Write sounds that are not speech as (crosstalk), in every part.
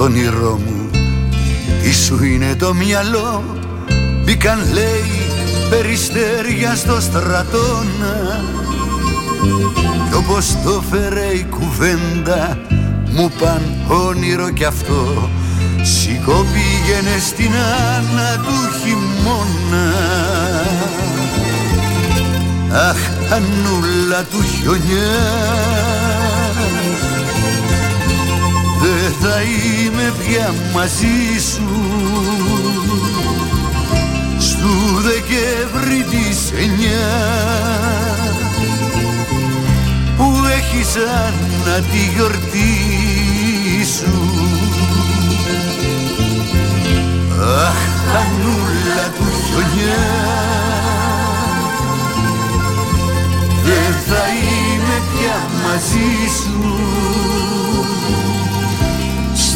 στο όνειρό μου. Τι σου είναι το μυαλό Μπήκαν λέει περιστέρια στο στρατόνα Κι όπως το φέρε η κουβέντα Μου παν όνειρο κι αυτό. Σηκώ πήγαινε στην άνα του χειμώνα. Αχ, ανούλα του χιονιά Δεν θα είμαι πια μαζί σου. Στου Δεκέμβρη της εννιά Που έχεις σαν να τη γιορτή σου. Αχ, ανούλα του χιονιά. Δεν θα είμαι πια μαζί σου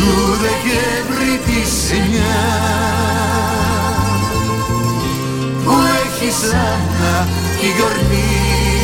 Στου Δεκέμβρη της εννιά Που έχεις σαν να τη γιορτή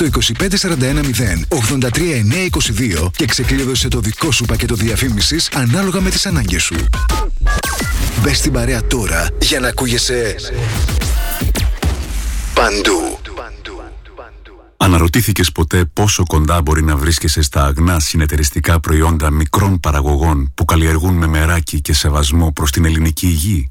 στο 25410 83922 και ξεκλείδωσε το δικό σου πακέτο διαφήμισης ανάλογα με τις ανάγκες σου. Μπες στην παρέα τώρα για να ακούγεσαι παντού. Αναρωτήθηκες ποτέ πόσο κοντά μπορεί να βρίσκεσαι στα αγνά συνεταιριστικά προϊόντα μικρών παραγωγών που καλλιεργούν με μεράκι και σεβασμό προς την ελληνική υγεία;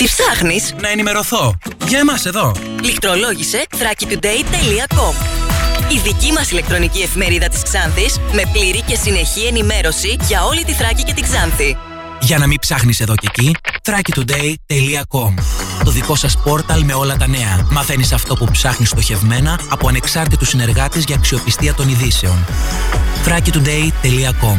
Τι ψάχνεις; Να ενημερωθώ. Για εμάς εδώ. Λιχτρολόγησε thrakitoday.com Η δική μας ηλεκτρονική εφημερίδα της Ξάνθης με πλήρη και συνεχή ενημέρωση για όλη τη Θράκη και την Ξάνθη. Για να μην ψάχνεις εδώ και εκεί, thrakitoday.com Το δικό σας πόρταλ με όλα τα νέα. Μαθαίνεις αυτό που ψάχνεις στοχευμένα από ανεξάρτητους συνεργάτες για αξιοπιστία των ειδήσεων. thrakitoday.com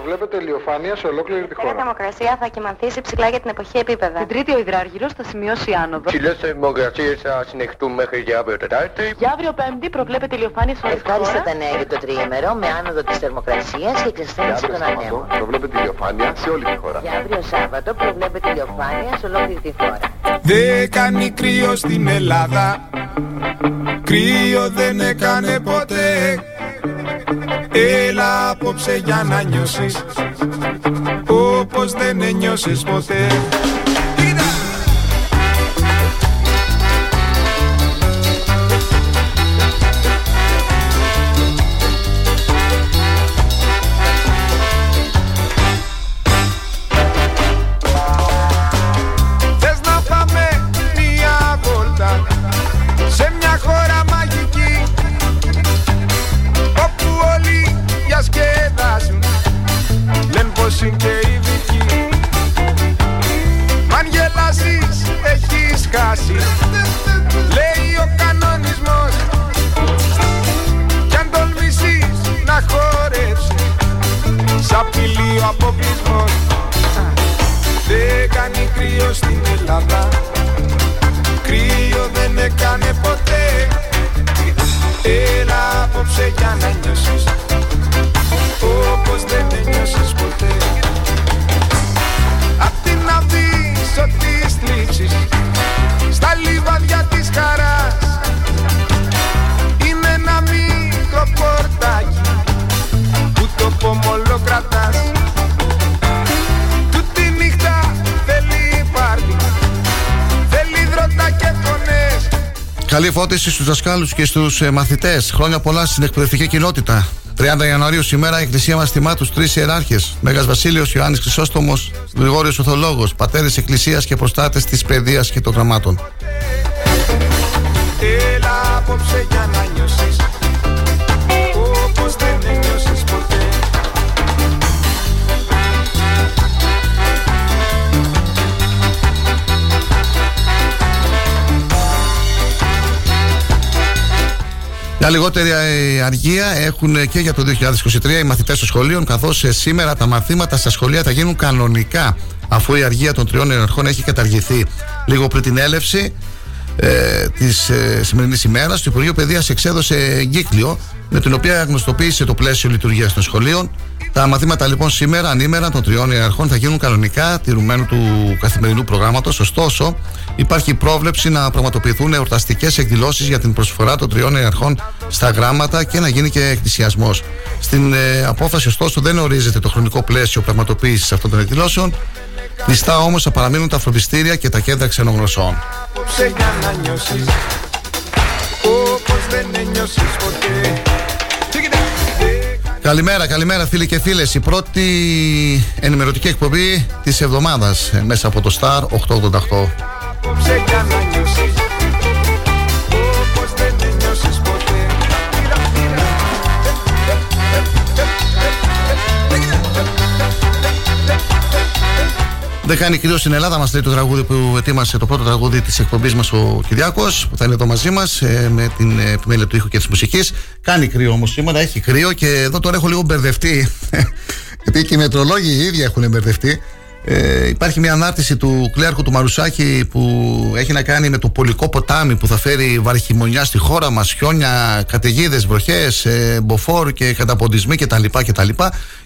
Προβλέπεται ηλιοφάνεια σε ολόκληρη τη Η χώρα. θερμοκρασία θα κοιμανθήσει ψηλά για την εποχή επίπεδα. Την Τρίτη ο υδράργυρος θα σημειώσει άνοδο. Ψηλές θερμοκρασίες θα συνεχιστούν μέχρι και αύριο Τετάρτη. Για αύριο Πέμπτη προβλέπεται ηλιοφάνεια σε όλη τη Ευχάριστα χώρα. τα νέα για το τριήμερο με άνοδο της θερμοκρασίας και εξασθένηση των ανέμων. προβλέπεται ηλιοφάνεια σε όλη τη χώρα. Για αύριο Σάββατο προβλέπεται ηλιοφάνεια σε ολόκληρη τη χώρα. Δεν κάνει κρύο στην Ελλάδα Κρύο δεν έκανε ποτέ. Έλα απόψε για να νιώσεις Όπως δεν ένιωσες ποτέ στην Ελλάδα Κρύο δεν έκανε ποτέ. Έλα απόψε για να νιώσεις. Όπως δεν νιώσεις ποτέ. Απ' την αβύσσο της θλίψης Στα λιβαδιά της χαράς. Είναι ένα μικρό πορτάκι Που το πομολό Καλή φώτιση στους δασκάλους και στους ε, μαθητές. Χρόνια πολλά στην εκπαιδευτική κοινότητα. 30 Ιανουαρίου σήμερα η Εκκλησία μας τιμά τους τρεις ιεράρχες. Μέγας Βασίλειος Ιωάννης Χρυσόστομος, Γρηγόριος Οθολόγος, πατέρες Εκκλησίας και προστάτες της παιδείας και των γραμμάτων. Έλα απόψε για να Μια λιγότερη ε, αργία έχουν και για το 2023 οι μαθητές των σχολείων, καθώς σήμερα τα μαθήματα στα σχολεία θα γίνουν κανονικά, αφού η αργία των τριών ενεργών έχει καταργηθεί. Λίγο πριν την έλευση ε, της ε, σημερινής ημέρας, το Υπουργείο Παιδείας εξέδωσε εγκύκλιο με την οποία γνωστοποίησε το πλαίσιο λειτουργίας των σχολείων. Τα μαθήματα λοιπόν σήμερα, ανήμερα των τριών ιεραρχών, θα γίνουν κανονικά τηρουμένου του καθημερινού προγράμματος. Ωστόσο, υπάρχει πρόβλεψη να πραγματοποιηθούν εορταστικές εκδηλώσεις για την προσφορά των τριών ιεραρχών στα γράμματα και να γίνει και εκκλησιασμός. Στην ε, απόφαση, ωστόσο, δεν ορίζεται το χρονικό πλαίσιο πραγματοποίησης αυτών των εκδηλώσεων. Κλειστά όμως θα παραμείνουν τα φροντιστήρια και τα κέντρα ξενογνωσών. Απόψε για να νιώσεις Όπως δεν νιώσεις ποτέ Καλημέρα, καλημέρα φίλοι και φίλες. Η πρώτη ενημερωτική εκπομπή της εβδομάδας ε, μέσα από το Star 888 Δεν κάνει κρύο στην Ελλάδα, μας λέει το τραγούδι που ετοίμασε το πρώτο τραγούδι της εκπομπής μας ο Κυριάκος, που θα είναι εδώ μαζί μας με την ε, επιμέλεια του ήχου και της μουσικής. Κάνει κρύο όμως σήμερα, έχει κρύο και εδώ τώρα έχω λίγο μπερδευτεί. (laughs) Γιατί και οι μετρολόγοι οι ίδιοι έχουν μπερδευτεί. Ε, υπάρχει μια ανάρτηση του κλέαρχου του Μαρουσάκη που έχει να κάνει με το πολικό ποτάμι που θα φέρει βαρχημονιά στη χώρα μας, χιόνια, καταιγίδες, βροχές, ε, μποφόρ και καταποντισμοί κτλ. Και,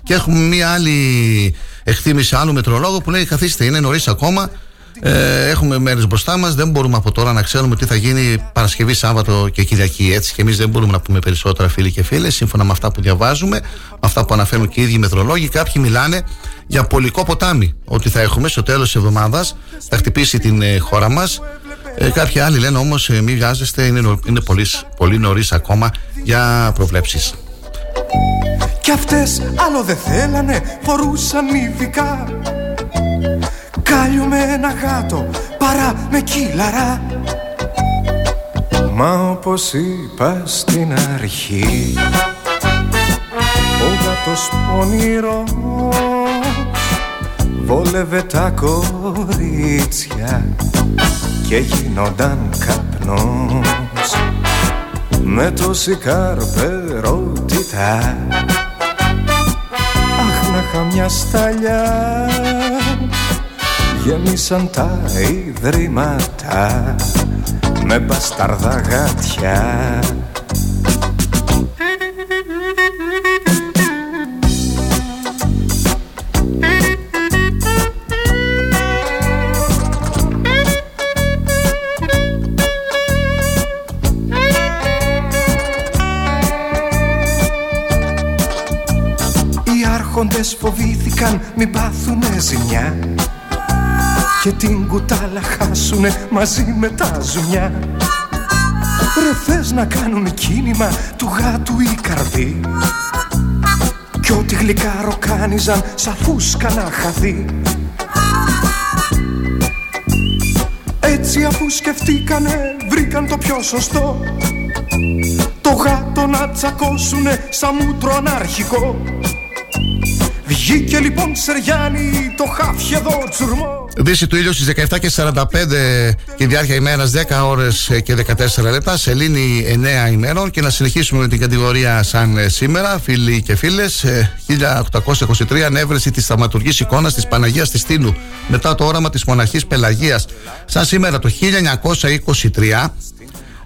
και έχουμε μια άλλη εκτίμηση άλλου μετρολόγου που λέει: Καθίστε, είναι νωρίς ακόμα. Ε, έχουμε μέρες μπροστά μας. Δεν μπορούμε από τώρα να ξέρουμε τι θα γίνει Παρασκευή, Σάββατο και Κυριακή. Έτσι και εμείς δεν μπορούμε να πούμε περισσότερα, φίλοι και φίλες, σύμφωνα με αυτά που διαβάζουμε, με αυτά που αναφέρουν και οι ίδιοι μετρολόγοι. Κάποιοι μιλάνε για πολικό ποτάμι. Ότι θα έχουμε στο τέλος της εβδομάδας, θα χτυπήσει την ε, χώρα μας. Ε, κάποιοι άλλοι λένε όμως: ε, Μην βιάζεστε, είναι, νο- είναι πολύ, πολύ νωρίς ακόμα για προβλέψεις. Κι αυτές άλλο δεν θέλανε, φορούσαν ειδικά Κάλιο με ένα γάτο, παρά με κύλαρα. Μα όπως είπα στην αρχή Ο γάτος πονηρός Βόλευε τα κορίτσια Και γίνονταν καπνός. Με τόση καρπερότητα Αχ να είχα μια σταλιά Γέμισαν τα ιδρύματα Με μπασταρδά γάτια. Οι άρχοντες φοβήθηκαν μην πάθουνε ζημιά Και την κουτάλα χάσουνε μαζί με τα ζουμιά. Ρε θες να κάνουν κίνημα του γάτου η καρδί; Κι ό,τι γλυκά ροκάνιζαν σαν φούσκα να χαθεί. Έτσι αφού σκεφτήκανε βρήκαν το πιο σωστό. Το γάτο να τσακώσουνε σαν μούτρο ανάρχικο. Βγήκε λοιπόν Σεριάννη το χάφι εδώ τσουρμό Δύση του ήλιου στις 17 και 45 και διάρκεια ημέρας 10 ώρες και 14 λεπτά. Σελήνη 9 ημέρων και να συνεχίσουμε με την κατηγορία σαν σήμερα. Φίλοι και φίλες 1823 ανέβρεση της θαυματουργής εικόνας της Παναγίας της Τίνου μετά το όραμα της μοναχής Πελαγίας. Σαν σήμερα το 1923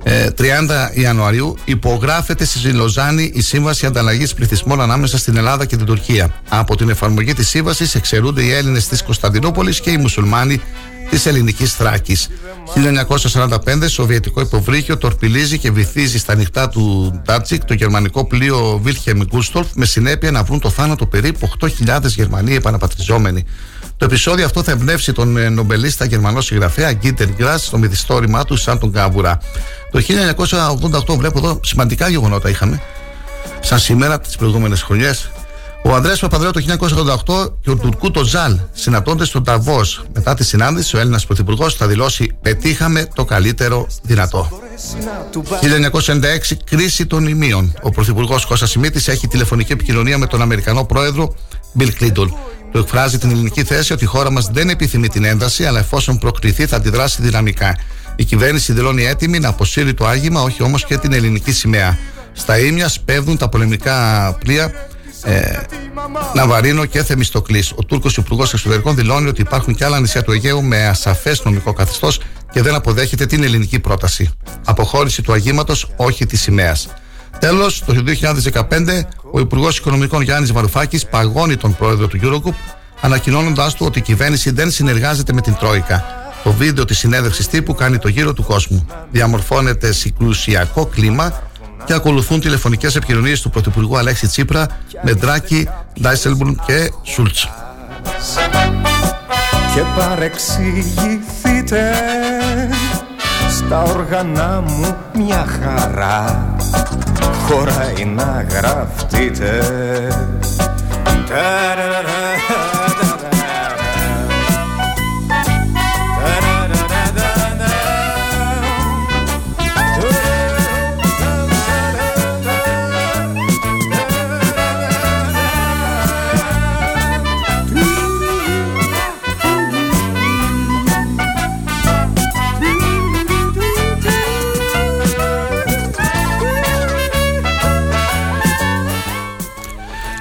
30 ε, Ιανουαρίου υπογράφεται στη Λωζάνη η Σύμβαση Ανταλλαγής Πληθυσμών ανάμεσα στην Ελλάδα και την Τουρκία. Από την εφαρμογή της σύμβασης εξαιρούνται οι Έλληνες της Κωνσταντινούπολης και οι Μουσουλμάνοι της ελληνικής Θράκης. 1945 Σοβιετικό υποβρύχιο τορπιλίζει και βυθίζει στα ανοιχτά του Ντάντσιχ το γερμανικό πλοίο Wilhelm Gustloff με συνέπεια να βρουν το θάνατο περίπου 8.000 Γερμανοί επαναπατριζόμενοι. Το επεισόδιο αυτό θα εμπνεύσει τον ε, νομπελίστα γερμανό συγγραφέα Γκίτερ Γκρά στο μυθιστόρημά του σαν τον Κάβουρα. Το 1988 βλέπω εδώ σημαντικά γεγονότα είχαμε. Σαν σήμερα, τις προηγούμενες χρονιές. Ο Ανδρέας Παπαδρέου το 1988 και ο Τουρκού το Ζαλ συναντώνται στον Ταβός. Μετά τη συνάντηση, ο Έλληνας Πρωθυπουργός θα δηλώσει: Πετύχαμε το καλύτερο δυνατό. 1996 Κρίση των ημείων. Ο Πρωθυπουργός Κώστα Σιμίτης έχει τηλεφωνική επικοινωνία με τον Αμερικανό πρόεδρο Bill Clinton. Του εκφράζει την ελληνική θέση ότι η χώρα μας δεν επιθυμεί την ένταση, αλλά εφόσον προκληθεί θα αντιδράσει δυναμικά. Η κυβέρνηση δηλώνει έτοιμη να αποσύρει το άγημα, όχι όμως και την ελληνική σημαία. Στα ίμια σπέβδουν τα πολεμικά πλοία ε, Ναβαρίνο και Θεμιστοκλής. Ο Τούρκος Υπουργός Εξωτερικών δηλώνει ότι υπάρχουν και άλλα νησιά του Αιγαίου με ασαφές νομικό καθεστώς και δεν αποδέχεται την ελληνική πρόταση. Αποχώρηση του αγήματος, όχι της σημαίας. Τέλος, το 2015, ο Υπουργός Οικονομικών Γιάννης Βαρουφάκης παγώνει τον πρόεδρο του Eurogroup, ανακοινώνοντάς του ότι η κυβέρνηση δεν συνεργάζεται με την Τρόικα. Το βίντεο της συνέντευξη τύπου κάνει το γύρο του κόσμου. Διαμορφώνεται συγκρουσιακό κλίμα και ακολουθούν τηλεφωνικές επικοινωνίες του Πρωθυπουργού Αλέξη Τσίπρα με Ντράκη, Ντάισελμπουρν και Σούλτς. Και παρεξηγηθείτε στα όργανα μου μια χαρά. Χωράει να γραφτείτε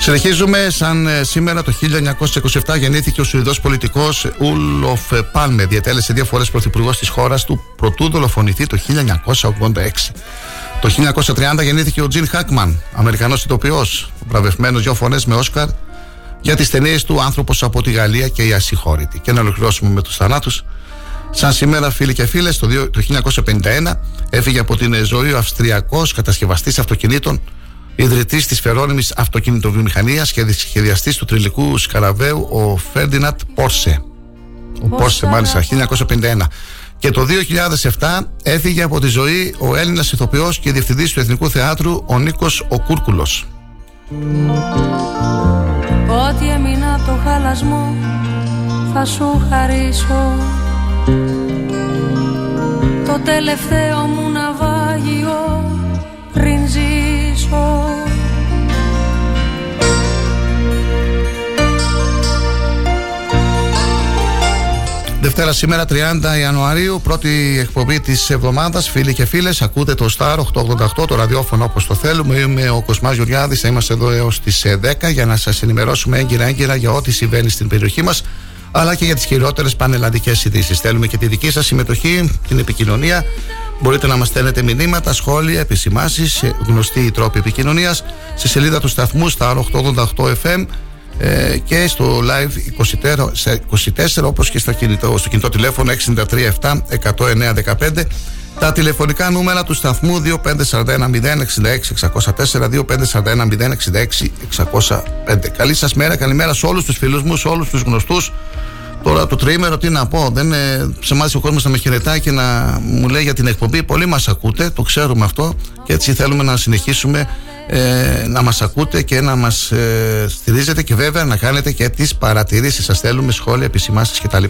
Συνεχίζουμε σαν ε, σήμερα το 1927 γεννήθηκε ο Σουηδός πολιτικός Ούλοφ Πάλμε. Διατέλεσε δύο φορές πρωθυπουργός της χώρας του προτού δολοφονηθεί το 1986. Το 1930 γεννήθηκε ο Τζιν Χάκμαν, Αμερικανός ηθοποιός, βραβευμένος δυο φορές με Όσκαρ για τις ταινίες του «Άνθρωπος από τη Γαλλία» και «Η Ασυγχώρητη». Και να ολοκληρώσουμε με τους θανάτους. Σαν σήμερα, φίλοι και φίλες, το 1951 έφυγε από την ζωή ο Αυστριακός κατασκευαστής αυτοκινήτων ιδρυτής της φερόνιμης αυτοκινητοβιομηχανίας και σχεδιαστής του τριλικού σκαραβαίου, ο Φέρντινατ Πόρσε. Ο Πόρσε, μάλιστα, 1951. Και το 2007 έφυγε από τη ζωή ο Έλληνας ηθοποιός και διευθυντής του Εθνικού Θεάτρου, ο Νίκος ο Κούρκουλος. Ό,τι έμεινα το χαλασμό θα σου χαρίσω Το τελευταίο μου ναυάγιο πριν ζήσω Δευτέρα σήμερα 30 Ιανουαρίου, πρώτη εκπομπή της εβδομάδας. Φίλοι και φίλες, ακούτε το Star 888, το ραδιόφωνο όπως το θέλουμε. Είμαι ο Κοσμάς Γιουριάδη. Θα είμαστε εδώ έως τις 10 για να σας ενημερώσουμε έγκυρα-έγκυρα για ό,τι συμβαίνει στην περιοχή μας, αλλά και για τις χειρότερες πανελλαδικές ειδήσεις. Θέλουμε και τη δική σας συμμετοχή, την επικοινωνία. Μπορείτε να μας στέλνετε μηνύματα, σχόλια, επισημάσεις, γνωστοί τρόποι επικοινωνίας στη σελίδα του σταθμού Star 888 FM ε, και στο live 24, 24 όπως και στο κινητό, στο κινητό τηλέφωνο 637 10915 τα τηλεφωνικά νούμερα του σταθμού 2541 066 604 2541 066 605 Καλή σας μέρα, καλημέρα σε όλους τους φίλους μου, σε όλους τους γνωστούς Τώρα το τριήμερο τι να πω, δεν ε, σε μάθει ο κόσμος να με χαιρετάει και να μου λέει για την εκπομπή. Πολλοί μας ακούτε, το ξέρουμε αυτό και έτσι θέλουμε να συνεχίσουμε ε, να μας ακούτε και να μας ε, στηρίζετε και βέβαια να κάνετε και τις παρατηρήσεις σας θέλουμε σχόλια, επισημάσεις κτλ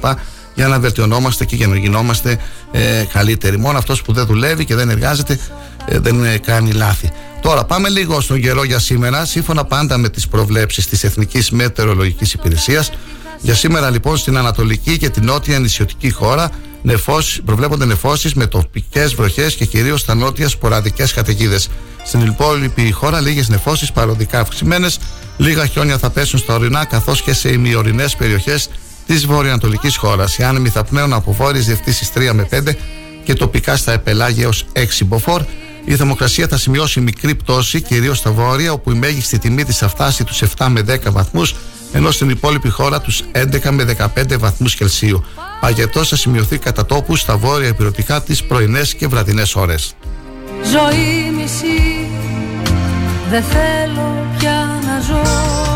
για να βελτιωνόμαστε και για να γινόμαστε ε, καλύτεροι μόνο αυτός που δεν δουλεύει και δεν εργάζεται ε, δεν κάνει λάθη Τώρα πάμε λίγο στον καιρό για σήμερα. Σύμφωνα πάντα με τις προβλέψεις της Εθνικής Μετεωρολογικής Υπηρεσίας, για σήμερα λοιπόν στην Ανατολική και την Νότια νησιωτική χώρα νεφώσεις, προβλέπονται νεφώσεις με τοπικές βροχές και κυρίως στα νότια σποραδικές καταιγίδες. Στην υπόλοιπη χώρα λίγες νεφώσεις παροδικά αυξημένες, λίγα χιόνια θα πέσουν στα ορεινά καθώς και σε ημιορεινές περιοχές της βορειοανατολικής χώρας. Οι άνεμοι θα πνέουν από βόρειες διευθύνσεις 3 με 5 και τοπικά στα επελάγια έως 6 μποφόρ. Η θερμοκρασία θα σημειώσει μικρή πτώση, κυρίως στα βόρεια, όπου η μέγιστη τιμή της θα φτάσει τους 7 με 10 βαθμούς, ενώ στην υπόλοιπη χώρα τους 11 με 15 βαθμούς Κελσίου. Παγετός θα σημειωθεί κατά τόπους στα βόρεια υπηρετικά τις πρωινές και βραδινές ώρες. Ζωή μισή, δεν θέλω πια να ζω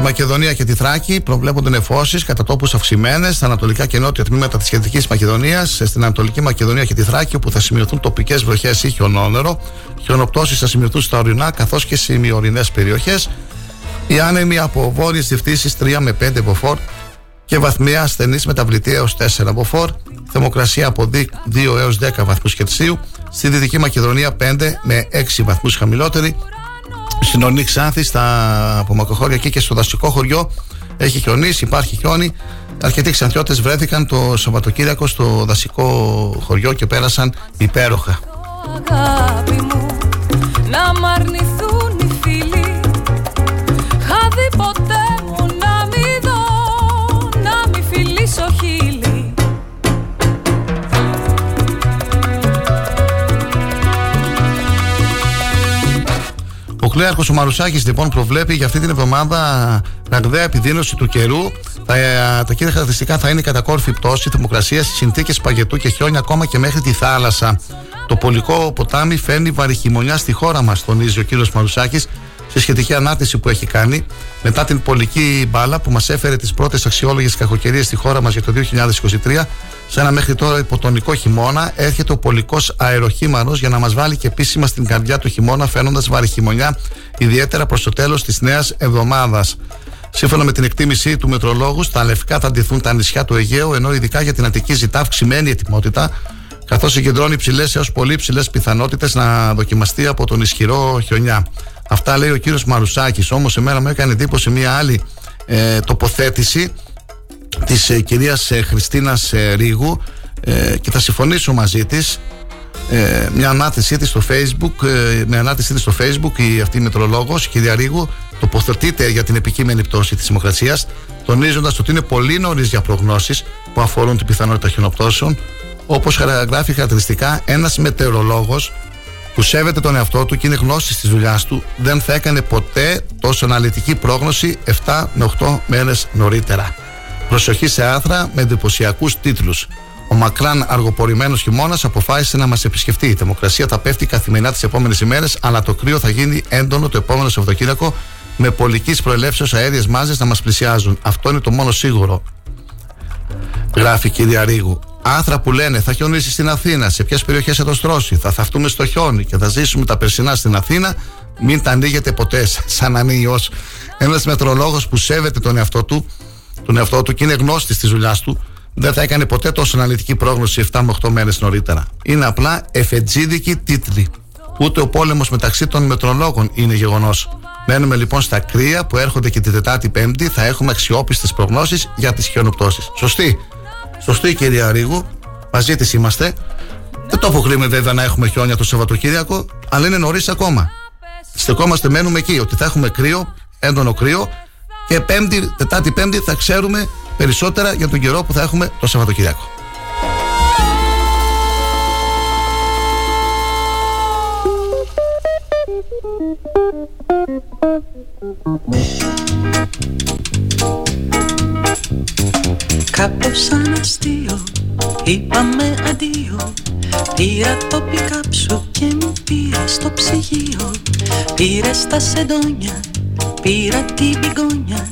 τη Μακεδονία και τη Θράκη προβλέπονται νεφώσεις κατά τόπους αυξημένες στα ανατολικά και νότια τμήματα της Κεντρικής Μακεδονίας, στην Ανατολική Μακεδονία και τη Θράκη, όπου θα σημειωθούν τοπικές βροχές ή χιονόνερο. Χιονοπτώσεις θα σημειωθούν στα ορεινά καθώς και σε ημιορεινέ περιοχές. Οι άνεμοι από βόρειες διευθύνσεις 3 με 5 μποφόρ και βαθμία ασθενής μεταβλητή έως 4 μποφόρ. Θερμοκρασία από 2 έως 10 βαθμούς Κελσίου. Στη Δυτική Μακεδονία 5 με 6 βαθμούς χαμηλότερη. Στην Ορνή Ξάνθη, στα απομακροχώρια εκεί και στο δασικό χωριό έχει χιονίσει, υπάρχει χιόνι. Αρκετοί ξανθιώτες βρέθηκαν το Σαββατοκύριακο στο δασικό χωριό και πέρασαν υπέροχα. να Κλέαρχο ο Μαρουσάκης λοιπόν προβλέπει για αυτή την εβδομάδα ραγδαία επιδείνωση του καιρού. Τα, ε, τα κύρια χαρακτηριστικά θα είναι κατακόρφη πτώση θερμοκρασία, συνθήκες παγετού και χιόνια ακόμα και μέχρι τη θάλασσα. Το πολικό ποτάμι φέρνει βαριχημονιά στη χώρα μας, τονίζει ο κύριος Μαρουσάκης σε σχετική ανάρτηση που έχει κάνει μετά την πολική μπάλα που μας έφερε τις πρώτες αξιόλογες κακοκαιρίες στη χώρα μας για το 2023 σε ένα μέχρι τώρα υποτονικό χειμώνα έρχεται ο πολικός αεροχήμαρος για να μας βάλει και επίσημα στην καρδιά του χειμώνα, φαίνοντας βαρύ χειμωνιά, ιδιαίτερα προς το τέλος της νέας εβδομάδας. Σύμφωνα με την εκτίμησή του μετρολόγου, στα λευκά θα αντιθούν τα νησιά του Αιγαίου, ενώ ειδικά για την Αττική ζητά αυξημένη ετοιμότητα, καθώς συγκεντρώνει υψηλές έως πολύ υψηλές πιθανότητες να δοκιμαστεί από τον ισχυρό χιονιά. Αυτά λέει ο κύριος Μαρουσάκης. Όμως, εμένα μου έκανε εντύπωση μια άλλη ε, τοποθέτηση της ε, κυρίας ε, Χριστίνας ε, Ρίγου ε, και θα συμφωνήσω μαζί της ε, μια ανάρτησή της στο facebook ε, με ανάρτησή της στο facebook η αυτή η μετρολόγος, η κυρία Ρίγου τοποθετείται για την επικείμενη πτώση της δημοκρατίας τονίζοντας ότι είναι πολύ νωρίς για προγνώσεις που αφορούν την πιθανότητα χιονοπτώσεων όπως γράφει χαρακτηριστικά ένας μετεωρολόγος που σέβεται τον εαυτό του και είναι γνώση της δουλειάς του, δεν θα έκανε ποτέ τόσο αναλυτική πρόγνωση 7 με 8 μέρες νωρίτερα. Προσοχή σε άθρα με εντυπωσιακούς τίτλους. Ο μακράν αργοπορημένος χειμώνας αποφάσισε να μας επισκεφτεί. Η θερμοκρασία θα πέφτει καθημερινά τις επόμενες ημέρες, αλλά το κρύο θα γίνει έντονο το επόμενο Σαββατοκύριακο με πολικής προελεύσεως αέριες μάζες να μας πλησιάζουν. Αυτό είναι το μόνο σίγουρο. Γράφει η κυρία Ρίγου. Άθρα που λένε θα χιονίσει στην Αθήνα, σε ποιες περιοχές θα το στρώσει, θα θαυτούμε στο χιόνι και θα ζήσουμε τα περσινά στην Αθήνα, μην τα ανοίγετε ποτέ, (laughs) σαν ανίο. Ένας μετρολόγος που σέβεται τον εαυτό του τον εαυτό του και είναι γνώστης της δουλειάς του, δεν θα έκανε ποτέ τόσο αναλυτική πρόγνωση 7 με 8 μέρες νωρίτερα. Είναι απλά εφετζίδικη τίτλη. Ούτε ο πόλεμος μεταξύ των μετρολόγων είναι γεγονός. Μένουμε λοιπόν στα κρύα που έρχονται και την Τετάρτη Πέμπτη. Θα έχουμε αξιόπιστες προγνώσεις για τις χιονοπτώσεις. Σωστή. Σωστή κυρία Ρίγου. Μαζί της είμαστε. Δεν το αποκλείουμε βέβαια να έχουμε χιόνια το Σαββατοκύριακο, αλλά είναι νωρίς ακόμα. Στεκόμαστε, μένουμε εκεί, ότι θα έχουμε κρύο, έντονο κρύο και πέμπτη, Τετάρτη Πέμπτη θα ξέρουμε περισσότερα για τον καιρό που θα έχουμε το Σαββατοκύριακο. Κάπως σαν αστείο είπαμε αντίο. Πήρα το πικάπ και μου πήρα στο ψυγείο. Πήρε τα σεντόνια, πήρα την πηγόνια.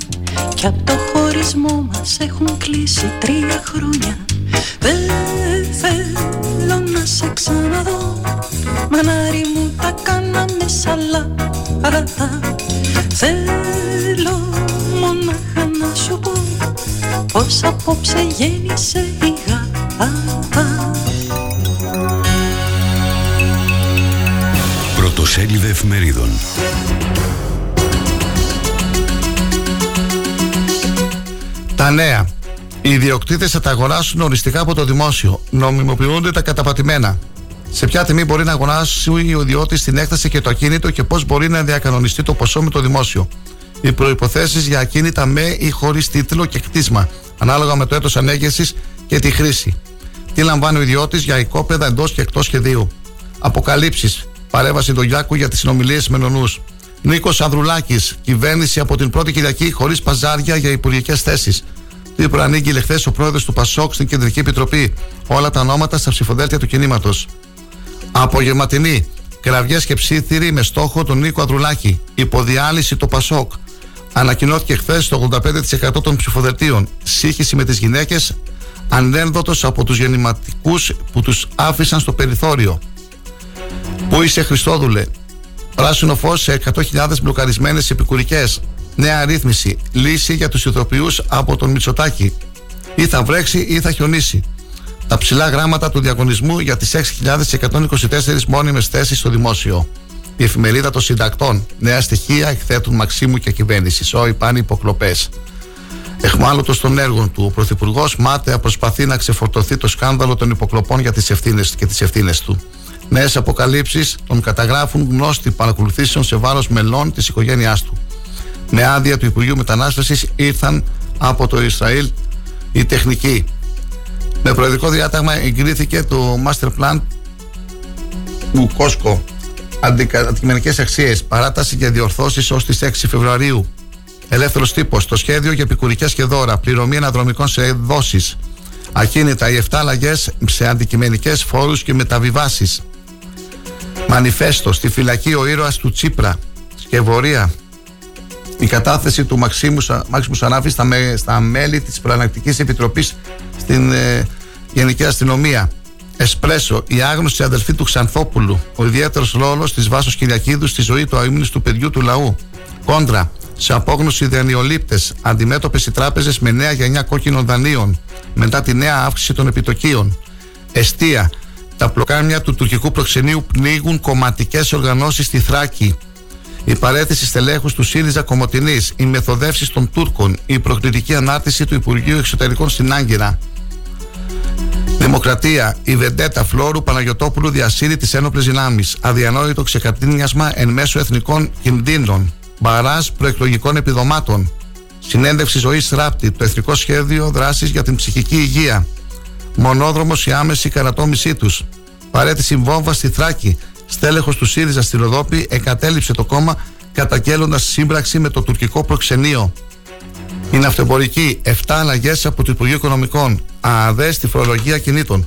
Κι από το χωρισμό μας έχουν κλείσει τρία χρόνια. Δεν θέλω να σε ξαναδώ. Μανάρι μου τα κάναμε σαλάτα. Θέλω μόνο να σου πω πως απόψε γέννησε η γάτα Πρωτοσέλιδε εφημερίδων Τα νέα. Οι ιδιοκτήτες θα τα αγοράσουν οριστικά από το δημόσιο. Νομιμοποιούνται τα καταπατημένα. Σε ποια τιμή μπορεί να αγοράσει ο ιδιώτης την έκταση και το ακίνητο και πώς μπορεί να διακανονιστεί το ποσό με το δημόσιο; Οι προποθέσει για ακίνητα με ή χωρίς τίτλο και κτίσμα, ανάλογα με το έτος ανέγερσης και τη χρήση. Τι λαμβάνει ο ιδιώτης για οικόπεδα εντός και εκτός σχεδίου. Αποκαλύψεις. Παρέβαση του Γιάκου για τις συνομιλίες με νονούς. Νίκος Ανδρουλάκης. Κυβέρνηση από την πρώτη Κυριακή χωρίς παζάρια για υπουργικές θέσεις. Τι προανήγγειλε χθες ο πρόεδρος του Πασόκ στην Κεντρική Επιτροπή. Όλα τα ονόματα στα ψηφοδέλτια του κινήματος. Απογευματινή. Κραυγές και ψήθυροι με στόχο τον Νίκο Ανδρουλάκη. Υποδιάλυση το Πασόκ. Ανακοινώθηκε χθες το 85% των ψηφοδελτίων. Σύγχυση με τις γυναίκες. Ανένδοτος από τους γεννηματικούς που τους άφησαν στο περιθώριο. Πού είσαι Χριστόδουλε; Πράσινο φως σε 100.000 μπλοκαρισμένες επικουρικές. Νέα αρρύθμιση. Λύση για τους ηθοποιούς από τον Μητσοτάκη. Ή θα βρέξει ή θα χιονίσει. Τα ψηλά γράμματα του διαγωνισμού για τις 6.124 μόνιμες θέσεις στο δημόσιο. Η εφημερίδα των συντακτών. Νέα στοιχεία εκθέτουν Μαξίμου και κυβέρνησης. Όι πάνε υποκλοπές. Εχμάλωτο των έργων του, ο Πρωθυπουργός μάταια προσπαθεί να ξεφορτωθεί το σκάνδαλο των υποκλοπών για τις ευθύνες και τις ευθύνες του. Νέες αποκαλύψεις τον καταγράφουν γνώστη παρακολουθήσεων σε βάρος μελών της οικογένειάς του. Με άδεια του Υπουργείου Μετανάστευσης ήρθαν από το Ισραήλ οι τεχνικοί. Με προεδρικό διάταγμα εγκρίθηκε το Master Plan του Κόσκο. Αντικειμενικές αξίες, παράταση για διορθώσεις ως τις 6 Φεβρουαρίου. Ελεύθερος τύπος, το σχέδιο για επικουρικές και δώρα, πληρωμή αναδρομικών σε δόσεις. Ακίνητα, οι 7 αλλαγές σε αντικειμενικές φόρους και μεταβιβάσεις. Μανιφέστο, στη φυλακή ο ήρωας του Τσίπρα. Σκευωρία. Η κατάθεση του Μαξίμου, Μάξιμου Σανάφη στα, με, στα μέλη της Προανακτικής Επιτροπής στην ε, Γενική Αστυνομία. Εσπρέσο, η άγνωστη αδελφή του Ξανθόπουλου. Ο ιδιαίτερος ρόλος της Βάσος Κυριακίδου στη ζωή του αίμνη του παιδιού του λαού. Κόντρα, σε απόγνωση δανειολήπτε, αντιμέτωπες οι τράπεζες με νέα γενιά κόκκινων δανείων μετά τη νέα αύξηση των επιτοκίων. Εστία, τα πλοκάμια του τουρκικού προξενείου πνίγουν κομματικές οργανώσεις στη Θράκη. Η παρέθεση στελέχους του ΣΥΡΙΖΑ Κομωτινής, οι μεθοδεύσεις των Τούρκων, η προκλητική ανάρτηση του Υπουργείου Εξωτερικών στην Άγκυρα. Δημοκρατία, η βεντέτα Φλόρου Παναγιοτόπουλου διασύρει τις ένοπλες δυνάμεις. Αδιανόητο ξεκατίνιασμα εν μέσω εθνικών κινδύνων. Μπαράζ προεκλογικών επιδομάτων. Συνέντευξη ζωής Ράπτη, το Εθνικό Σχέδιο Δράσης για την Ψυχική Υγεία. Μονόδρομος η άμεση καρατόμησή τους. Παρέτηση βόμβα στη Θράκη. Στέλεχος του ΣΥΡΙΖΑ στη Ροδόπη εγκατέλειψε το κόμμα καταγγέλλοντας σύμπραξη με το τουρκικό προξενείο. Η ναυτεμπορική 7 αλλαγές από το Υπουργείο Οικονομικών. ΑΑΔΕ στη φορολογία κινήτων.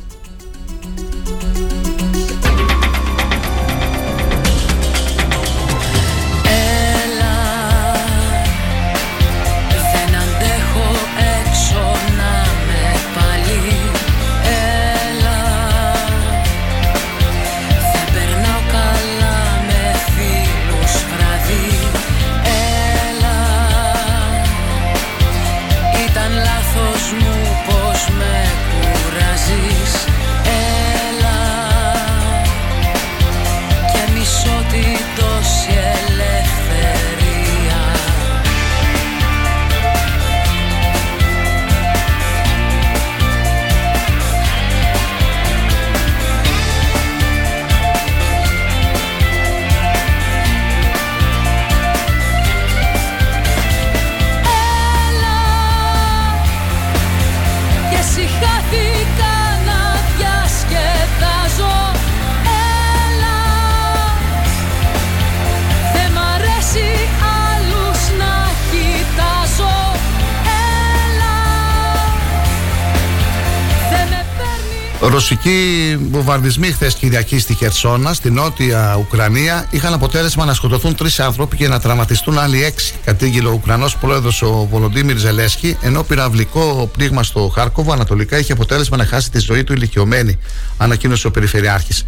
Ρωσικοί βομβαρδισμοί χθες Κυριακή στη Χερσόνα, στη νότια Ουκρανία, είχαν αποτέλεσμα να σκοτωθούν τρεις άνθρωποι και να τραυματιστούν άλλοι έξι. Κατήγγειλε ο Ουκρανός πρόεδρος ο Βολοντίμιρ Ζελέσκι, ενώ πυραυλικό πνίγμα στο Χάρκοβο ανατολικά είχε αποτέλεσμα να χάσει τη ζωή του ηλικιωμένη, ανακοίνωσε ο Περιφερειάρχης.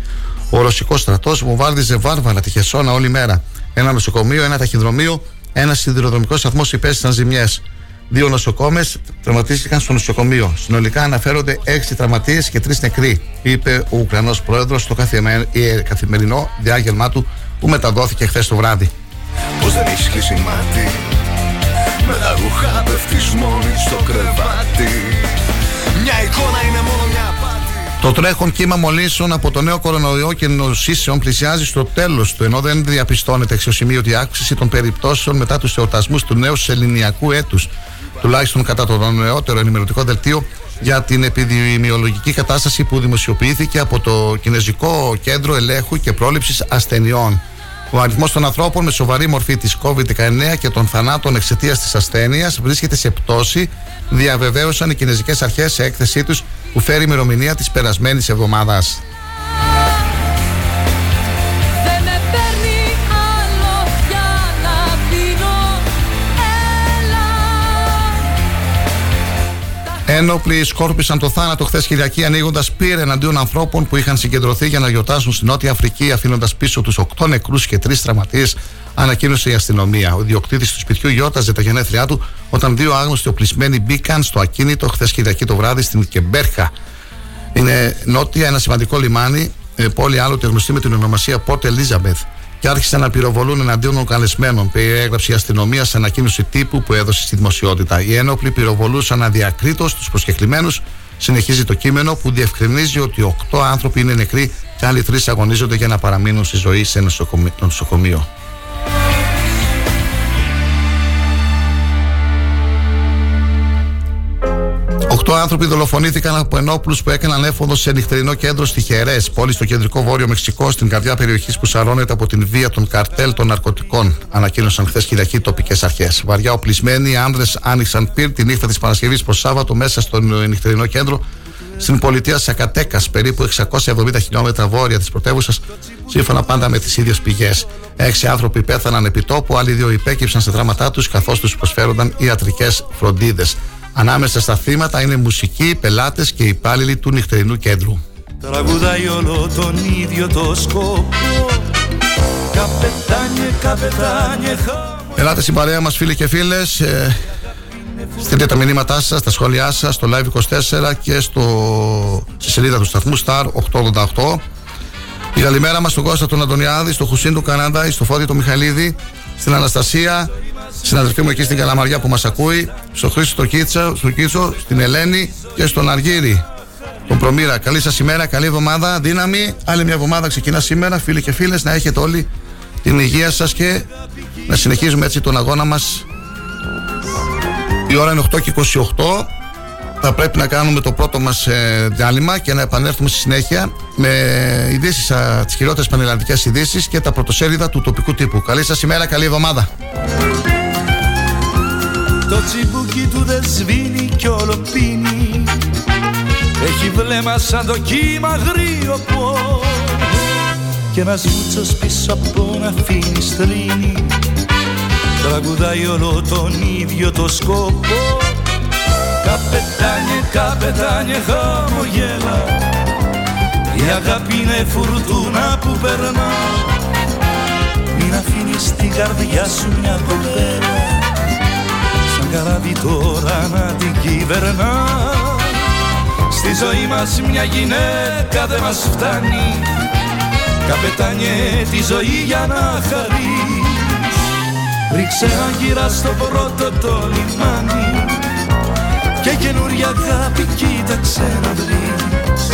Ο Ρωσικός στρατός βομβάρδιζε βάρβαρα τη Χερσόνα όλη μέρα. Ένα νοσοκομείο, ένα ταχυδρομείο, ένα σιδηροδρομικό σταθμό υπέστησαν ζημιές. Δύο νοσοκόμες τραυματίστηκαν στο νοσοκομείο. Συνολικά αναφέρονται έξι τραυματίες και τρεις νεκροί, είπε ο Ουκρανός πρόεδρος στο ε, καθημερινό διάγγελμά του που μεταδόθηκε χθες το βράδυ. Πώς δεν έχεις κλείσει μάτι, με τα ρούχα πέφτει μόνη στο κρεβάτι. Μια εικόνα είναι μόνο μια το τρέχον κύμα μολύσεων από το νέο κορονοϊό και νοσήσεων πλησιάζει στο τέλος του, ενώ δεν διαπιστώνεται εξωσημείωτη αύξηση των περιπτώσεων μετά τους εορτασμούς του νέου σεληνιακού έτους τουλάχιστον κατά το νεότερο ενημερωτικό δελτίο για την επιδημιολογική κατάσταση που δημοσιοποιήθηκε από το Κινέζικο Κέντρο Ελέγχου και Πρόληψης Ασθενειών. Ο αριθμός των ανθρώπων με σοβαρή μορφή της COVID-19 και των θανάτων εξαιτίας της ασθένειας βρίσκεται σε πτώση, διαβεβαίωσαν οι Κινέζικες Αρχές σε έκθεσή τους που φέρει ημερομηνία της περασμένης εβδομάδας. Ένοπλοι σκόρπισαν το θάνατο χθες Κυριακή ανοίγοντας πύρ εναντίον ανθρώπων που είχαν συγκεντρωθεί για να γιορτάσουν στη Νότια Αφρική, αφήνοντας πίσω τους 8 νεκρούς και 3 τραυματίες, ανακοίνωσε η αστυνομία. Ο ιδιοκτήτης του σπιτιού γιόρταζε τα γενέθλιά του όταν δύο άγνωστοι οπλισμένοι μπήκαν στο ακίνητο χθες Κυριακή το βράδυ στην Κεμπέρχα. Είναι νότια ένα σημαντικό λιμάνι, ε, πόλη άλλοτε γνωστή με την ονομασία Port Elizabeth και άρχισαν να πυροβολούν εναντίον των καλεσμένων. Περιέγραψε η αστυνομία σε ανακοίνωση τύπου που έδωσε στη δημοσιότητα. Οι ένοπλοι πυροβολούσαν αδιακρίτως τους προσκεκλημένους. Συνεχίζει το κείμενο που διευκρινίζει ότι οκτώ άνθρωποι είναι νεκροί και άλλοι τρεις αγωνίζονται για να παραμείνουν στη ζωή σε νοσοκομείο. Οκτώ άνθρωποι δολοφονήθηκαν από ενόπλους που έκαναν έφοδο σε νυχτερινό κέντρο στη Χερές, πόλη στο κεντρικό βόρειο Μεξικό, στην καρδιά περιοχής που σαρώνεται από την βία των καρτέλ των ναρκωτικών, ανακοίνωσαν χθες Κυριακή τοπικές αρχές. Βαριά οπλισμένοι άνδρες άνοιξαν πυρ τη νύχτα της Παρασκευής προς Σάββατο μέσα στο νυχτερινό κέντρο στην πολιτεία Σακατέκας, περίπου 670 χιλιόμετρα βόρεια της πρωτεύουσας, σύμφωνα πάντα με τις ίδιες πηγές. Έξι άνθρωποι πέθαναν επί τόπου, άλλοι δύο υπέκυψαν σε δράματά τους καθώς τους προσφέρονταν ιατρικές φροντίδες. Ανάμεσα στα θύματα είναι μουσικοί, πελάτες και υπάλληλοι του νυχτερινού κέντρου. Τραγουδάει όλο τον ίδιο το σκοπό. Καπετάνιε, καπετάνιε Ελάτε στην παρέα μας φίλοι και φίλες ε, Στείλτε τα μηνύματά σας, τα σχόλιά σας στο Live24 και στο, στη σελίδα του σταθμού Star 888 η καλημέρα μας στον Κώστα τον Αντωνιάδη, στο Χουσίν του Κανάντα, στο Φώδη του Μιχαλίδη, στην Αναστασία, στην αδερφή μου εκεί στην Καλαμαριά που μας ακούει, στο Χρήστο το Κίτσα, στο Κίτσο, στην Ελένη και στον Αργύρι. Τον Προμήρα. Καλή σας ημέρα, καλή εβδομάδα, δύναμη. Άλλη μια εβδομάδα ξεκινά σήμερα, φίλοι και φίλες, να έχετε όλοι την υγεία σας και να συνεχίζουμε έτσι τον αγώνα μας. Η ώρα είναι 8 και 28 θα πρέπει να κάνουμε το πρώτο μας ε, διάλειμμα και να επανέλθουμε στη συνέχεια με ειδήσεις, τις χειρότερες πανελλαδικές ειδήσεις και τα πρωτοσέλιδα του τοπικού τύπου. Καλή σας ημέρα, καλή εβδομάδα. Το τσιμπούκι του δεν σβήνει κι όλο πίνει Έχει βλέμμα σαν το κύμα γρήγορο Και ένας μούτσος πίσω από να αφήνει στρίνει Τραγουδάει όλο τον ίδιο το σκοπό Καπετάνιε, καπετάνιε χαμογέλα. Η αγάπη είναι φουρτούνα που περνά. Μην αφήνεις την καρδιά σου μια κοπέλα. Σαν καράβι τώρα να την κυβερνά. Στη ζωή μας μια γυναίκα δεν μας φτάνει. Καπετάνιε τη ζωή για να χαρείς. Ρίξε γύρα στο πρώτο το λιμάνι και καινούρια αγάπη κοίταξε να βρεις.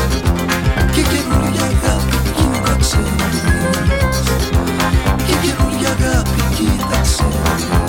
Και καινούρια αγάπη κοίταξε να βρεις. Και καινούρια αγάπη κοίταξε να βρεις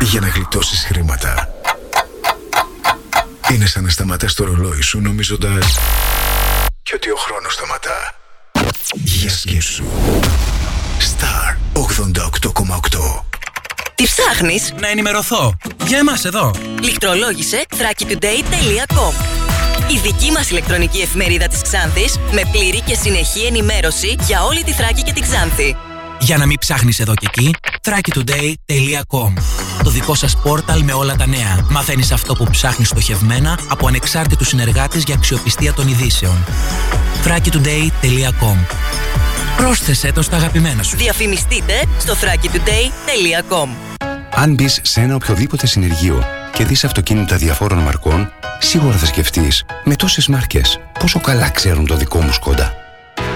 για να γλιτώσεις χρήματα είναι σαν να σταματάς το ρολόι σου νομίζοντας και ότι ο χρόνος σταματά. Για σκέψου. Star 88,8 Τι ψάχνεις; Να ενημερωθώ. Για εμάς εδώ. Λιχτρολόγησε thrakitoday.com Η δική μας ηλεκτρονική εφημερίδα της Ξάνθης με πλήρη και συνεχή ενημέρωση για όλη τη Θράκη και την Ξάνθη. Για να μην ψάχνεις εδώ και εκεί, thrakitoday.com Το δικό σας πόρταλ με όλα τα νέα. Μαθαίνεις αυτό που ψάχνεις στοχευμένα από ανεξάρτητους συνεργάτες για αξιοπιστία των ειδήσεων. thrakitoday.com Πρόσθεσέ το στα αγαπημένα σου. Διαφημιστείτε στο thrakitoday.com Αν μπεις σε ένα οποιοδήποτε συνεργείο και δεις αυτοκίνητα διαφόρων μαρκών, σίγουρα θα σκεφτείς με τόσες μάρκες πόσο καλά ξέρουν το δικό μου σκόντα.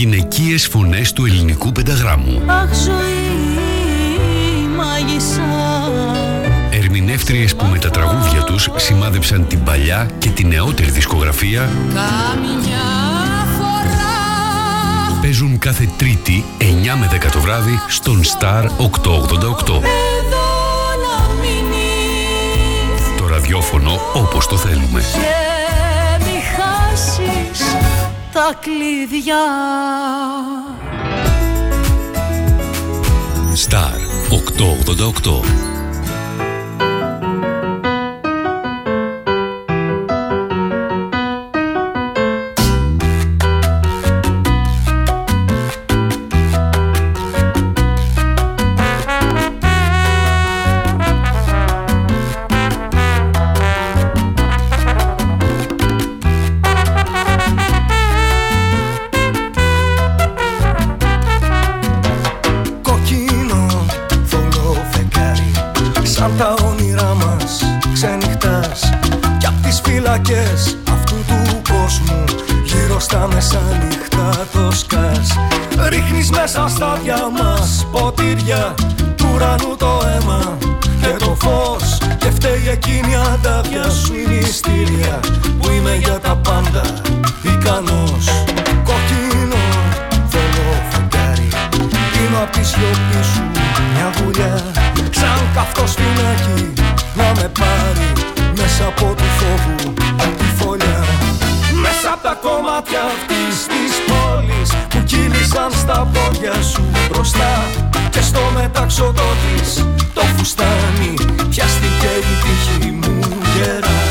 Γυναικείες φωνές του ελληνικού πενταγράμμου. Αχ ζωή μάγισσα Ερμηνεύτριες που με τα τραγούδια τους σημάδεψαν την παλιά και την νεότερη δισκογραφία Καμιά φορά παίζουν κάθε Τρίτη 9 με 10 το βράδυ στον Star 888. Εδώ να μείνεις Το ραδιόφωνο όπως το θέλουμε. Και μη χάσεις τα κλειδιά Star 888. Σαν τα όνειρά μας ξενυχτάς Κι απ' τις φύλακες αυτού του κόσμου Γύρω στα μεσάνυχτα το σκάς Ρίχνεις μέσα στα δυο μας ποτήρια Του ουρανού το αίμα και το φως. Και φταίει εκείνη αντάβια σου η μυστήρια Που είμαι για τα πάντα ικανός. Κοκκίνο θολό φεγγάρι Πίνω απ' τη σιωπή σου μια βουλιά Σαν καυτό σπινάκι να με πάρει Μέσα από του φόβου τη φωλιά Μέσα απ' τα κομμάτια αυτής της πόλης Που κύλησαν στα πόδια σου μπροστά. Και στο μεταξωτό της το φουστάνι Πιάστηκε η τύχη μου γερά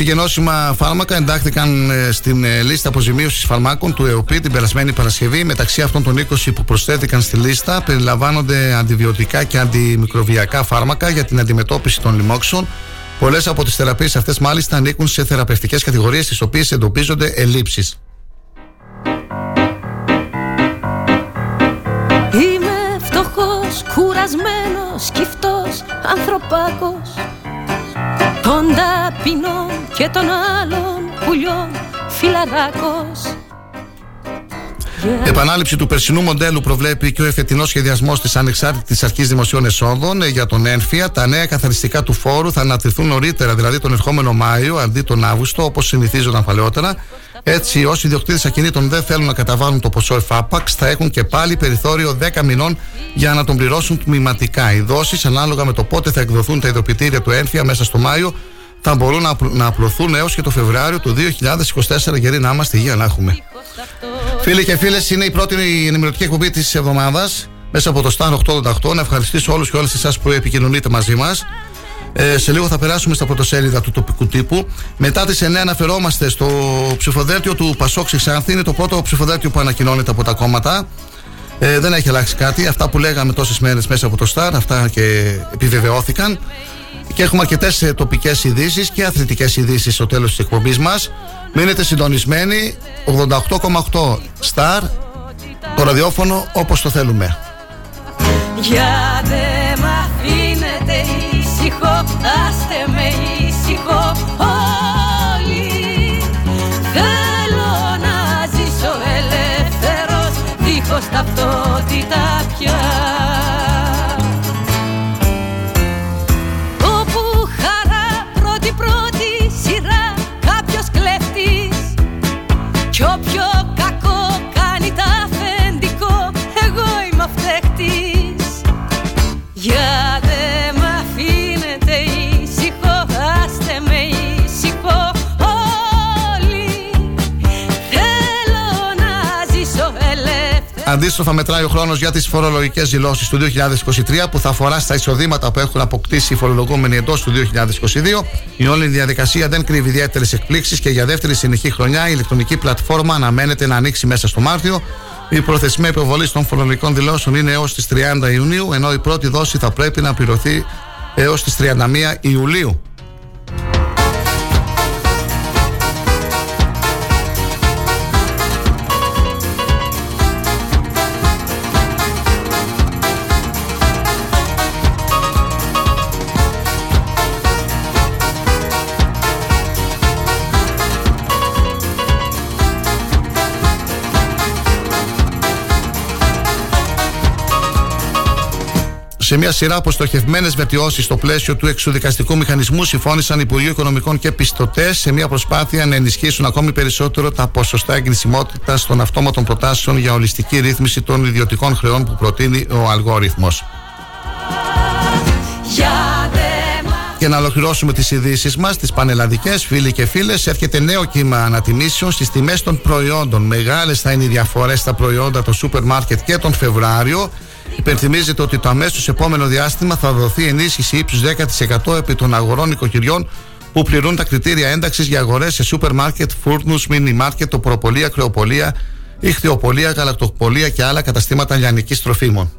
Ακόμα 20 γενώσιμα φάρμακα εντάχθηκαν ε, στην ε, λίστα αποζημίωσης φαρμάκων του ΕΟΠΗ την περασμένη Παρασκευή. Μεταξύ αυτών των 20 που προσθέθηκαν στη λίστα περιλαμβάνονται αντιβιωτικά και αντιμικροβιακά φάρμακα για την αντιμετώπιση των λοιμόξεων. Πολλές από τις θεραπείες αυτές μάλιστα ανήκουν σε θεραπευτικές κατηγορίες στι οποίες εντοπίζονται ελλείψεις. Είμαι φτωχός, κουρασμένος, σκυφτός, ανθρωπάκος και των άλλων πουλιών φιλαράκος Επανάληψη του περσινού μοντέλου προβλέπει και ο εφετινός σχεδιασμός της Ανεξάρτητης Αρχής Δημοσίων Εσόδων ε, για τον έμφυα. Τα νέα καθαριστικά του φόρου θα ανατριθούν νωρίτερα, δηλαδή τον ερχόμενο Μάιο αντί τον Αύγουστο, όπως συνηθίζονταν παλαιότερα. Έτσι, όσοι ιδιοκτήτες ακινήτων δεν θέλουν να καταβάλουν το ποσό εφάπαξ, θα έχουν και πάλι περιθώριο 10 μηνών για να τον πληρώσουν τμηματικά. Οι δόσεις, ανάλογα με το πότε θα εκδοθούν τα ειδοποιητήρια του έμφυα μέσα στο Μάιο, θα μπορούν να, απλ- να απλωθούν έως και το Φεβράριο του 2024, γιατί να είμαστε υγεία να έχουμε. Φίλοι και φίλες, είναι η πρώτη ενημερωτική εκπομπή της εβδομάδας μέσα από το Star 888. Να ευχαριστήσω όλους και όλες εσάς που επικοινωνείτε μαζί μας. Ε, σε λίγο θα περάσουμε στα πρωτοσέλιδα του τοπικού τύπου. Μετά τις 9 αναφερόμαστε στο ψηφοδέλτιο του Πασόκ Ξάνθη. Είναι το πρώτο ψηφοδέλτιο που ανακοινώνεται από τα κόμματα. Ε, δεν έχει αλλάξει κάτι. Αυτά που λέγαμε τόσες μέρες μέσα από το Star, αυτά και επιβεβαιώθηκαν. Και έχουμε αρκετές τοπικές ειδήσεις και αθλητικές ειδήσεις στο τέλος της εκπομπής μας. Μείνετε συντονισμένοι. 88,8 Star. Το ραδιόφωνο όπως το θέλουμε. Για δε μ' αφήνετε ήσυχο, άστε με ήσυχο όλοι Θέλω να ζήσω ελεύθερος, δίχως ταυτότητα πια Αντίστροφα, μετράει ο χρόνος για τις φορολογικές δηλώσεις του 2023 που θα αφορά στα εισοδήματα που έχουν αποκτήσει οι φορολογούμενοι εντός του 2022. Η όλη διαδικασία δεν κρύβει ιδιαίτερες εκπλήξεις και για δεύτερη συνεχή χρονιά η ηλεκτρονική πλατφόρμα αναμένεται να ανοίξει μέσα στο Μάρτιο. Η προθεσμία υποβολής των φορολογικών δηλώσεων είναι έως τις 30 Ιουνίου, ενώ η πρώτη δόση θα πρέπει να πληρωθεί έως τις 31 Ιουλίου. Σε μια σειρά από στοχευμένες βελτιώσεις στο πλαίσιο του εξουδικαστικού μηχανισμού, συμφώνησαν Υπουργείο Οικονομικών και Πιστωτές σε μια προσπάθεια να ενισχύσουν ακόμη περισσότερο τα ποσοστά εγκρισιμότητας των αυτόματων προτάσεων για ολιστική ρύθμιση των ιδιωτικών χρεών που προτείνει ο αλγόριθμος. Και να ολοκληρώσουμε τις ειδήσεις μας, τις πανελλαδικές, φίλοι και φίλες. Έρχεται νέο κύμα ανατιμήσεων στις τιμές των προϊόντων. Μεγάλες θα είναι οι διαφορές στα προϊόντα των σούπερ μάρκετ και τον Φεβράριο. Υπενθυμίζεται ότι το αμέσως επόμενο διάστημα θα δοθεί ενίσχυση ύψους 10% επί των αγορών οικοκυριών που πληρούν τα κριτήρια ένταξης για αγορές σε σούπερ μάρκετ, φούρνους, μίνι μάρκετ, οπροπολία, κρεοπολία, ηχθειοπολία, γαλακτοπολία και άλλα καταστήματα λιανικής τροφίμων.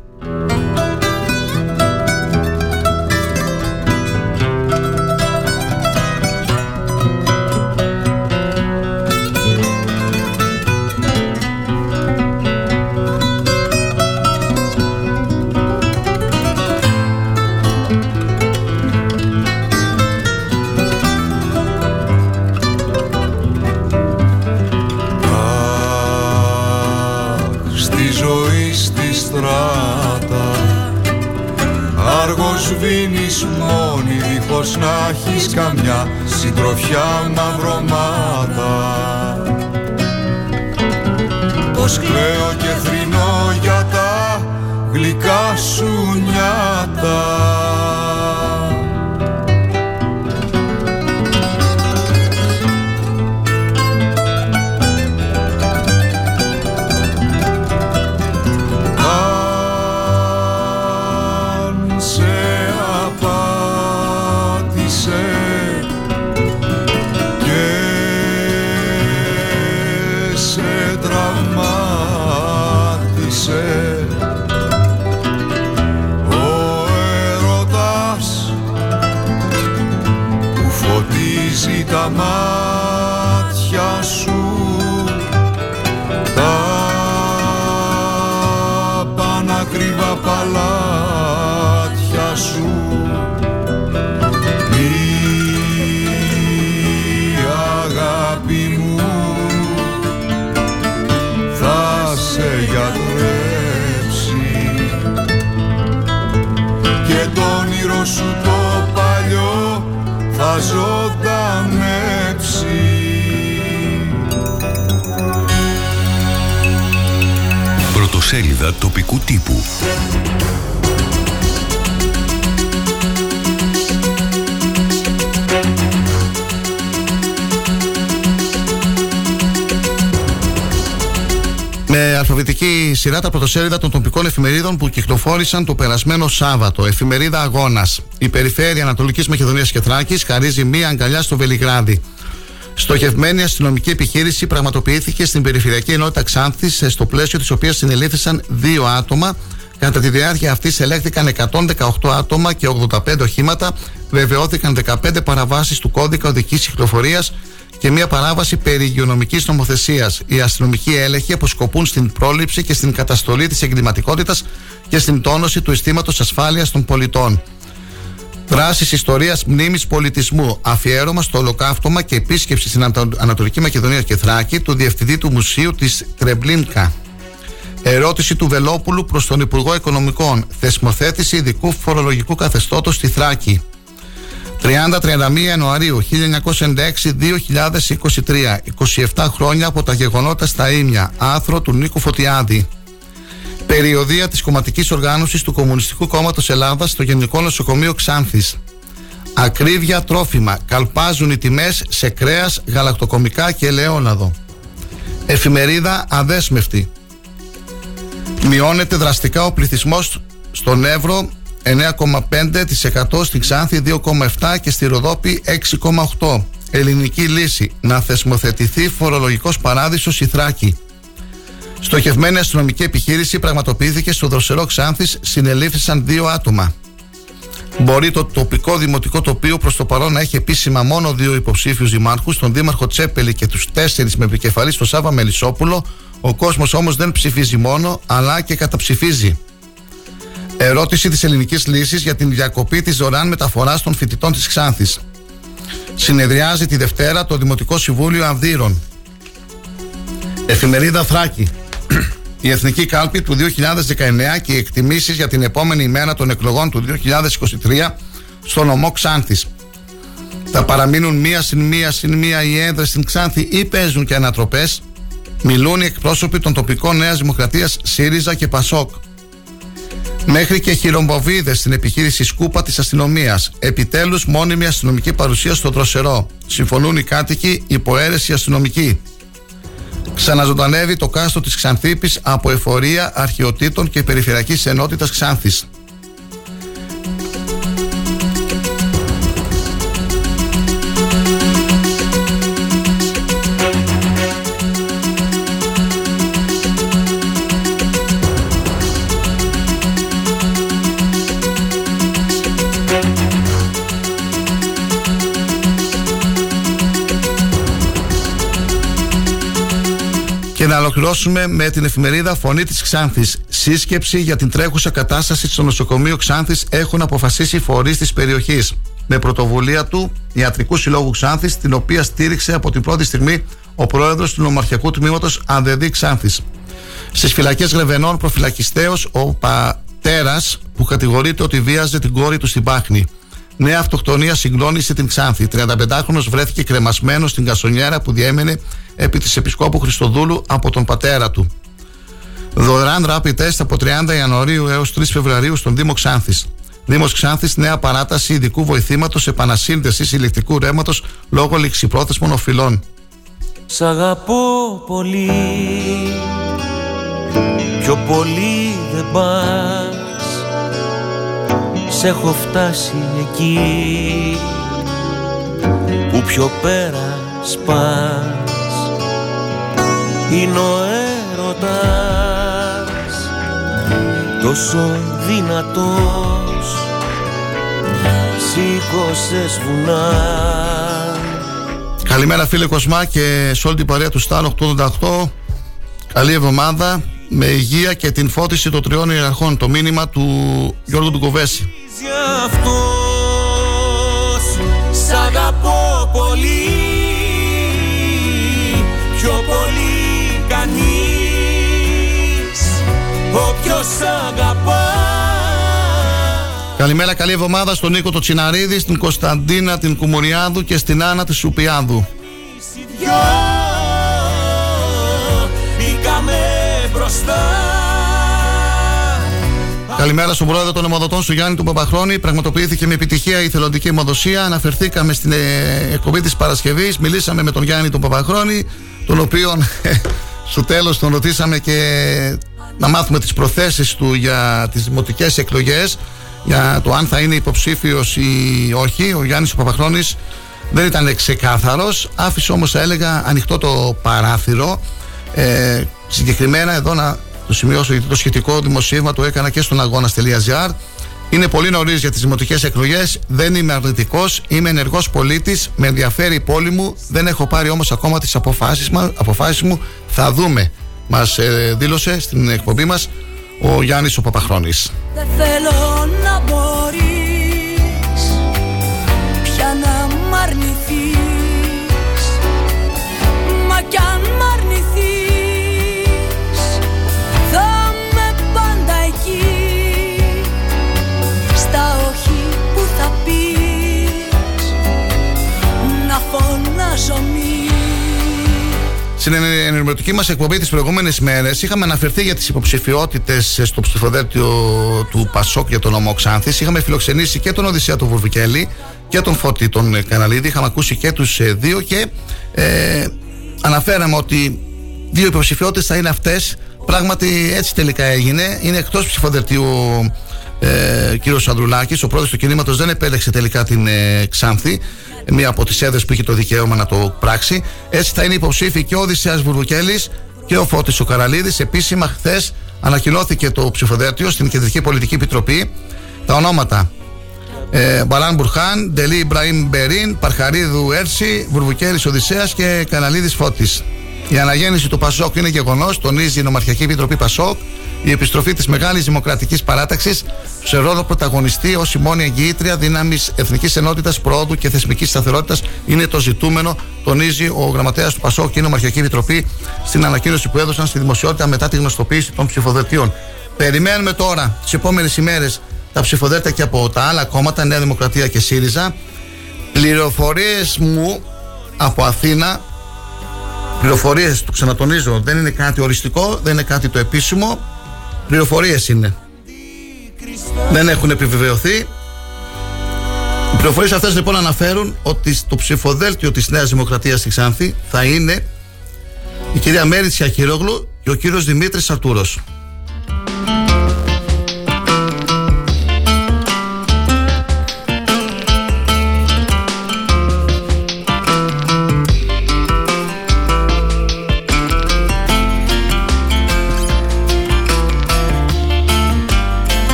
Σειρά τα πρωτοσέλιδα των τοπικών εφημερίδων που κυκλοφόρησαν το περασμένο Σάββατο. Εφημερίδα Αγώνας. Η Περιφέρεια Ανατολικής Μακεδονίας και Θράκης χαρίζει μία αγκαλιά στο Βελιγράδι. Στοχευμένη αστυνομική επιχείρηση πραγματοποιήθηκε στην Περιφερειακή Ενότητα Ξάνθης, στο πλαίσιο της οποίας συνελήφθησαν δύο άτομα. Κατά τη διάρκεια αυτής ελέγχθηκαν 118 άτομα και 85 οχήματα. Βεβαιώθηκαν 15 παραβάσεις του κώδικα οδικής κυκλοφορίας και μια παράβαση περί υγειονομικής νομοθεσίας. Οι αστυνομικοί έλεγχοι αποσκοπούν στην πρόληψη και στην καταστολή της εγκληματικότητας και στην τόνωση του αισθήματος ασφάλειας των πολιτών. Δράσεις ιστορίας μνήμης πολιτισμού. Αφιέρωμα στο ολοκαύτωμα και επίσκεψη στην Ανατο- Ανατολική Μακεδονία και Θράκη του Διευθυντή του Μουσείου της Τρεμπλίνκα. Ερώτηση του Βελόπουλου προς τον Υπουργό Οικονομικών. Θεσμοθέτηση ειδικού φορολογικού καθεστώτος στη Θράκη. 30-31 Ιανουαρίου 1996-2023. 27 χρόνια από τα γεγονότα στα Ήμια. Άθρο του Νίκου Φωτιάδη. Περιοδία της κομματικής οργάνωσης του Κομμουνιστικού Κόμματος Ελλάδας στο Γενικό Νοσοκομείο Ξάνθης. Ακρίβεια τρόφιμα. Καλπάζουν οι τιμές σε κρέας, γαλακτοκομικά και ελαιόλαδο. Εφημερίδα Αδέσμευτη. Μειώνεται δραστικά ο πληθυσμός στον Εύρο 9,5% στην Ξάνθη 2,7% και στη Ροδόπη 6,8%. Ελληνική λύση. Να θεσμοθετηθεί φορολογικός παράδεισος η Θράκη. Στοχευμένη αστυνομική επιχείρηση πραγματοποιήθηκε στο δροσερό Ξάνθης, συνελήφθησαν δύο άτομα. Μπορεί το τοπικό δημοτικό τοπίο προς το παρόν να έχει επίσημα μόνο δύο υποψήφιους δημάρχους, τον Δήμαρχο Τσέπελη και τους τέσσερις με επικεφαλής στο Σάβα Μελισσόπουλο. Ο κόσμος όμως δεν ψηφίζει μόνο, αλλά και καταψηφίζει. Ερώτηση της ελληνικής λύσης για την διακοπή της δωρεάν μεταφοράς των φοιτητών της Ξάνθης. Συνεδριάζει τη Δευτέρα το Δημοτικό Συμβούλιο Ανδύρων. Εφημερίδα Θράκη. Η Εθνική Κάλπη του 2019 και οι εκτιμήσεις για την επόμενη ημέρα των εκλογών του 2023 στο νομό Ξάνθης. Θα παραμείνουν μία συν μία συν μία οι έδρες στην Ξάνθη ή παίζουν και ανατροπές. Μιλούν οι εκπρόσωποι των τοπικών Νέας Δημοκρατίας ΣΥΡΙΖΑ και ΠΑΣΟΚ. Μέχρι και χειρομποβίδε στην επιχείρηση Σκούπα της αστυνομίας. Επιτέλους, μόνιμη αστυνομική παρουσία στο Δροσερό. Συμφωνούν οι κάτοικοι, υποαίρεση αστυνομική. Ξαναζωντανεύει το κάστρο της Ξανθήπη από εφορία αρχαιοτήτων και περιφερειακής ενότητας Ξάνθης. Ολοκληρώσουμε με την εφημερίδα Φωνή της Ξάνθης. Σύσκεψη για την τρέχουσα κατάσταση στο νοσοκομείο Ξάνθης έχουν αποφασίσει οι φορείς της περιοχής. Με πρωτοβουλία του Ιατρικού Συλλόγου Ξάνθης, την οποία στήριξε από την πρώτη στιγμή ο πρόεδρος του Νομαρχιακού Τμήματος Ανδεδί Ξάνθης. Στις φυλακές Γρεβενών προφυλακιστέο ο πατέρας που κατηγορείται ότι βίαζε την κόρη του στην Πάχνη. Νέα αυτοκτονία συγκλώνησε την Ξάνθη. 35χρονο βρέθηκε κρεμασμένος στην κασονιέρα που διέμενε επί της Επισκόπου Χριστοδούλου από τον πατέρα του. Δωρεάν rapid test από 30 Ιανουαρίου έως 3 Φεβρουαρίου στον Δήμο Ξάνθης. Δήμος Ξάνθης, νέα παράταση ειδικού βοηθήματος επανασύνδεσης ηλεκτρικού ρεύματος λόγω ληξιπρόθεσμων οφειλών. Σ' αγαπώ πολύ Πιο πολύ δεν πας Σ' έχω φτάσει εκεί Που πιο πέρα σπάς Είναι ο έρωτας Τόσο δυνατός Σήκωσες βουνά Καλημέρα φίλε Κοσμά και σε όλη την παρέα του Στάλ 888. Καλή εβδομάδα με υγεία και την φώτιση των τριών ιεραρχών. Το μήνυμα του Γιώργου του Κοβέση. για αυτός Σ' αγαπώ πολύ Πιο πολύ κανείς Όποιος σ' αγαπά Καλημέρα, καλή εβδομάδα στον Νίκο το Τσιναρίδη, στην Κωνσταντίνα την Κουμουριάδου και στην Άννα τη Σουπιάδου. δυο Μπήκαμε μπροστά Καλημέρα στον πρόεδρο των αιμοδοτών σου Γιάννη του Παπαχρόνη. Πραγματοποιήθηκε με επιτυχία η θελοντική αιμοδοσία. Αναφερθήκαμε στην ε, εκπομπή της Παρασκευής. Μιλήσαμε με τον Γιάννη του Παπαχρόνη, τον οποίον (laughs) στο τέλος τον ρωτήσαμε και να μάθουμε τις προθέσεις του για τις δημοτικές εκλογές. Για το αν θα είναι υποψήφιος ή όχι. Ο Γιάννης του Παπαχρόνης δεν ήταν ξεκάθαρος. Άφησε όμως, θα έλεγα, ανοιχτό το παράθυρο. Ε, συγκεκριμένα εδώ να το σημειώσω γιατί το σχετικό δημοσίευμα το έκανα και στον αγώνα.gr. Είναι πολύ νωρίς για τις δημοτικές εκλογές. Δεν είμαι αρνητικός. Είμαι ενεργός πολίτης. Με ενδιαφέρει η πόλη μου. Δεν έχω πάρει όμως ακόμα τις αποφάσεις μου. Θα δούμε. Μας δήλωσε στην εκπομπή μας ο Γιάννης ο Παπαχρόνης. Δεν θέλω να μπορείς Στην ενημερωτική μας εκπομπή τις προηγούμενες μέρες είχαμε αναφερθεί για τις υποψηφιότητες στο ψηφοδέλτιο του Πασόκ για τον νόμο Ξάνθης. Είχαμε φιλοξενήσει και τον Οδυσσέα του Βουρβικέλη και τον Φώτη τον ε, Καναλίδη. Είχαμε ακούσει και τους δύο και ε, αναφέραμε ότι δύο υποψηφιότητες θα είναι αυτές. Πράγματι έτσι τελικά έγινε. Είναι εκτός ψηφοδελτίου ε, κύριος Ανδρουλάκης. Ο πρόεδρος του κινήματος δεν επέλεξε τελικά την ε, Ξάνθη, μία από τις έδρες που είχε το δικαίωμα να το πράξει. Έτσι θα είναι υποψήφοι και ο Οδυσσέας Βουρβουκέλη και ο Φώτης ο Καραλίδης. Επίσημα, χθες ανακοινώθηκε το ψηφοδέλτιο στην Κεντρική Πολιτική Επιτροπή. Τα ονόματα ε, Μπαλάν Μπουρχάν, Ντελή Ιμπραήμ Μπερίν, Παρχαρίδου Έρση, Βουρβουκέλης Οδυσσέας και Καναλίδη Φώτης. Η αναγέννηση του Πασόκ είναι γεγονός, τονίζει η Νομαρχιακή Επιτροπή Πασόκ. Η επιστροφή της μεγάλης δημοκρατικής παράταξης σε ρόλο πρωταγωνιστή ως η μόνη εγγυήτρια δύναμης εθνικής ενότητας, πρόοδου και θεσμικής σταθερότητας είναι το ζητούμενο, τονίζει ο γραμματέας του Πασόκ και η Νομαρχιακή Επιτροπή στην ανακοίνωση που έδωσαν στη δημοσιότητα μετά τη γνωστοποίηση των ψηφοδελτίων. Περιμένουμε τώρα τις επόμενες ημέρες τα ψηφοδέλτια και από τα άλλα κόμματα, Νέα Δημοκρατία και ΣΥΡΙΖΑ. Πληροφορίες μου από Αθήνα Πληροφορίες, το ξανατονίζω, δεν είναι κάτι οριστικό, δεν είναι κάτι το επίσημο. Πληροφορίες είναι. Δεν έχουν επιβεβαιωθεί. Οι πληροφορίες αυτές λοιπόν αναφέρουν ότι στο ψηφοδέλτιο της Νέας Δημοκρατίας στη Ξάνθη θα είναι η κυρία Μέρη Τσιαχυρόγλου και ο κύριος Δημήτρης Αρτούρος.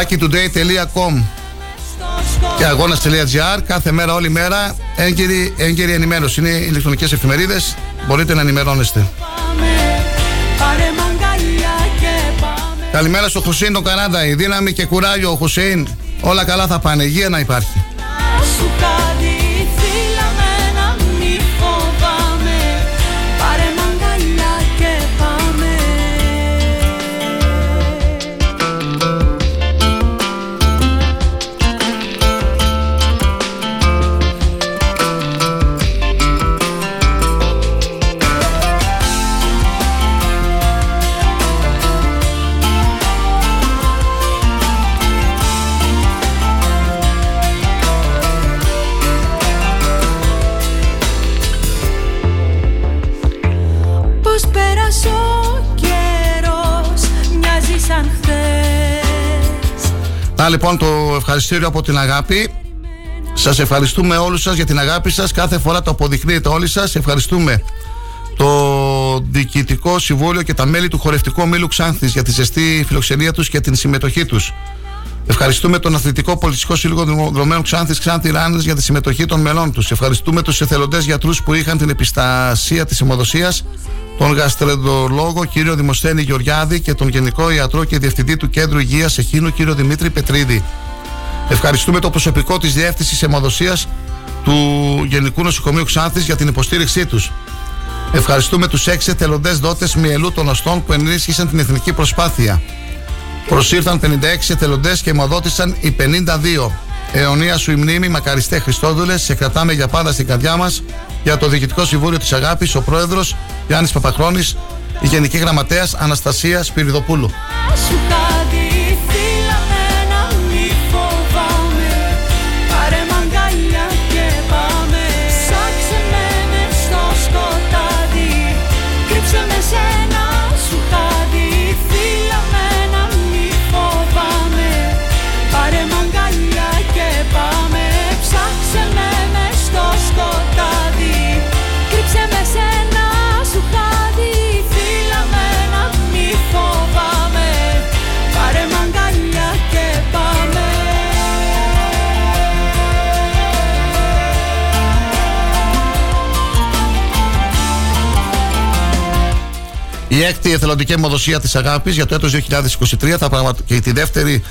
thrakitoday.com και αγώνα.gr κάθε μέρα, όλη μέρα έγκυρη, έγκυρη ενημέρωση. Είναι ηλεκτρονικές εφημερίδες, μπορείτε να ενημερώνεστε. Πάρε μ' αγκαλιά και πάμε Καλημέρα στο Χουσίν τον Κανάντα. Η δύναμη και κουράγιο ο Χουσίν. Όλα καλά θα πάνε. Υγεία να υπάρχει. Χθες Να λοιπόν το ευχαριστήριο από την αγάπη. Σας ευχαριστούμε όλους σας για την αγάπη σας. Κάθε φορά το αποδεικνύετε όλοι σας. Ευχαριστούμε το Διοικητικό Συμβούλιο και τα μέλη του Χορευτικού Ομίλου Ξάνθης για τη ζεστή φιλοξενία τους και την συμμετοχή τους. Ευχαριστούμε τον Αθλητικό Πολιτιστικό Σύλλογο Δρομένων Ξάνθης Ξάνθη Ράνες για τη συμμετοχή των μελών τους. Ευχαριστούμε τους εθελοντές γιατρούς που είχαν την επιστασία της αιμοδοσίας, τον γαστρεντολόγο κύριο Δημοσθένη Γεωργιάδη και τον Γενικό Ιατρό και Διευθυντή του Κέντρου Υγείας Εχίνου κύριο Δημήτρη Πετρίδη. Ευχαριστούμε το προσωπικό της Διεύθυνσης Αιμοδοσίας του Γενικού Νοσοκομείου Ξάνθης για την υποστήριξή τους. Ευχαριστούμε τους έξι εθελοντές δότες μυελού των οστών που ενίσχυσαν την εθνική προσπάθεια. Προσήρθαν 56 εθελοντές και αιμοδότησαν οι 52. Αιωνία σου η μνήμη, μακαριστέ Χριστόδουλες, σε κρατάμε για πάντα στην καρδιά μας. Για το Διοικητικό Συμβούλιο της Αγάπης, ο πρόεδρος Γιάννης Παπαχρόνης, η Γενική Γραμματέας Αναστασίας Σπυριδοπούλου. Η έκτη εθελοντική αιμοδοσία της Αγάπης για το έτος 2023 θα πραγμα- και τη δεύτερη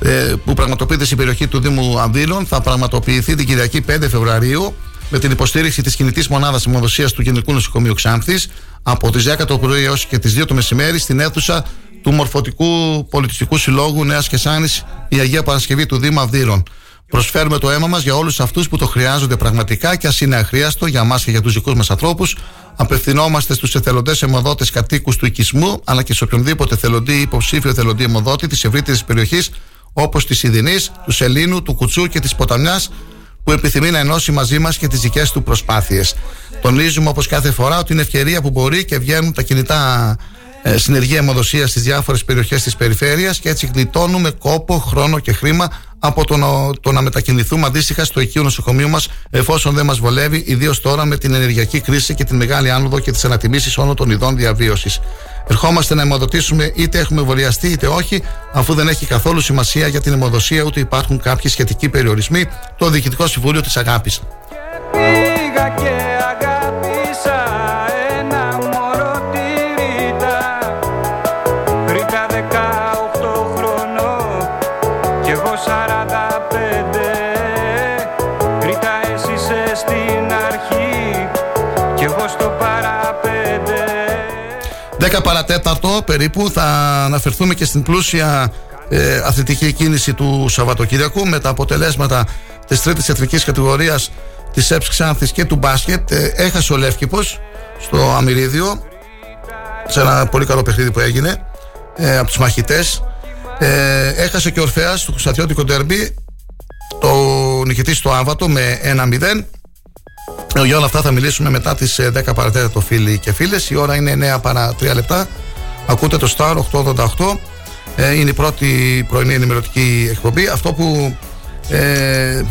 ε, που πραγματοποιείται στην περιοχή του Δήμου Ανδύλων θα πραγματοποιηθεί την Κυριακή 5 Φεβρουαρίου με την υποστήριξη της κινητής μονάδας αιμοδοσίας του Γενικού Νοσοκομείου Ξάνθης από τις 10 το πρωί έως και τις 2 το μεσημέρι στην αίθουσα του Μορφωτικού Πολιτιστικού Συλλόγου Νέας Κεσάνης η Αγία Παρασκευή του Δήμου Αυδείρων. Προσφέρουμε το αίμα μας για όλους αυτούς που το χρειάζονται πραγματικά και α είναι αχρίαστο για εμά και για τους δικούς μας ανθρώπους. Απευθυνόμαστε στους εθελοντές αιμοδότες κατοίκους του οικισμού, αλλά και σε οποιονδήποτε θελοντή ή υποψήφιο θελοντή αιμοδότη της ευρύτερης περιοχής, όπως της Ιδινής, του Σελήνου, του Κουτσού και της Ποταμιάς, που επιθυμεί να ενώσει μαζί μας και τις δικές του προσπάθειες. Τονίζουμε όπως κάθε φορά ότι είναι ευκαιρία που μπορεί και βγαίνουν τα κινητά ε, συνεργεία αιμοδοσία στις διάφορες περιοχές της περιφέρειας και έτσι γλιτώνουμε κόπο, χρόνο και χρήμα από το να, το να μετακινηθούμε αντίστοιχα στο οικείο νοσοκομείο μας, εφόσον δεν μας βολεύει, ιδίως τώρα με την ενεργειακή κρίση και την μεγάλη άνοδο και τις ανατιμήσεις όλων των ειδών διαβίωσης. Ερχόμαστε να αιμοδοτήσουμε είτε έχουμε εμβολιαστεί είτε όχι, αφού δεν έχει καθόλου σημασία για την αιμοδοσία ούτε υπάρχουν κάποιοι σχετικοί περιορισμοί, το Διοικητικό Συμβούλιο της Αγάπη. 10 παρατέταρτο περίπου θα αναφερθούμε και στην πλούσια ε, αθλητική κίνηση του Σαββατοκύριακου με τα αποτελέσματα της τρίτης εθνικής κατηγορίας της ΕΠΣ Ξάνθης και του μπάσκετ. Ε, έχασε ο Λεύκηπος στο Αμυρίδιο σε ένα πολύ καλό παιχνίδι που έγινε ε, από τους μαχητές. Ε, έχασε και ο Ορφέας στο Κουστατιώτικο Ντέρμπι το νικητή στο Άβατο με 1-0 ε, Για όλα αυτά θα μιλήσουμε μετά τις ε, 10 παρατέταρτο φίλοι και φίλες. Η ώρα είναι 9 παρά 3 λεπτά. Ακούτε το Star 888 ε, Είναι η πρώτη πρωινή ενημερωτική εκπομπή. Αυτό που ε,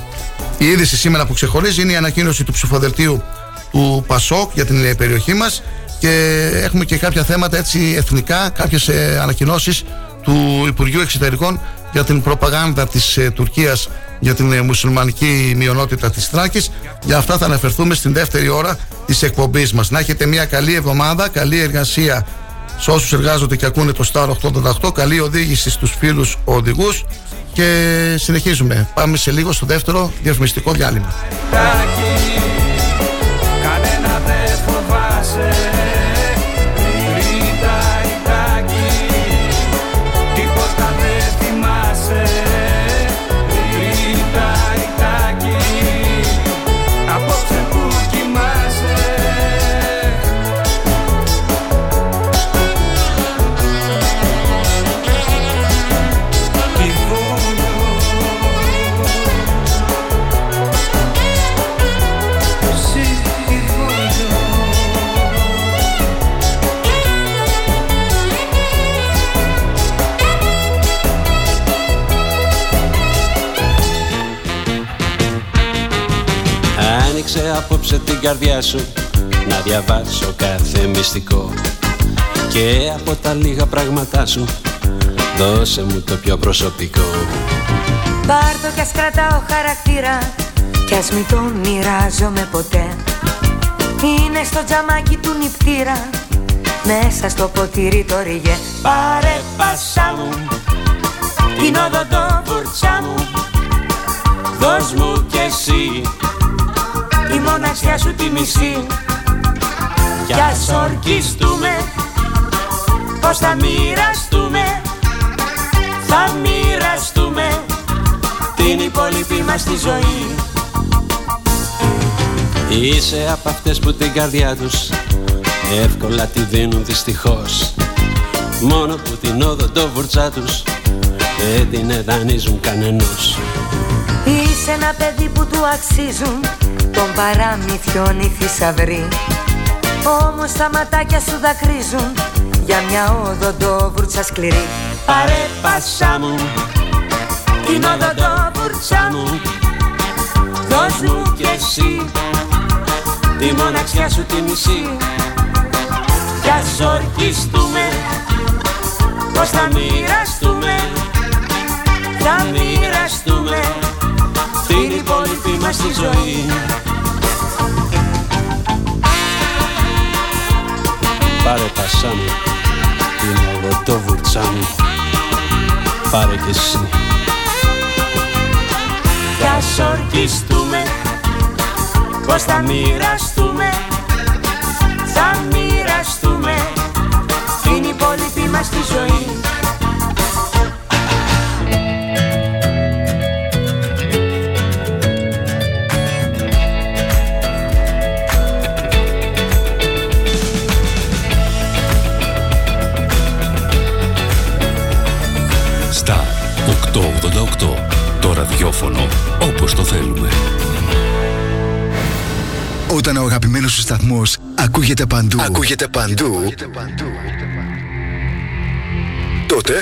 η είδηση σήμερα που ξεχωρίζει είναι η ανακοίνωση του ψηφοδελτίου του Πασόκ για την ε, περιοχή μας. Και έχουμε και κάποια θέματα έτσι εθνικά, κάποιες ε, ανακοινώσεις του Υπουργείου Εξωτερικών για την προπαγάνδα της ε, Τουρκίας για την ε, μουσουλμανική μειονότητα της Θράκης. Για αυτά θα αναφερθούμε στην δεύτερη ώρα της εκπομπής μας. Να έχετε μια καλή εβδομάδα, καλή εργασία σε όσους εργάζονται και ακούνε το Star 88, καλή οδήγηση στους φίλους οδηγούς και συνεχίζουμε. Πάμε σε λίγο στο δεύτερο διαφημιστικό διάλειμμα. Την καρδιά σου Να διαβάσω κάθε μυστικό. Και από τα λίγα πράγματά σου Δώσε μου το πιο προσωπικό. Πάρ' το κι ας κρατάω χαρακτήρα Κι ας μην τον μοιράζομαι ποτέ. Είναι στο τζαμάκι του νηπτήρα Μέσα στο ποτήρι το ριγέ. Πάρε πάσα μου Την οδοντό βουρτσά μου. Δώσ' μου κι εσύ Η μοναξιά σου τη μισή. Κι ας ορκιστούμε Πως θα μοιραστούμε Θα μοιραστούμε Την υπόλοιπη μας τη ζωή. Είσαι από αυτές που την καρδιά τους Εύκολα τη δίνουν δυστυχώς. Μόνο που την όδοντο βουρτσά τους Δεν την δανείζουν κανενός. Είσαι ένα παιδί που του αξίζουν Των παραμυθιών οι θησαυροί. Όμως τα ματάκια σου δακρύζουν Για μια όδοντο βούρτσα σκληρή. Πάρε πάσα μου. Την οδοντό βουρτσά μου. Δώσ' μου κι εσύ Τη μοναξιά σου τη μισή. Κι ας ορκιστούμε Πως θα μοιραστούμε. Θα μοιραστούμε Την υπόλοιπη μας τη ζωή Πάρε πασά μου Την οδοντό βουρτσά μου Πάρε κι εσύ. Κι ας ορκιστούμε Πως θα μοιραστούμε Θα μοιραστούμε Την υπόλοιπη μας τη ζωή ραδιόφωνο όπως το θέλουμε. Όταν ο αγαπημένος σου σταθμός ακούγεται παντού, ακούγεται παντού, τότε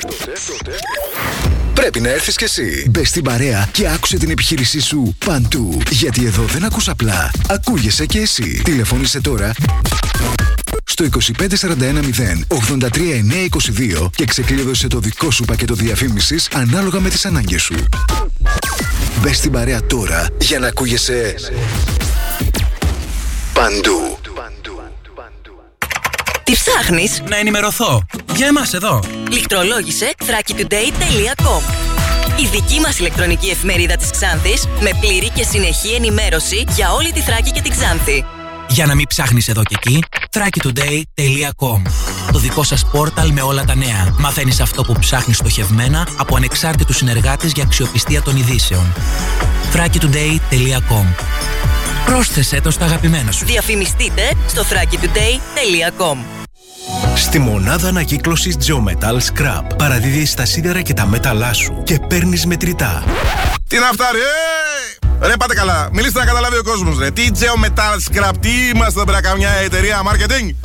πρέπει να έρθεις κι εσύ. Μπες στην παρέα και άκουσε την επιχείρησή σου παντού. Γιατί εδώ δεν ακούς απλά, ακούγεσαι κι εσύ. Τηλεφώνησε τώρα στο 25410 83922 και ξεκλείδωσε το δικό σου πακέτο διαφήμισης ανάλογα με τις ανάγκες σου. Μπες στην παρέα τώρα για να ακούγεσαι παντού. Τι ψάχνεις; Να ενημερωθώ. Για εμάς εδώ. Λιχτρολόγησε thrakitoday.com Η δική μας ηλεκτρονική εφημερίδα της Ξάνθης με πλήρη και συνεχή ενημέρωση για όλη τη Θράκη και την Ξάνθη. Για να μην ψάχνεις εδώ και εκεί, thrakitoday.com Το δικό σας πόρταλ με όλα τα νέα. Μαθαίνεις αυτό που ψάχνεις στοχευμένα από ανεξάρτητους συνεργάτες για αξιοπιστία των ειδήσεων. thrakitoday.com Πρόσθεσέ το στα αγαπημένα σου. Διαφημιστείτε στο thrakitoday.com Στη μονάδα ανακύκλωσης Geometal Scrap παραδίδεις τα σίδερα και τα μέταλά σου και παίρνεις μετρητά. Τι να φτάρει, ε! Ρε πάτε καλά, μιλήστε να καταλάβει ο κόσμος ρε. Τι Geo Metal Scrap, τι είμαστε εδώ πέρα καμιά εταιρεία marketing;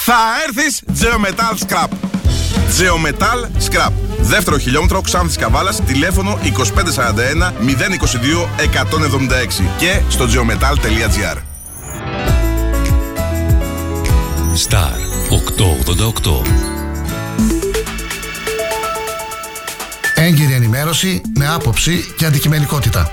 Θα έρθεις Geometal Scrap. Geometal Scrap. Δεύτερο χιλιόμετρο Ξάνθης Καβάλας, τηλέφωνο 2541 022 176 και στο geometal.gr. Star 888. Έγκυρη ενημέρωση με άποψη και αντικειμενικότητα.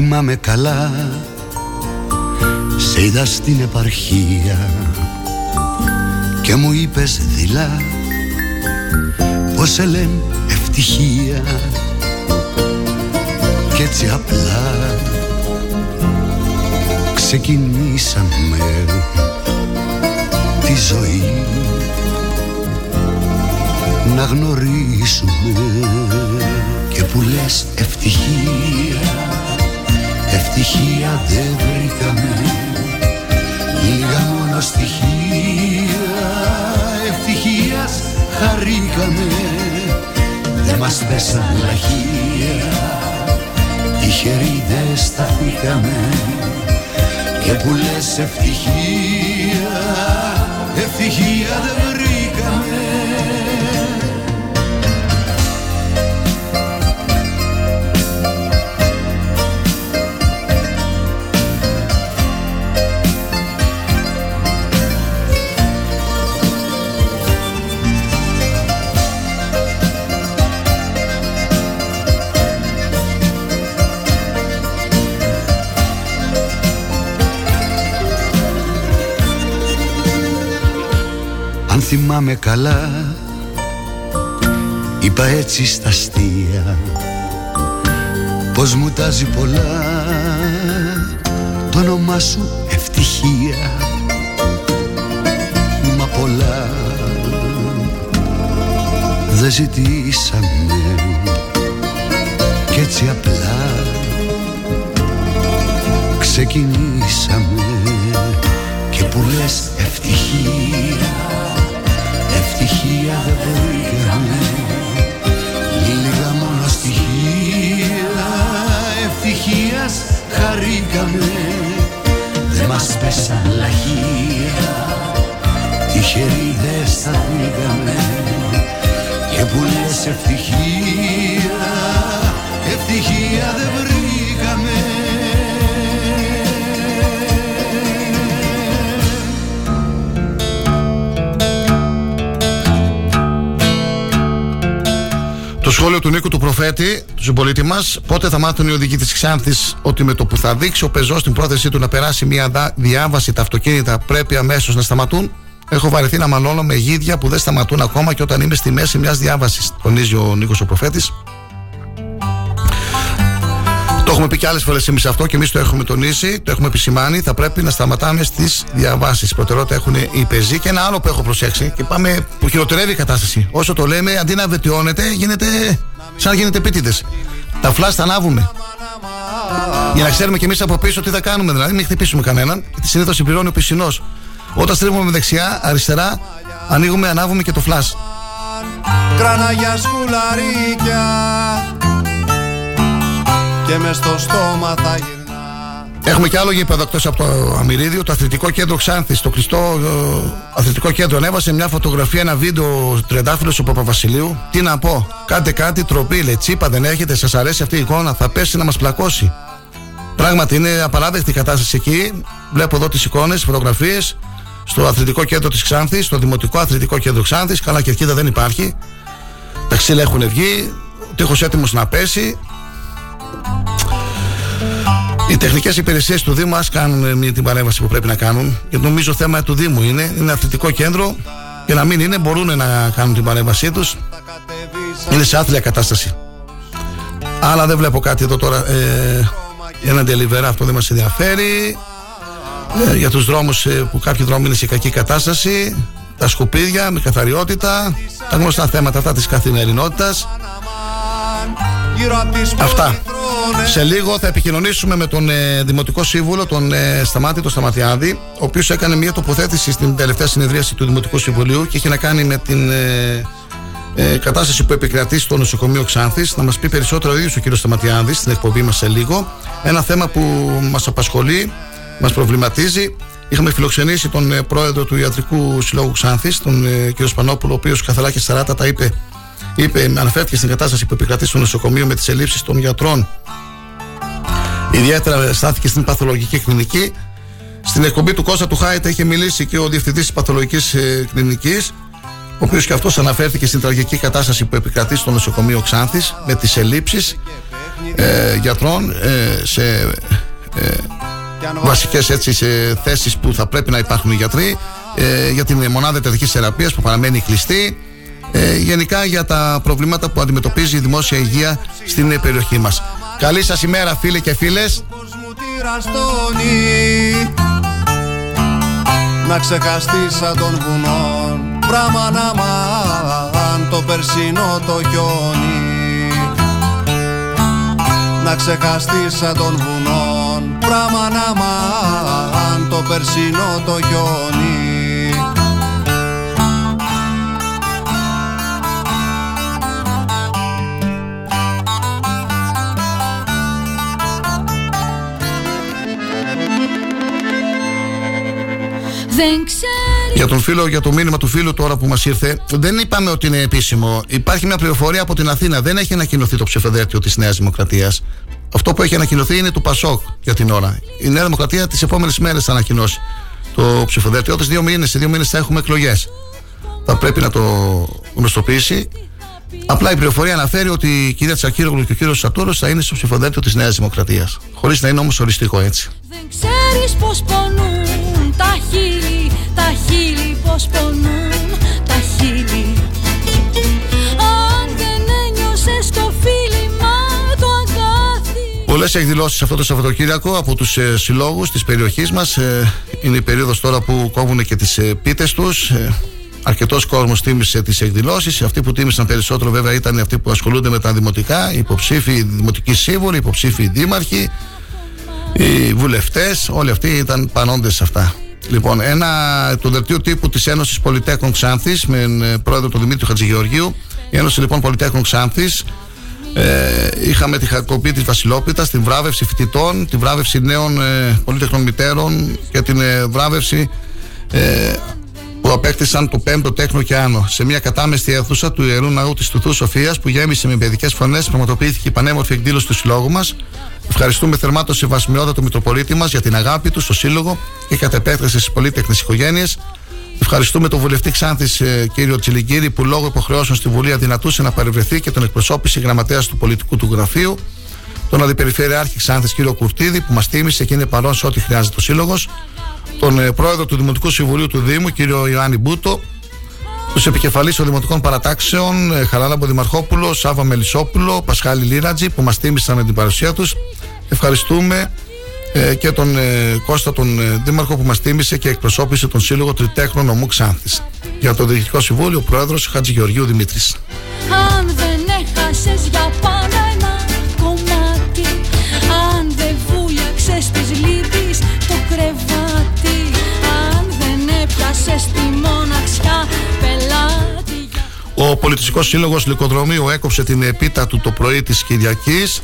Θυμάμαι καλά. Σε είδα στην επαρχία Και μου είπες δειλά Πως σε λένε ευτυχία Κι έτσι απλά Ξεκινήσαμε Τη ζωή. Να γνωρίσουμε Και που λες ευτυχία Ευτυχία δεν βρήκαμε. Λίγα μόνο στοιχεία. Ευτυχίας χαρήκαμε. Δεν μας πέσαν λαχεία. Τυχεροί δεν σταθήκαμε Και που λες ευτυχία Ευτυχία δεν θυμάμαι καλά. Είπα έτσι στα αστεία Πως μου τάζει πολλά. Το όνομά σου ευτυχία Μα πολλά. Δεν ζητήσαμε Κι έτσι απλά. Ξεκινήσαμε Και που λες ευτυχία Νίκου του Προφέτη, του συμπολίτη μας, πότε θα μάθουν οι οδηγοί της Ξάνθης ότι με το που θα δείξει ο πεζός την πρόθεσή του να περάσει μια δα- διάβαση τα αυτοκίνητα πρέπει αμέσως να σταματούν. Έχω βαρεθεί να μαλώνω με γίδια που δεν σταματούν ακόμα και όταν είμαι στη μέση μιας διάβασης, τονίζει ο Νίκος ο Προφέτης. Το έχουμε πει και άλλες φορές εμείς αυτό και εμείς το έχουμε τονίσει, το έχουμε επισημάνει. Θα πρέπει να σταματάμε στις διαβάσεις. Προτεραιότητα έχουν οι πεζοί και ένα άλλο που έχω προσέξει και πάμε που χειροτερεύει η κατάσταση. Όσο το λέμε, αντί να βελτιώνεται, γίνεται σαν να γίνεται επίτηδες. Τα φλάσ τα ανάβουμε. Για να ξέρουμε κι εμείς από πίσω τι θα κάνουμε. Δηλαδή, μην χτυπήσουμε κανέναν. Γιατί συνήθως συμπληρώνει ο πισινός. Όταν στρίβουμε με δεξιά, αριστερά, ανοίγουμε, ανάβουμε και το φλάσ. Κράνα για σκουλαρίκια Και μες στο στόμα θα γυρνά Έχουμε και άλλο γήπεδο εκτός από το Αμυρίδιο, το Αθλητικό Κέντρο Ξάνθης. Το κλειστό ε, Αθλητικό Κέντρο ανέβασε μια φωτογραφία, ένα βίντεο τριαντάφυλλος του Παπαβασιλείου. Τι να πω, κάντε κάτι, τροπή, λέει τσίπα, δεν έχετε, σας αρέσει αυτή η εικόνα, θα πέσει να μας πλακώσει. Πράγματι είναι απαράδεκτη η κατάσταση εκεί. Βλέπω εδώ τις εικόνες, φωτογραφίες στο Αθλητικό Κέντρο της Ξάνθης, στο Δημοτικό Αθλητικό Κέντρο Ξάνθης. Καλά κερκίδα δεν υπάρχει. Τα ξύλα έχουν βγει, ο τείχος έτοιμος να πέσει. Οι τεχνικές υπηρεσίες του Δήμου ας κάνουν ε, μια- την παρέμβαση που πρέπει να κάνουν. Γιατί νομίζω θέμα του Δήμου είναι. Είναι αθλητικό κέντρο. Και να μην είναι, μπορούν να κάνουν την παρέμβασή τους. Είναι σε άθλια κατάσταση. Αλλά δεν βλέπω κάτι εδώ τώρα. Ε, ένα delivery, αυτό δεν μας ενδιαφέρει. Ε, για τους δρόμους που κάποιοι δρόμοι είναι σε κακή κατάσταση. Τα σκουπίδια με καθαριότητα. Τα γνωστά θέματα αυτά της καθημερινότητας. Γύρω απ' τις Αυτά. Σε λίγο θα επικοινωνήσουμε με τον ε, Δημοτικό Σύμβουλο, τον ε, Σταμάτη, τον Σταματιάδη, ο οποίος έκανε μια τοποθέτηση στην τελευταία συνεδρίαση του Δημοτικού Συμβουλίου και είχε να κάνει με την ε, ε, κατάσταση που επικρατεί στο νοσοκομείο Ξάνθης. Να μας πει περισσότερο ο ίδιος ο κ. Σταματιάδης στην εκπομπή μας σε λίγο. Ένα θέμα που μας απασχολεί, μας προβληματίζει. Είχαμε φιλοξενήσει τον ε, πρόεδρο του Ιατρικού Συλλόγου Ξάνθης, τον ε, κ. Σπανόπουλο, ο οποίος καθαρά και σαράτα τα είπε είπε, αναφέρθηκε στην κατάσταση που επικρατεί στο νοσοκομείο με τις ελλείψεις των γιατρών. Ιδιαίτερα στάθηκε στην παθολογική κλινική. Στην εκπομπή του Κώστα του Χάιτα είχε μιλήσει και ο διευθυντής της παθολογικής ε, κλινικής, ο οποίος και αυτός αναφέρθηκε στην τραγική κατάσταση που επικρατεί στο νοσοκομείο Ξάνθης με τις ελλείψεις ε, γιατρών ε, σε ε, βασικές έτσι σε θέσεις που θα πρέπει να υπάρχουν οι γιατροί ε, για την μονάδα ιατρικής θεραπείας που παραμένει κλειστή ε, γενικά για τα προβλήματα που αντιμετωπίζει η δημόσια υγεία στην ε, περιοχή μας. Καλή σας ημέρα φίλοι και φίλες. ραστόνι Να ξεχαστεί σαν των βουνών Πράμα να μαν το περσινό το χιόνι Να ξεχαστεί σαν των βουνών Πράμα να μαν το περσινό το χιόνι Δεν ξέρει Για τον φίλο, για το μήνυμα του φίλου τώρα που μας ήρθε, δεν είπαμε ότι είναι επίσημο. Υπάρχει μια πληροφορία από την Αθήνα. Δεν έχει ανακοινωθεί το ψηφοδέλτιο της Νέας Δημοκρατίας. Αυτό που έχει ανακοινωθεί είναι του Πασόκ για την ώρα. Η Νέα Δημοκρατία τις επόμενες μέρες θα ανακοινώσει το ψηφοδέλτιο της. Δύο μήνες, σε δύο μήνες θα έχουμε εκλογές. Θα πρέπει να το γνωστοποιήσει. Απλά η πληροφορία αναφέρει ότι η κυρία Τσακύρογλου και ο κύριος Σατούρος θα είναι στο ψηφοδέλτιο της Νέας Δημοκρατίας. Χωρίς να είναι όμως οριστικό έτσι. Δεν ξέρεις πως πονούν τα χείλη, τα χείλη πως πονούν τα χείλη Αν δεν ένιωσες το φίλημα το αγκάθι Πολλές εκδηλώσεις αυτό το Σαββατοκύριακο από τους ε, συλλόγους της περιοχής μας. Ε, είναι η περίοδος τώρα που κόβουν και τις ε, πίτες τους. Ε, Αρκετός κόσμος τίμησε τις εκδηλώσεις. Αυτοί που τίμησαν περισσότερο, βέβαια, ήταν αυτοί που ασχολούνται με τα δημοτικά, οι υποψήφοι οι δημοτικοί σύμβουλοι, οι υποψήφοι δήμαρχοι, οι βουλευτές. Όλοι αυτοί ήταν πανόντες σε αυτά. Λοιπόν, ένα του δελτίου τύπου της Ένωσης Πολυτέχνων Ξάνθης με ε, πρόεδρο τον Δημήτρη Χατζηγεωργίου. Η Ένωση λοιπόν Πολυτέχνων Ξάνθης ε, είχαμε τη χαρκοπή της Βασιλόπιτας, την βράβευση φοιτητών, την βράβευση νέων ε, πολύτεχνων μητέρων και την ε, βράβευση ε, που απέκτησαν το 5ο τέχνο και άνω. Σε μια κατάμεστη αίθουσα του ιερού ναού της Τουθού Σοφίας που γέμισε με παιδικές φωνές, πραγματοποιήθηκε η πανέμορφη εκδήλωση του συλλόγου μας. Ευχαριστούμε θερμά το σεβασμιότατο Μητροπολίτη μας για την αγάπη του στο σύλλογο και κατ' επέκταση στις πολύτεχνες οικογένειες. Ευχαριστούμε τον βουλευτή Ξάνθη ε, κύριο Τσιλιγκύρη που λόγω υποχρεώσεων στη Βουλή αδυνατούσε να παρευρεθεί και τον εκπροσώπησε γραμματέας του πολιτικού του γραφείου. Τον Αντιπεριφερειάρχη Ξάνθης κύριο Κουρτίδη που μας τίμησε και είναι παρόν σε ό,τι χρειάζεται ο Σύλλογος. Τον ε, πρόεδρο του Δημοτικού Συμβουλίου του Δήμου κύριο Ιωάννη Μπούτο. Τους επικεφαλείς των Δημοτικών Παρατάξεων ε, Χαράλαμπο Δημαρχόπουλο, Σάβα Μελισσόπουλο, Πασχάλη Λίρατζη που μας τίμησαν με την παρουσία τους. Ευχαριστούμε ε, και τον ε, Κώστα τον ε, Δήμαρχο που μας τίμησε και εκπροσώπησε τον Σύλλογο Τριτέχνων Νομού Ξάνθης. Για το Διοικητικό Συμβούλιο, ο Πρόεδρος Χατζηγεωργίου Δημήτρης. Αν δεν έχασες για πάντα ένα κομμάτι Αν δεν βούλιαξες της λύπης το κρεβάτι Αν δεν έπιασες τη μοναξιά πελάτη Ο Πολιτιστικός Σύλλογος Λυκοδρομίου έκοψε την επίτα του το πρωί της Κυριακής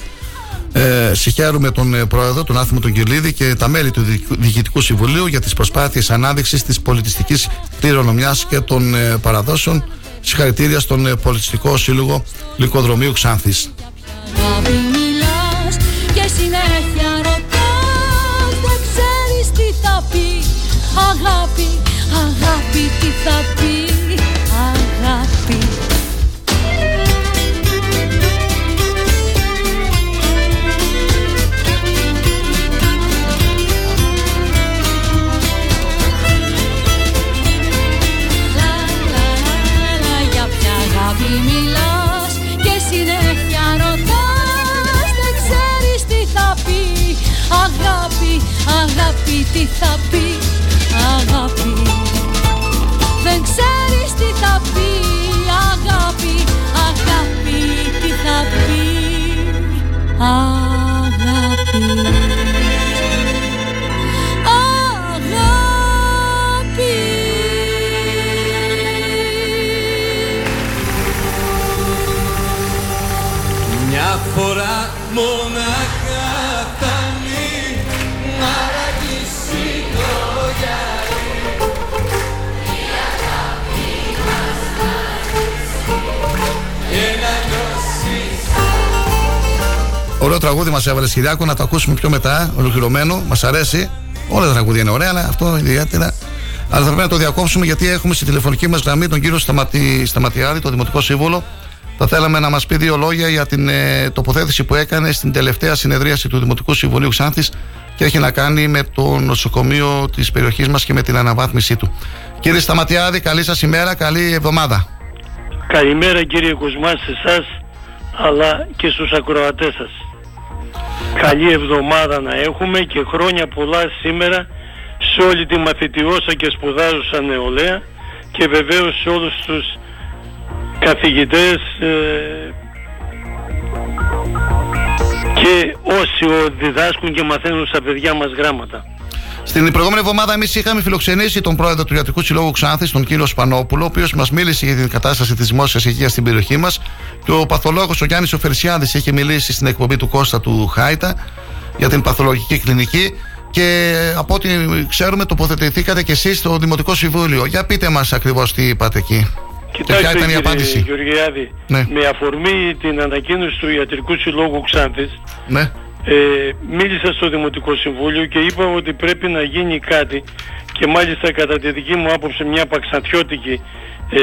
ε, συγχαίρουμε τον ε, Πρόεδρο, τον Άθιμο τον Κυρλίδη και τα μέλη του Διοικητικού- Διοικητικού Συμβουλίου για τις προσπάθειες ανάδειξης της πολιτιστικής κληρονομιάς και των ε, παραδόσεων. Συγχαρητήρια στον ε, Πολιτιστικό Σύλλογο Λυκοδρομίου Ξάνθης. Αγάπη μιλάς και συνέχεια ρωτάς Δεν ξέρεις τι θα πει Αγάπη, αγάπη τι θα πει τι θα πει Αγάπη. Δεν ξέρεις τι θα πει Αγάπη, αγάπη τι θα πει Αγάπη. Μια φορά τραγούδι μας έβαλε Κυριάκο, να το ακούσουμε πιο μετά, ολοκληρωμένο. Μας αρέσει. Όλα τα τραγούδια είναι ωραία, αλλά αυτό ιδιαίτερα. Αλλά θα πρέπει να το διακόψουμε γιατί έχουμε στη τηλεφωνική μας γραμμή τον κύριο Σταματι... Σταματιάδη, τον Δημοτικό Σύμβολο. Θα θέλαμε να μας πει δύο λόγια για την ε, τοποθέτηση που έκανε στην τελευταία συνεδρίαση του Δημοτικού Συμβουλίου Ξάνθης και έχει να κάνει με το νοσοκομείο της περιοχής μας και με την αναβάθμιση του. Κύριε Σταματιάδη, καλή σας ημέρα, καλή εβδομάδα. Καλημέρα κύριε Κουσμά σε εσάς αλλά και στους ακροατές σας. Καλή εβδομάδα να έχουμε και χρόνια πολλά σήμερα σε όλη τη μαθητιώσα και σπουδάζουσα νεολαία και βεβαίως σε όλους τους καθηγητές ε, και όσοι διδάσκουν και μαθαίνουν στα παιδιά μας γράμματα. Στην προηγούμενη εβδομάδα, εμείς είχαμε φιλοξενήσει τον πρόεδρο του Ιατρικού Συλλόγου Ξάνθης, τον κύριο Σπανόπουλο, ο οποίος μας μίλησε για την κατάσταση της δημόσιας υγείας στην περιοχή μας. Και ο παθολόγος ο Γιάννης Οφερσιάδης είχε μιλήσει στην εκπομπή του Κώστα του Χάιτα για την παθολογική κλινική. Και από ό,τι ξέρουμε, τοποθετηθήκατε κι εσείς στο Δημοτικό Συμβούλιο. Για πείτε μας ακριβώς τι είπατε εκεί. και ποια Κοιτάξτε ήταν η κύριε απάντηση. Γεωργιάδη, Ναι. με αφορμή την ανακοίνωση του Ιατρικού Συλλόγου Ξάνθης Ναι. Ε, μίλησα στο Δημοτικό Συμβούλιο και είπα ότι πρέπει να γίνει κάτι και μάλιστα κατά τη δική μου άποψη μια παξαντιώτικη ε,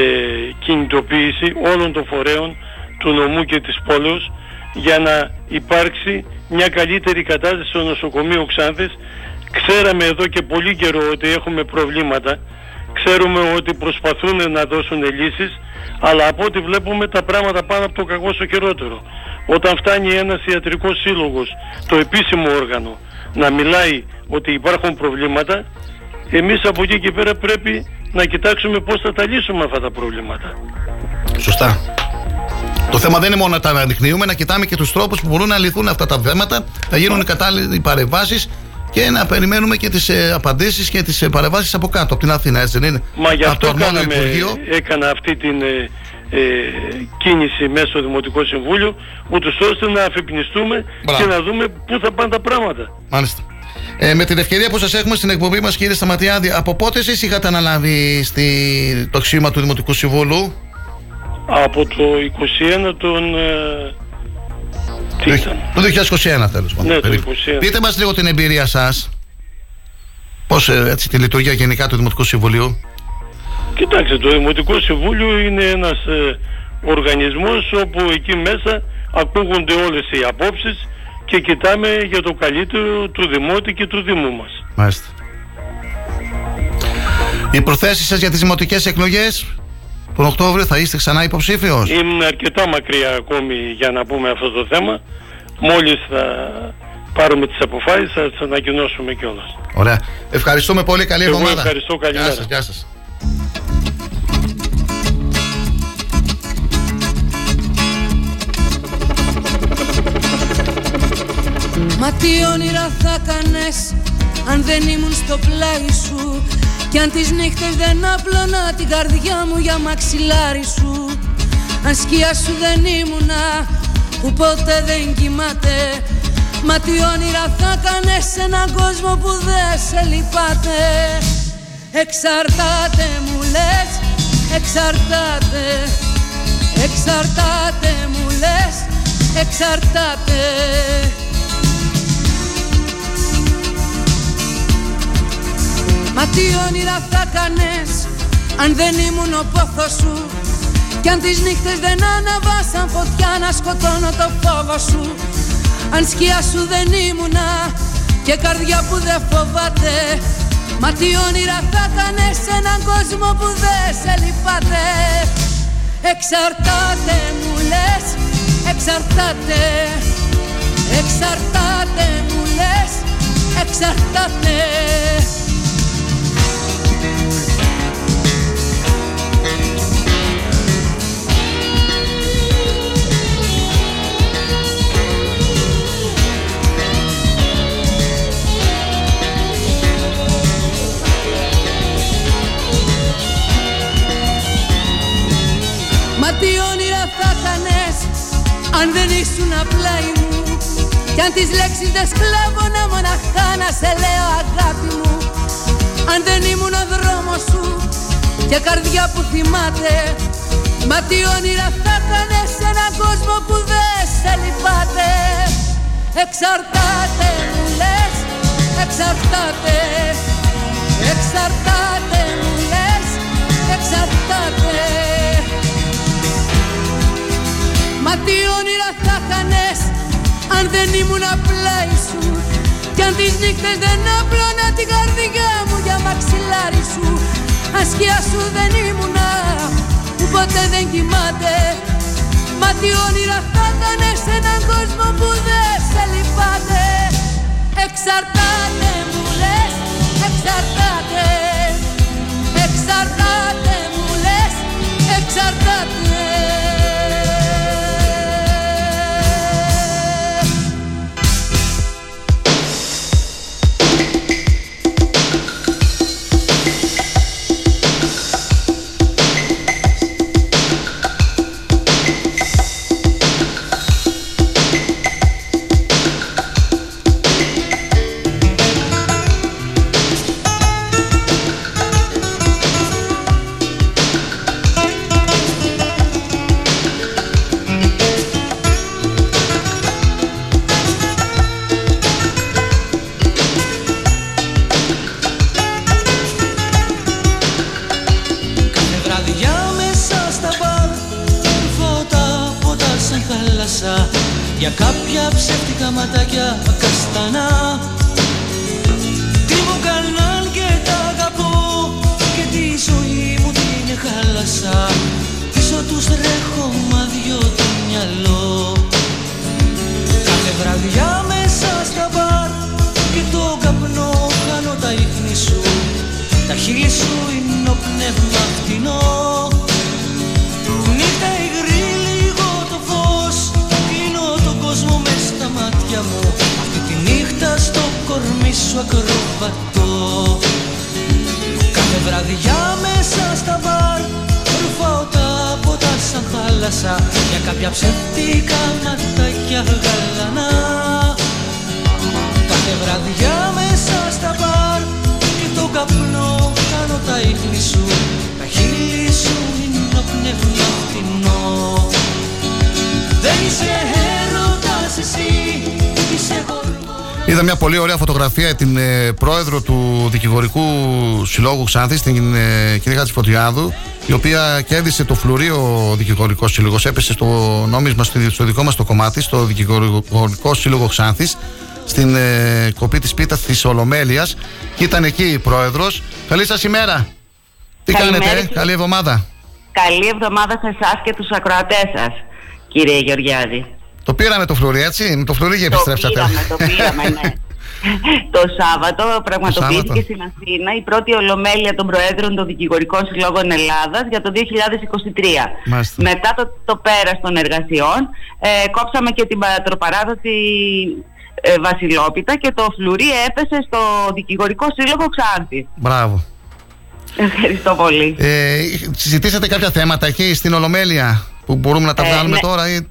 κινητοποίηση όλων των φορέων του νομού και της πόλεως για να υπάρξει μια καλύτερη κατάσταση στο νοσοκομείο Ξάνθης. Ξέραμε εδώ και πολύ καιρό ότι έχουμε προβλήματα. Ξέρουμε ότι προσπαθούν να δώσουν λύσεις αλλά από ό,τι βλέπουμε τα πράγματα πάνε από το κακό στο χειρότερο. Όταν φτάνει ένας ιατρικός σύλλογος, το επίσημο όργανο, να μιλάει ότι υπάρχουν προβλήματα, εμείς από εκεί και πέρα πρέπει να κοιτάξουμε πώς θα τα λύσουμε αυτά τα προβλήματα. Σωστά. Το θέμα δεν είναι μόνο να τα αναδεικνύουμε, να κοιτάμε και τους τρόπους που μπορούν να λυθούν αυτά τα θέματα, να γίνουν οι κατάλληλοι παρεμβάσεις και να περιμένουμε και τις ε, απαντήσεις και τις ε, παρεμβάσεις από κάτω, από την Αθήνα, έτσι δεν είναι; Μα γι' από το αυτό αρμόδιο κάναμε, Υπουργείο. έκανα αυτή την ε, ε, κίνηση μέσα στο Δημοτικό Συμβούλιο, ούτως ώστε να αφυπνιστούμε Μπράβο. και να δούμε πού θα πάνε τα πράγματα. Μάλιστα. Ε, με την ευκαιρία που σας έχουμε στην εκπομπή μας, κύριε Σταματιάδη, από πότε εσείς είχατε αναλάβει στη, το αξίωμα του Δημοτικού Συμβούλου, Από το 21 των... Ε, τι ήταν; το 2021 τέλος πάντων. Ναι, το περίπου. 21. Πείτε μας λίγο την εμπειρία σας. Πώς έτσι τη λειτουργία γενικά του Δημοτικού Συμβουλίου. Κοιτάξτε, το Δημοτικό Συμβούλιο είναι ένας ε, οργανισμός όπου εκεί μέσα ακούγονται όλες οι απόψεις και κοιτάμε για το καλύτερο του Δημότη και του Δήμου μας. Μάλιστα. Οι προθέσεις σας για τις δημοτικές εκλογές τον Οκτώβριο θα είστε ξανά υποψήφιος; Είμαι αρκετά μακριά ακόμη για να πούμε αυτό το θέμα. Μόλις θα πάρουμε τις αποφάσεις θα τις ανακοινώσουμε κιόλας. Ωραία. Ευχαριστούμε πολύ. Καλή Εγώ εβδομάδα. ευχαριστώ. Καλή Γεια μέρα. σας, γεια σας. Μα τι όνειρα θα κάνες αν δεν ήμουν στο πλάι σου; Κι αν τις νύχτες δεν απλώνα την καρδιά μου για μαξιλάρι σου; Αν σκιά σου δεν ήμουνα που ποτέ δεν κοιμάται; Μα τι όνειρα θα κάνες σε έναν κόσμο που δεν σε λυπάται; Εξαρτάται μου λες, εξαρτάται. Εξαρτάται μου λες, εξαρτάται. Μα τι όνειρα θα κάνες αν δεν ήμουν ο πόθος σου; Κι αν τις νύχτες δεν αναβάσαν φωτιά να σκοτώνω το φόβο σου; Αν σκιά σου δεν ήμουνα και καρδιά που δεν φοβάται Μα τι όνειρα θα κάνες σε έναν κόσμο που δεν σε λυπάται. Εξαρτάται μου λες, εξαρτάται. Εξαρτάται μου λες, εξαρτάται Μα τι όνειρα θα κάνες αν δεν ήσουν απλά μου. Κι αν τις λέξεις δεν σκλάβωνα μοναχά να σε λέω αγάπη μου. Αν δεν ήμουν ο δρόμος σου και καρδιά που θυμάται Μα τι όνειρα θα κάνες σε έναν κόσμο που δεν σε λυπάται. Εξαρτάται μου λες, εξαρτάται. Εξαρτάται μου λες, εξαρτάται Μα τι όνειρα θα κάνες αν δεν ήμουν απλά σου. Κι αν τις νύχτες δεν απλώνα την καρδιά μου για μαξιλάρι σου. Αν σκιά σου δεν ήμουνα που ποτέ δεν κοιμάται. Μα τι όνειρα θα κάνες σε έναν κόσμο που δεν σε λυπάται. Εξαρτάται μου λες, εξαρτάται. Εξαρτάται μου λες, εξαρτάται Είδα μια πολύ ωραία φωτογραφία την ε, πρόεδρο του Δικηγορικού Συλλόγου Ξάνθης, την ε, κυρία Χατζηφωτιάδου, η οποία κέρδισε το φλουρί ο Δικηγορικός Σύλλογος. Έπεσε στο νόμισμα, στο, στο δικό μας το κομμάτι, στο Δικηγορικό Σύλλογο Ξάνθης, στην ε, κοπή της πίτας της Ολομέλειας. Και ήταν εκεί η πρόεδρος. Καλή σας ημέρα. Τι Καλημέρα, κάνετε, κύριε. καλή εβδομάδα. Καλή εβδομάδα σε εσάς και τους ακροατές σας, κύριε Γεωργιάδη. Το πήραμε το φλουρί, έτσι; Με το φλουρί και επιστρέψατε. Το πήραμε, το πήραμε, ναι. (laughs) το Σάββατο πραγματοποιήθηκε Σάββατο. στην Αθήνα η πρώτη ολομέλεια των Προέδρων των Δικηγορικών Συλλόγων Ελλάδας για το 2023. Μάλιστα. Μετά το, το πέρας των εργασιών ε, κόψαμε και την πατροπαράδοση ε, Βασιλόπιτα και το φλουρί έπεσε στο Δικηγορικό Σύλλογο Ξάνθη. Μπράβο. Ευχαριστώ πολύ. Ε, συζητήσατε κάποια θέματα εκεί στην Ολομέλεια που μπορούμε να τα Ε, βγάλουμε ναι. τώρα ή...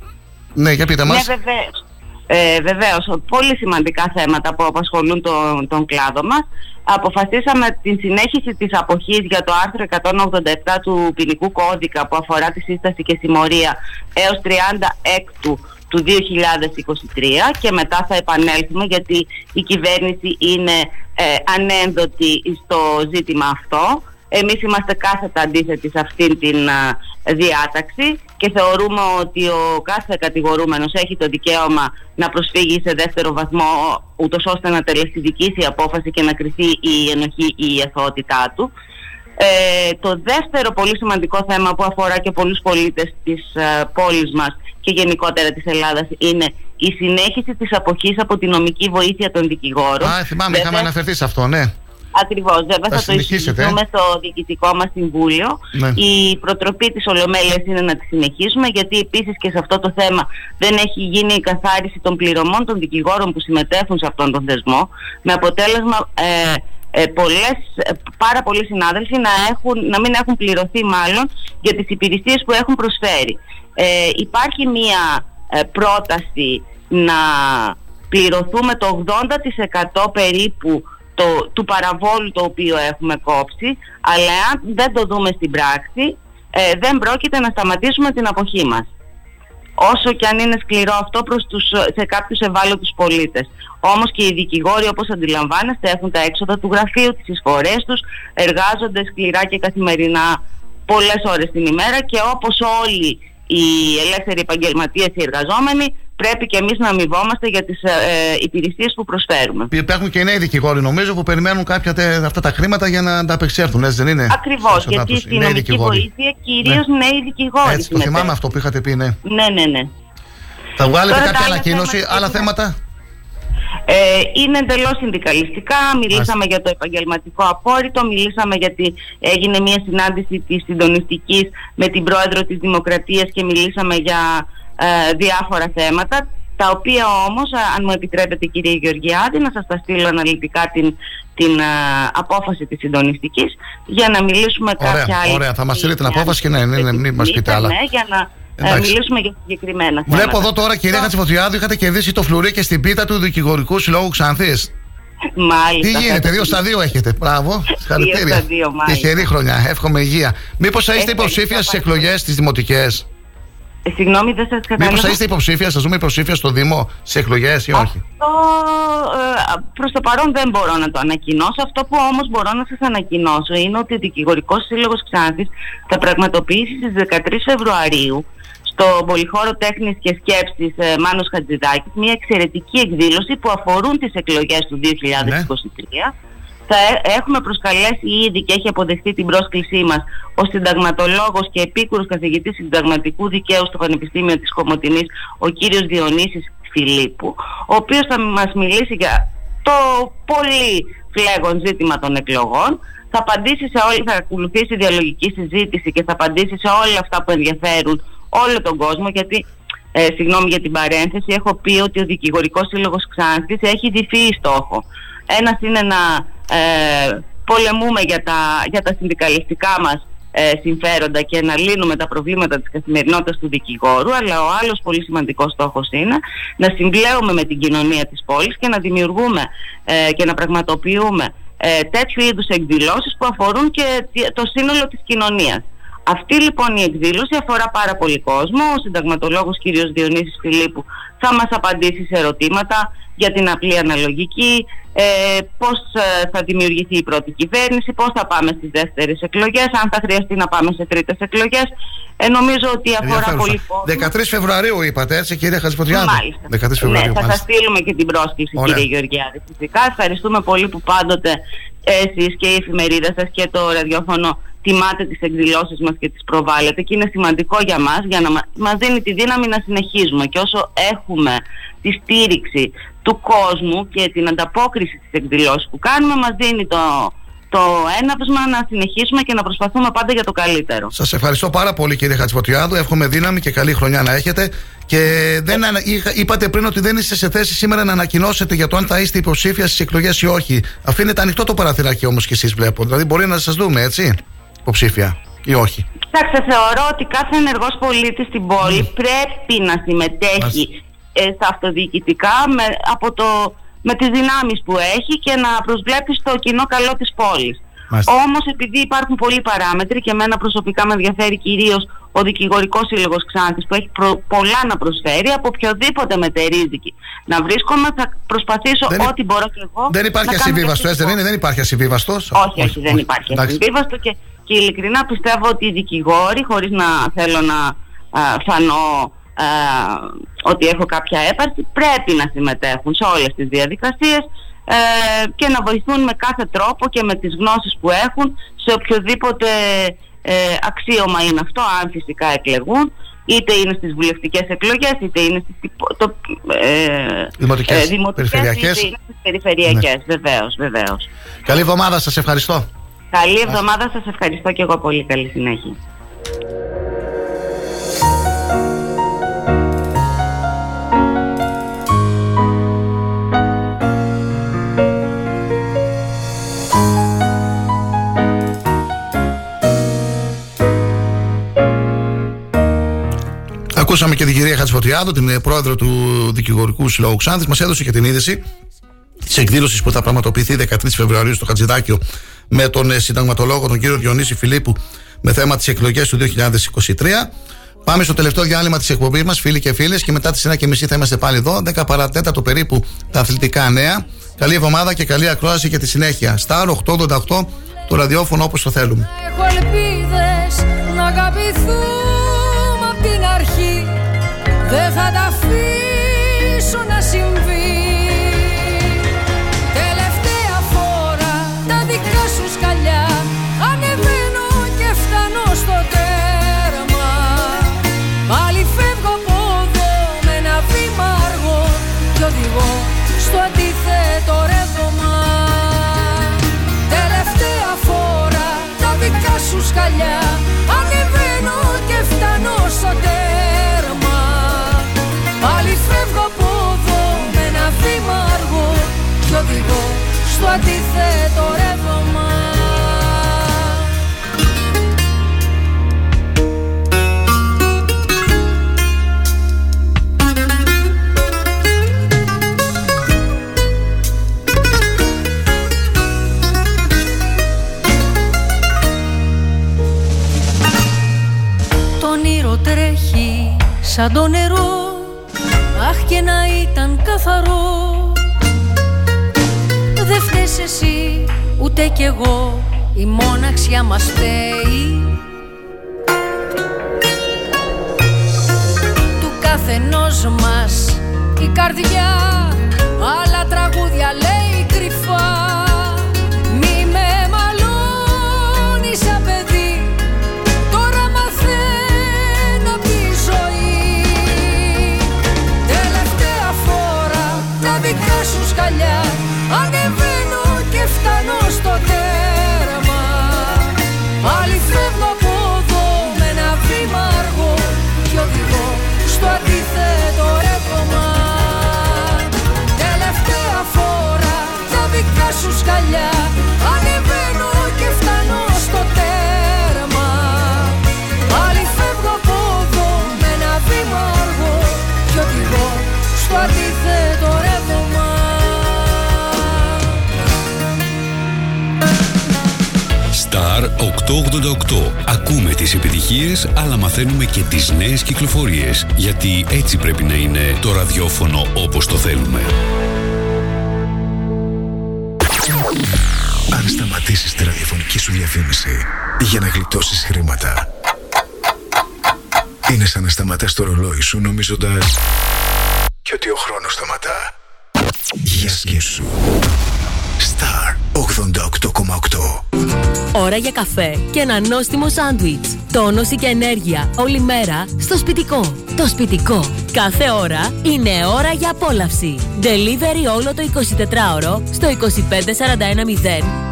Ναι, για πείτε Ναι, μας. βεβαίως. Ε, βεβαίως, πολύ σημαντικά θέματα που απασχολούν τον, τον κλάδο μας. Αποφασίσαμε την συνέχιση της αποχής για το άρθρο 187 του ποινικού κώδικα που αφορά τη σύσταση και συμμορία έως 36 του 2023 και μετά θα επανέλθουμε γιατί η κυβέρνηση είναι ε, ανένδοτη στο ζήτημα αυτό. Εμείς είμαστε κάθετα αντίθετοι σε αυτήν την α, διάταξη και θεωρούμε ότι ο κάθε κατηγορούμενος έχει το δικαίωμα να προσφύγει σε δεύτερο βαθμό ούτως ώστε να τελεσιδικήσει η απόφαση και να κριθεί η ενοχή ή η εθότητά του. Ε, το δεύτερο πολύ σημαντικό θέμα που αφορά και πολλούς πολίτες της ε, πόλης μας και γενικότερα της Ελλάδας είναι η συνέχιση της αποχής από τη νομική βοήθεια των δικηγόρων. Α, θυμάμαι, είχαμε Βέβαια, αναφερθεί σε αυτό, ναι. Ακριβώς, βέβαια Θα θα, το συνεχίσετε, συζητούμε στο διοικητικό μας συμβούλιο. Ναι. Η προτροπή της Ολομέλειας είναι να τη συνεχίσουμε γιατί επίσης και σε αυτό το θέμα δεν έχει γίνει η καθάριση των πληρωμών των δικηγόρων που συμμετέχουν σε αυτόν τον θεσμό με αποτέλεσμα ε, ε, πολλές, ε, πάρα πολλοί συνάδελφοι να, έχουν, να μην έχουν πληρωθεί μάλλον για τις υπηρεσίες που έχουν προσφέρει. Ε, υπάρχει μία ε, πρόταση να πληρωθούμε το 80% περίπου το, του παραβόλου το οποίο έχουμε κόψει, αλλά αν δεν το δούμε στην πράξη, ε, δεν πρόκειται να σταματήσουμε την αποχή μας. Όσο και αν είναι σκληρό αυτό προς τους, σε κάποιους ευάλωτους πολίτες. Όμως και οι δικηγόροι όπως αντιλαμβάνεστε έχουν τα έξοδα του γραφείου, τις εισφορές τους, εργάζονται σκληρά και καθημερινά πολλές ώρες την ημέρα και όπως όλοι οι ελεύθεροι επαγγελματίες οι εργαζόμενοι πρέπει και εμείς να αμοιβόμαστε για τις ε, ε, υπηρεσίες που προσφέρουμε. Υπάρχουν και νέοι δικηγόροι νομίζω που περιμένουν κάποια τε- αυτά τα χρήματα για να τα απεξέλθουν, έτσι δεν είναι; Ακριβώς, Έξοδα γιατί τους. στη Οι νέοι νομική δικηγόροι. βοήθεια κυρίως νέοι δικηγόροι Έτσι, το συμμετέχουν. θυμάμαι αυτό που είχατε πει, ναι. Ναι, ναι, ναι. Θα βγάλετε Τώρα τα κάποια άλλα ανακοίνωση, θέματα- άλλα θέματα; Ε, είναι εντελώς συνδικαλιστικά. Μιλήσαμε για το επαγγελματικό απόρριτο, μιλήσαμε γιατί έγινε μια συνάντηση της συντονιστικής με την πρόεδρο της Δημοκρατίας και μιλήσαμε για ε, διάφορα θέματα τα οποία όμως, α, αν μου επιτρέπετε κύριε Γεωργιάδη, να σας τα στείλω αναλυτικά την, την α, απόφαση της συντονιστικής για να μιλήσουμε Ωραία, κάποια άλλη. ωραία. Θα μας στείλετε την απόφαση και ναι, ναι, ναι, μην μας πείτε άλλα. Ναι, για να ε, Εντάξει. μιλήσουμε για συγκεκριμένα θέματα. Βλέπω εδώ τώρα, κυρία Χατσιφωτιάδου, είχατε κερδίσει το φλουρί και στην πίτα του Δικηγορικού Συλλόγου Ξανθής. Μάλιστα. Τι γίνεται, δύο στα δύο έχετε. Μπράβο. Συγχαρητήρια. στα δύο, μάλιστα. Τυχερή χρονιά. Εύχομαι υγεία. Μήπως θα είστε Ευχαριστώ υποψήφια στις εκλογές τι δημοτικές; Ε, Συγγνώμη, δεν σας κατάλαβα. Μήπως θα είστε υποψήφια, σας δούμε υποψήφια στο Δήμο στι εκλογές ή όχι; Αυτό ε, προς το παρόν δεν μπορώ να το ανακοινώσω. Αυτό που όμως μπορώ να σας ανακοινώσω είναι ότι ο Δικηγορικός Σύλλογος Ξάνθης θα πραγματοποιήσει στις 13 Φεβρουαρίου στο Πολυχώρο Τέχνης και Σκέψης ε, Μάνος Χατζηδάκης μια εξαιρετική εκδήλωση που αφορούν τις εκλογές του 2023. Θα ε- έχουμε προσκαλέσει ήδη και έχει αποδεχτεί την πρόσκλησή μας ο συνταγματολόγος και επίκουρος καθηγητής συνταγματικού δικαίου στο Πανεπιστήμιο της Κομωτινής, ο κύριος Διονύσης Φιλίππου, ο οποίος θα μας μιλήσει για το πολύ φλέγον ζήτημα των εκλογών. Θα απαντήσει σε όλη, θα ακολουθήσει διαλογική συζήτηση και θα απαντήσει σε όλα αυτά που ενδιαφέρουν όλο τον κόσμο, γιατί ε, συγγνώμη για την παρένθεση, έχω πει ότι ο Δικηγορικός Σύλλογος Ξάνθης έχει διφύει στόχο. Ένας είναι να ε, πολεμούμε για τα, για τα συνδικαλιστικά μας ε, συμφέροντα και να λύνουμε τα προβλήματα της καθημερινότητας του δικηγόρου αλλά ο άλλος πολύ σημαντικός στόχος είναι να συμπλέουμε με την κοινωνία της πόλης και να δημιουργούμε ε, και να πραγματοποιούμε ε, τέτοιου είδους εκδηλώσεις που αφορούν και το σύνολο της κοινωνίας. Αυτή λοιπόν η εκδήλωση αφορά πάρα πολύ κόσμο. Ο συνταγματολόγος κ. Διονύσης Φιλίππου θα μας απαντήσει σε ερωτήματα για την απλή αναλογική, ε, πώς ε, θα δημιουργηθεί η πρώτη κυβέρνηση, πώς θα πάμε στις δεύτερες εκλογές, αν θα χρειαστεί να πάμε σε τρίτες εκλογές. Ε, νομίζω ότι αφορά πολύ κόσμο. 13 Φεβρουαρίου είπατε έτσι κύριε Χατζηποτριάδη. Μάλιστα. 13 Φεβρουαρίου. Ναι, θα σας μάλιστα. στείλουμε και την πρόσκληση Ωραία. κύριε Γεωργιάδη. Φυσικά ευχαριστούμε πολύ που πάντοτε εσείς και η εφημερίδα σας και το ραδιόφωνο τιμάτε τις εκδηλώσεις μας και τις προβάλλετε και είναι σημαντικό για μας για να μα- μας δίνει τη δύναμη να συνεχίζουμε και όσο έχουμε τη στήριξη του κόσμου και την ανταπόκριση στις εκδηλώσεις που κάνουμε μας δίνει το, το έναυσμα να συνεχίσουμε και να προσπαθούμε πάντα για το καλύτερο. Σας ευχαριστώ πάρα πολύ κύριε Χατζηποτριάδου. Εύχομαι δύναμη και καλή χρονιά να έχετε. Και δεν ανα... είχα- είπατε πριν ότι δεν είστε σε θέση σήμερα να ανακοινώσετε για το αν θα είστε υποψήφια στις εκλογές ή όχι. Αφήνετε ανοιχτό το παραθυράκι όμως κι εσείς βλέπω. Δηλαδή μπορεί να σας δούμε έτσι; Υποψήφια ή όχι; Κοιτάξτε, θεωρώ ότι κάθε ενεργός πολίτης στην πόλη πρέπει να συμμετέχει ε, στα αυτοδιοικητικά με, από το, με τις δυνάμεις που έχει και να προσβλέπει στο κοινό καλό της πόλης. Μάλιστα. Όμως επειδή υπάρχουν πολλοί παράμετροι και εμένα προσωπικά με ενδιαφέρει κυρίως ο δικηγορικός σύλλογος Ξάνθης που έχει προ- πολλά να προσφέρει από οποιοδήποτε μετερίζικη να βρίσκομαι θα προσπαθήσω Δεν υ- ό,τι μπορώ και εγώ Δεν υπάρχει να κάνω ασυμβίβαστος, και έτσι δεν είναι, δεν υπάρχει ασυμβίβαστος; όχι, όχι, δεν υπάρχει ασυμβίβαστο και, και ειλικρινά πιστεύω ότι οι δικηγόροι, χωρίς να θέλω να α, φανώ α, ότι έχω κάποια έπαρση, πρέπει να συμμετέχουν σε όλες τις διαδικασίες ε, και να βοηθούν με κάθε τρόπο και με τις γνώσεις που έχουν σε οποιοδήποτε ε, αξίωμα είναι αυτό, αν φυσικά εκλεγούν, είτε είναι στις βουλευτικές εκλογές, είτε είναι στις τυπο- το, ε, Δημοτικές, δημοτικές, περιφερειακές. είτε είναι στις περιφερειακές, βεβαίως, βεβαίως. Καλή εβδομάδα, σας ευχαριστώ. Καλή εβδομάδα, σας ευχαριστώ και εγώ πολύ. Καλή συνέχεια. Ακούσαμε και την κυρία Χατζηφωτιάδου, την ε, πρόεδρο του Δικηγορικού Συλλόγου Ξάνθης. Μας έδωσε και την είδηση της εκδήλωσης που θα πραγματοποιηθεί 13 Φεβρουαρίου στο Χατζηδάκιο με τον ε, συνταγματολόγο, τον κύριο Διονύση Φιλίππου, με θέμα τις εκλογές του 2023. Πάμε στο τελευταίο διάλειμμα της εκπομπής μας, φίλοι και φίλες, και μετά τις 1.30 θα είμαστε πάλι εδώ. 10 παρατέταρτο περίπου τα αθλητικά νέα. Καλή εβδομάδα και καλή ακρόαση για τη συνέχεια. Star 888 το ραδιόφωνο όπως το θέλουμε. Έχω ελπίδες να αγαπηθούμε απ' την αρχή Δεν θα τα αφήσω να συμβεί οδηγώ στο αντίθετο ρεύμα. Τελευταία φορά τα δικά σου σκαλιά Ανεβαίνω και φτάνω στο τέρμα. Πάλι φεύγω από εδώ με ένα βήμα αργό Κι οδηγώ στο αντίθετο ρεύμα σαν το νερό. Αχ και να ήταν καθαρό. Δεν φταίς εσύ ούτε κι εγώ. Η μόναξιά μας φταίει. Του καθενός μας η καρδιά σκαλιά Ανεβαίνω και φτάνω στο τέρμα Πάλι φεύγω από εδώ με ένα βήμα αργό Και οδηγώ στο αντίθετο ρεύμα. Τελευταία φορά τα δικά σου σκαλιά Star 888. Ακούμε τις επιτυχίες, αλλά μαθαίνουμε και τις νέες κυκλοφορίες. Γιατί έτσι πρέπει να είναι το ραδιόφωνο όπως το θέλουμε. Αν σταματήσεις τη ραδιοφωνική σου διαφήμιση για να γλιτώσεις χρήματα, είναι σαν να σταματάς το ρολόι σου νομίζοντας και ότι ο χρόνος σταματά. Για σκέψου. Star 88,8 Ώρα για καφέ και ένα νόστιμο σάντουιτς. Τόνωση και ενέργεια όλη μέρα στο σπιτικό. Το σπιτικό. Κάθε ώρα είναι ώρα για απόλαυση. Delivery όλο το 24ωρο στο 25410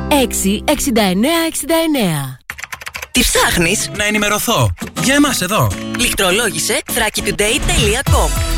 66969. Τι ψάχνεις; Να ενημερωθώ. Για εμάς εδώ. Λιχτρολόγησε thrakitoday.com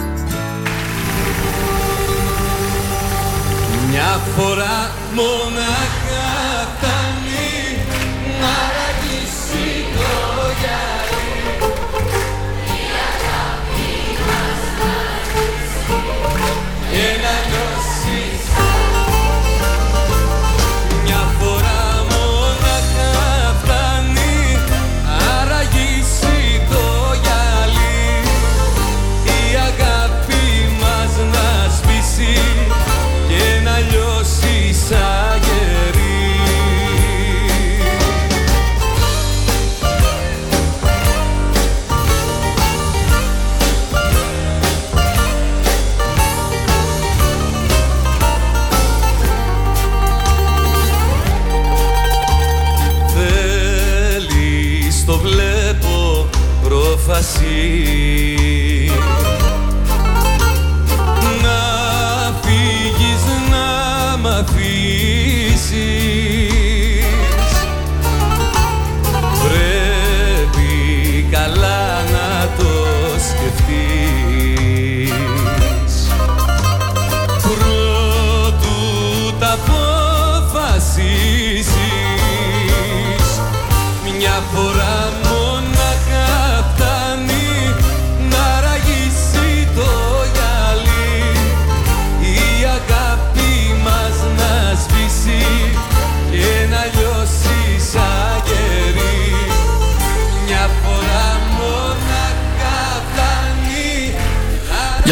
Μια φορά μονάχα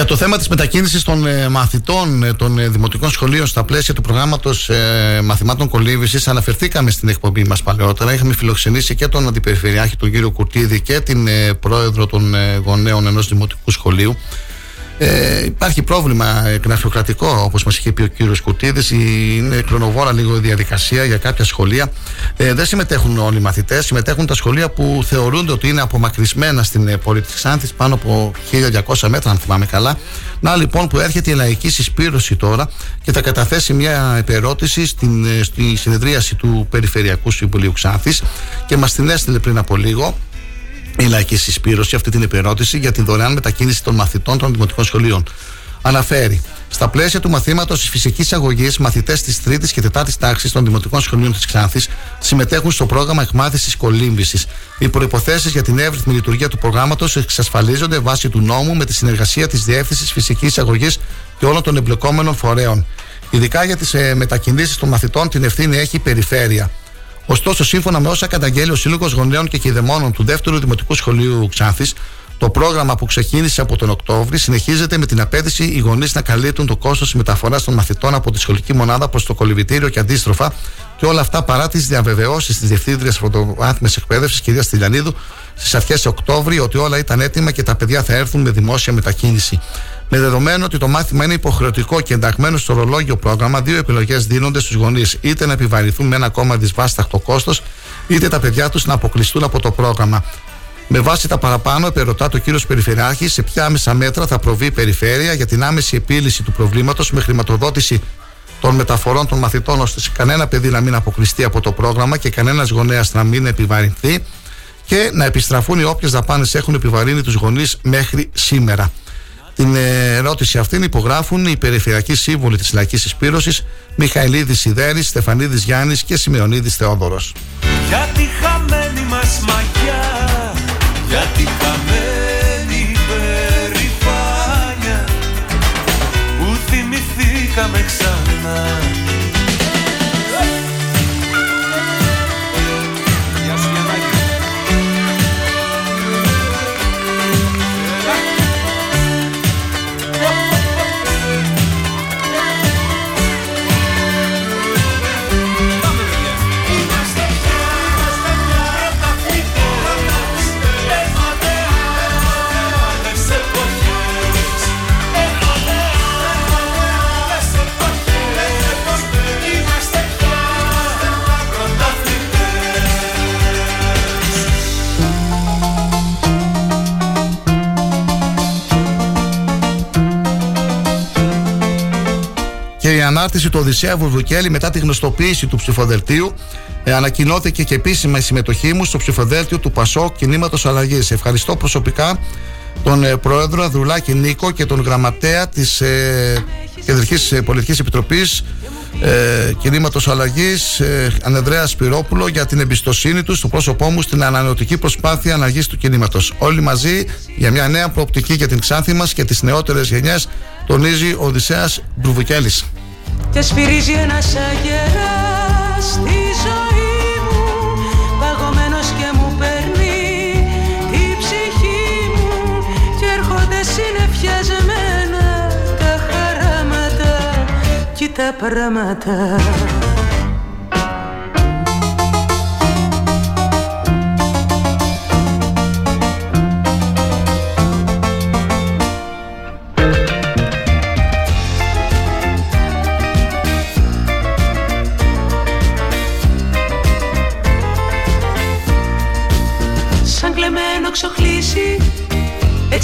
το θέμα της μετακίνησης των ε, μαθητών ε, των ε, δημοτικών σχολείων στα πλαίσια του προγράμματος ε, μαθημάτων κολύμβησης αναφερθήκαμε στην εκπομπή μας παλαιότερα. Είχαμε φιλοξενήσει και τον Αντιπεριφερειάρχη, τον κύριο Κουρτίδη και την ε, πρόεδρο των ε, γονέων ενός δημοτικού σχολείου. Ε, υπάρχει πρόβλημα ε, γραφειοκρατικό, όπως μας είχε πει ο κύριος Κουτίδης. Είναι χρονοβόρα λίγο η διαδικασία για κάποια σχολεία. Ε, δεν συμμετέχουν όλοι οι μαθητές, συμμετέχουν τα σχολεία που θεωρούνται ότι είναι απομακρυσμένα στην ε, πόλη της Ξάνθης, πάνω από 1200 μέτρα, αν θυμάμαι καλά. Να λοιπόν που έρχεται η λαϊκή συσπήρωση τώρα και θα καταθέσει μια επερώτηση στην, ε, στη συνεδρίαση του Περιφερειακού Συμβουλίου Ξάνθης και μας την έστειλε πριν από λίγο η λαϊκή συσπήρωση αυτή την επερώτηση για την δωρεάν μετακίνηση των μαθητών των δημοτικών σχολείων. Αναφέρει, στα πλαίσια του μαθήματος της φυσικής αγωγής, μαθητές της 3η και 4η τάξης των δημοτικών σχολείων της Ξάνθης συμμετέχουν στο πρόγραμμα εκμάθησης κολύμβησης. Οι προποθέσει για την εύρυθμη λειτουργία του προγράμματος εξασφαλίζονται βάσει του νόμου με τη συνεργασία της Διεύθυνσης Φυσικής Αγωγής και όλων των εμπλεκόμενων φορέων. Ειδικά για τις ε, μετακινήσεις των μαθητών την ευθύνη έχει η Περιφέρεια. Ωστόσο, σύμφωνα με όσα καταγγέλει ο Σύλλογος Γονέων και Κηδεμόνων του δεύτερου Δημοτικού Σχολείου Ξάνθης, το πρόγραμμα που ξεκίνησε από τον Οκτώβρη συνεχίζεται με την απέτηση οι γονείς να καλύπτουν το κόστος μεταφοράς των μαθητών από τη σχολική μονάδα προς το κολυβητήριο και αντίστροφα και όλα αυτά παρά τις διαβεβαιώσεις της Διευθύντριας Πρωτοβάθμια Εκπαίδευσης, κυρίας Στυλιανίδου, στις αρχές Οκτώβρη ότι όλα ήταν έτοιμα και τα παιδιά θα έρθουν με δημόσια μετακίνηση. Με δεδομένο ότι το μάθημα είναι υποχρεωτικό και ενταγμένο στο ρολόγιο πρόγραμμα, δύο επιλογές δίνονται στους γονείς. Είτε να επιβαρυνθούν με ένα ακόμα δυσβάσταχτο κόστος, είτε τα παιδιά τους να αποκλειστούν από το πρόγραμμα. Με βάση τα παραπάνω, επερωτά το κύριος Περιφερειάρχης σε ποια άμεσα μέτρα θα προβεί η Περιφέρεια για την άμεση επίλυση του προβλήματος με χρηματοδότηση των μεταφορών των μαθητών, ώστε κανένα παιδί να μην αποκλειστεί από το πρόγραμμα και κανένας γονέας να μην επιβαρυνθεί και να επιστραφούν οι όποιες δαπάνες έχουν επιβαρύνει τους γονείς μέχρι σήμερα. Την ερώτηση αυτήν υπογράφουν οι περιφερειακοί σύμβουλοι της Λαϊκής Εισπήρωσης Μιχαηλίδης Σιδέρη, Στεφανίδης Γιάννης και Σημειονίδη Θεόδωρος. Για τη χαμένη μας μαγιά Για τη χαμένη περηφάνια Που θυμηθήκαμε ξανά και η ανάρτηση του Οδυσσέα Βουρβουκέλη μετά τη γνωστοποίηση του ψηφοδελτίου ε, ανακοινώθηκε και επίσημα η συμμετοχή μου στο ψηφοδέλτιο του Πασό Κινήματος Αλλαγής. Ευχαριστώ προσωπικά τον ε, Πρόεδρο Αδρουλάκη Νίκο και τον Γραμματέα της ε, Κεντρικής ε, Πολιτικής Επιτροπής ε, Κινήματος Αλλαγής, ε, Ανεδρέα Σπυρόπουλο, για την εμπιστοσύνη του στο πρόσωπό μου στην ανανεωτική προσπάθεια αλλαγής του κινήματος. Όλοι μαζί για μια νέα προοπτική για την Ξάνθη μας και τις νεότερες γενιές, τονίζει ο Οδυσσέας Μπρουβουκέλης. Και σφυρίζει ένας αγεράς στη ζωή μου. Παγωμένος και μου παίρνει τη ψυχή μου Και έρχονται συνεφιασμένα τα χαράματα Κι τα πράγματα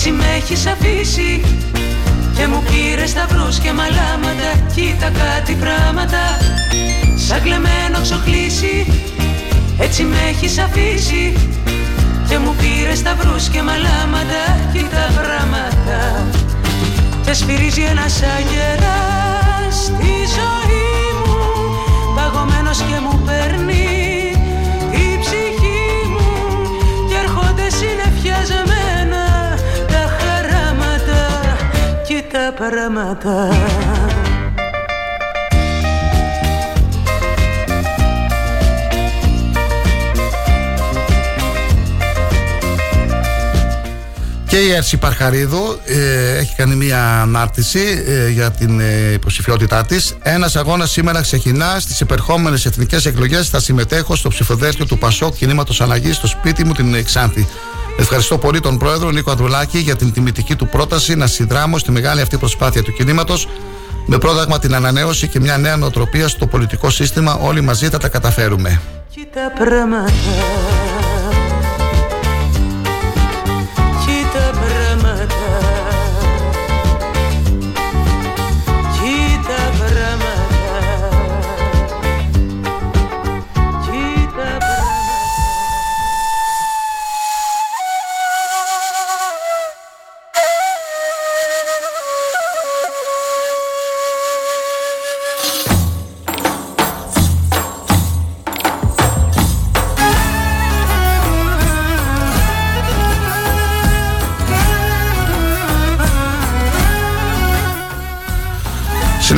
Έτσι με έχεις αφήσει Και μου πήρες σταυρούς και μαλάματα. Κοίτα κάτι πράγματα Σαν κλεμμένο ξοχλήσει. Έτσι με έχεις αφήσει Και μου πήρες σταυρούς και μαλάματα. Κοίτα πράγματα Και σφυρίζει ένας αγεράς Στη ζωή μου. Παγωμένος και μου παίρνεις τα πράγματα. Και η Έρση Παρχαρίδου ε, έχει κάνει μια ανάρτηση ε, για την ε, υποψηφιότητά της. Ένας αγώνας σήμερα ξεκινά. Στις επερχόμενες εθνικές εκλογές θα συμμετέχω στο ψηφοδέλτιο του Πασόκ Κινήματος Αλλαγής στο σπίτι μου την Ξάνθη. Ευχαριστώ πολύ τον πρόεδρο Νίκο Ανδρουλάκη για την τιμητική του πρόταση να συνδράμω στη μεγάλη αυτή προσπάθεια του κινήματος με πρόδαγμα την ανανέωση και μια νέα νοοτροπία στο πολιτικό σύστημα. Όλοι μαζί θα τα καταφέρουμε. Και τα πράγματα.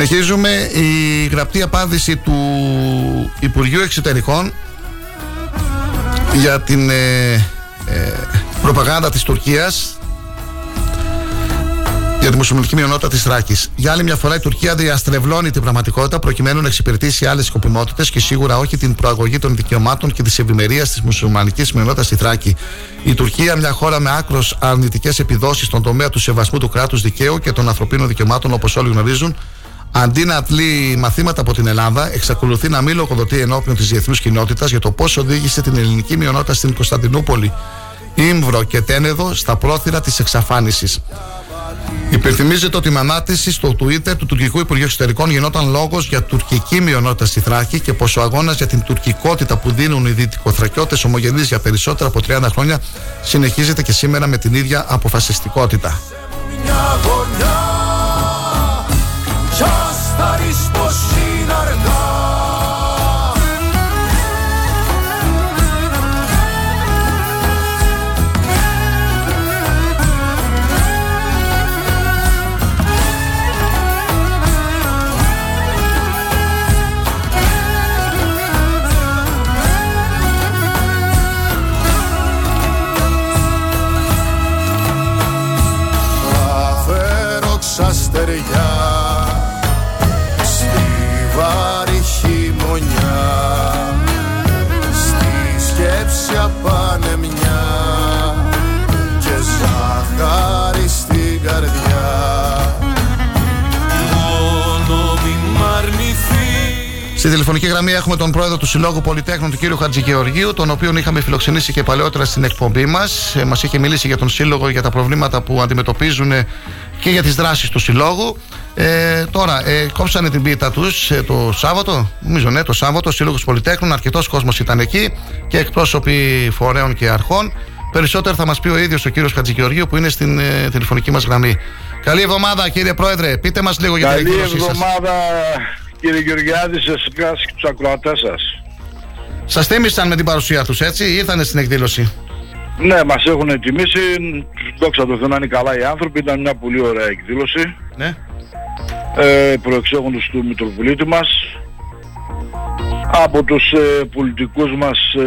Συνεχίζουμε η γραπτή απάντηση του Υπουργείου Εξωτερικών για την ε, ε, προπαγάνδα της Τουρκίας για τη μουσουλμανική μειονότητα της Θράκης. Για άλλη μια φορά, η Τουρκία διαστρεβλώνει την πραγματικότητα προκειμένου να εξυπηρετήσει άλλες σκοπιμότητες και σίγουρα όχι την προαγωγή των δικαιωμάτων και της ευημερίας της μουσουλμανικής μειονότητας στη Θράκη. Η Τουρκία, μια χώρα με άκρος αρνητικές επιδόσεις στον τομέα του σεβασμού του κράτους δικαίου και των ανθρωπίνων δικαιωμάτων, όπως όλοι γνωρίζουν, αντί να αντλεί μαθήματα από την Ελλάδα, εξακολουθεί να μην λογοδοτεί ενώπιον της διεθνούς κοινότητας για το πώς οδήγησε την ελληνική μειονότητα στην Κωνσταντινούπολη, Ήμβρο και Τένεδο στα πρόθυρα της εξαφάνισης. Υπενθυμίζεται ότι με ανάτηση στο Twitter του τουρκικού Υπουργείου Εξωτερικών γινόταν λόγος για τουρκική μειονότητα στη Θράκη και πως ο αγώνας για την τουρκικότητα που δίνουν οι δυτικοθρακιώτες ομογενείς για περισσότερα από 30 χρόνια συνεχίζεται και σήμερα με την ίδια αποφασιστικότητα. Μια γωνιά Κι τηλεφωνική γραμμή έχουμε τον πρόεδρο του Συλλόγου Πολυτέχνων, τον κύριο Χατζηγεωργίου, τον οποίο είχαμε φιλοξενήσει και παλαιότερα στην εκπομπή μας. Ε, μας είχε μιλήσει για τον Σύλλογο, για τα προβλήματα που αντιμετωπίζουν ε, και για τις δράσεις του Συλλόγου. Ε, τώρα, ε, κόψανε την πίτα τους ε, το Σάββατο, νομίζω ναι, το Σάββατο, ο Σύλλογος Πολυτέχνων. Αρκετός κόσμος ήταν εκεί και εκπρόσωποι φορέων και αρχών. Περισσότερο θα μας πει ο ίδιος ο κύριος Χατζηγεωργίου που είναι στην ε, τηλεφωνική μας γραμμή. Καλή εβδομάδα, κύριε Πρόεδρε. Πείτε μας λίγο για την Καλή εκδήλωσή σας. εβδομάδα κύριε Γεωργιάδη σε εσάς και τους ακροατές σας. Σας θύμισαν με την παρουσία τους, έτσι, ή ήρθανε στην εκδήλωση; Ναι, μας έχουν τιμήσει, δόξα τω Θεώ να είναι καλά οι άνθρωποι, ήταν μια πολύ ωραία εκδήλωση. Ναι. Ε, προεξέχοντος του Μητροπολίτη μας. Από τους ε, πολιτικούς μας, ε,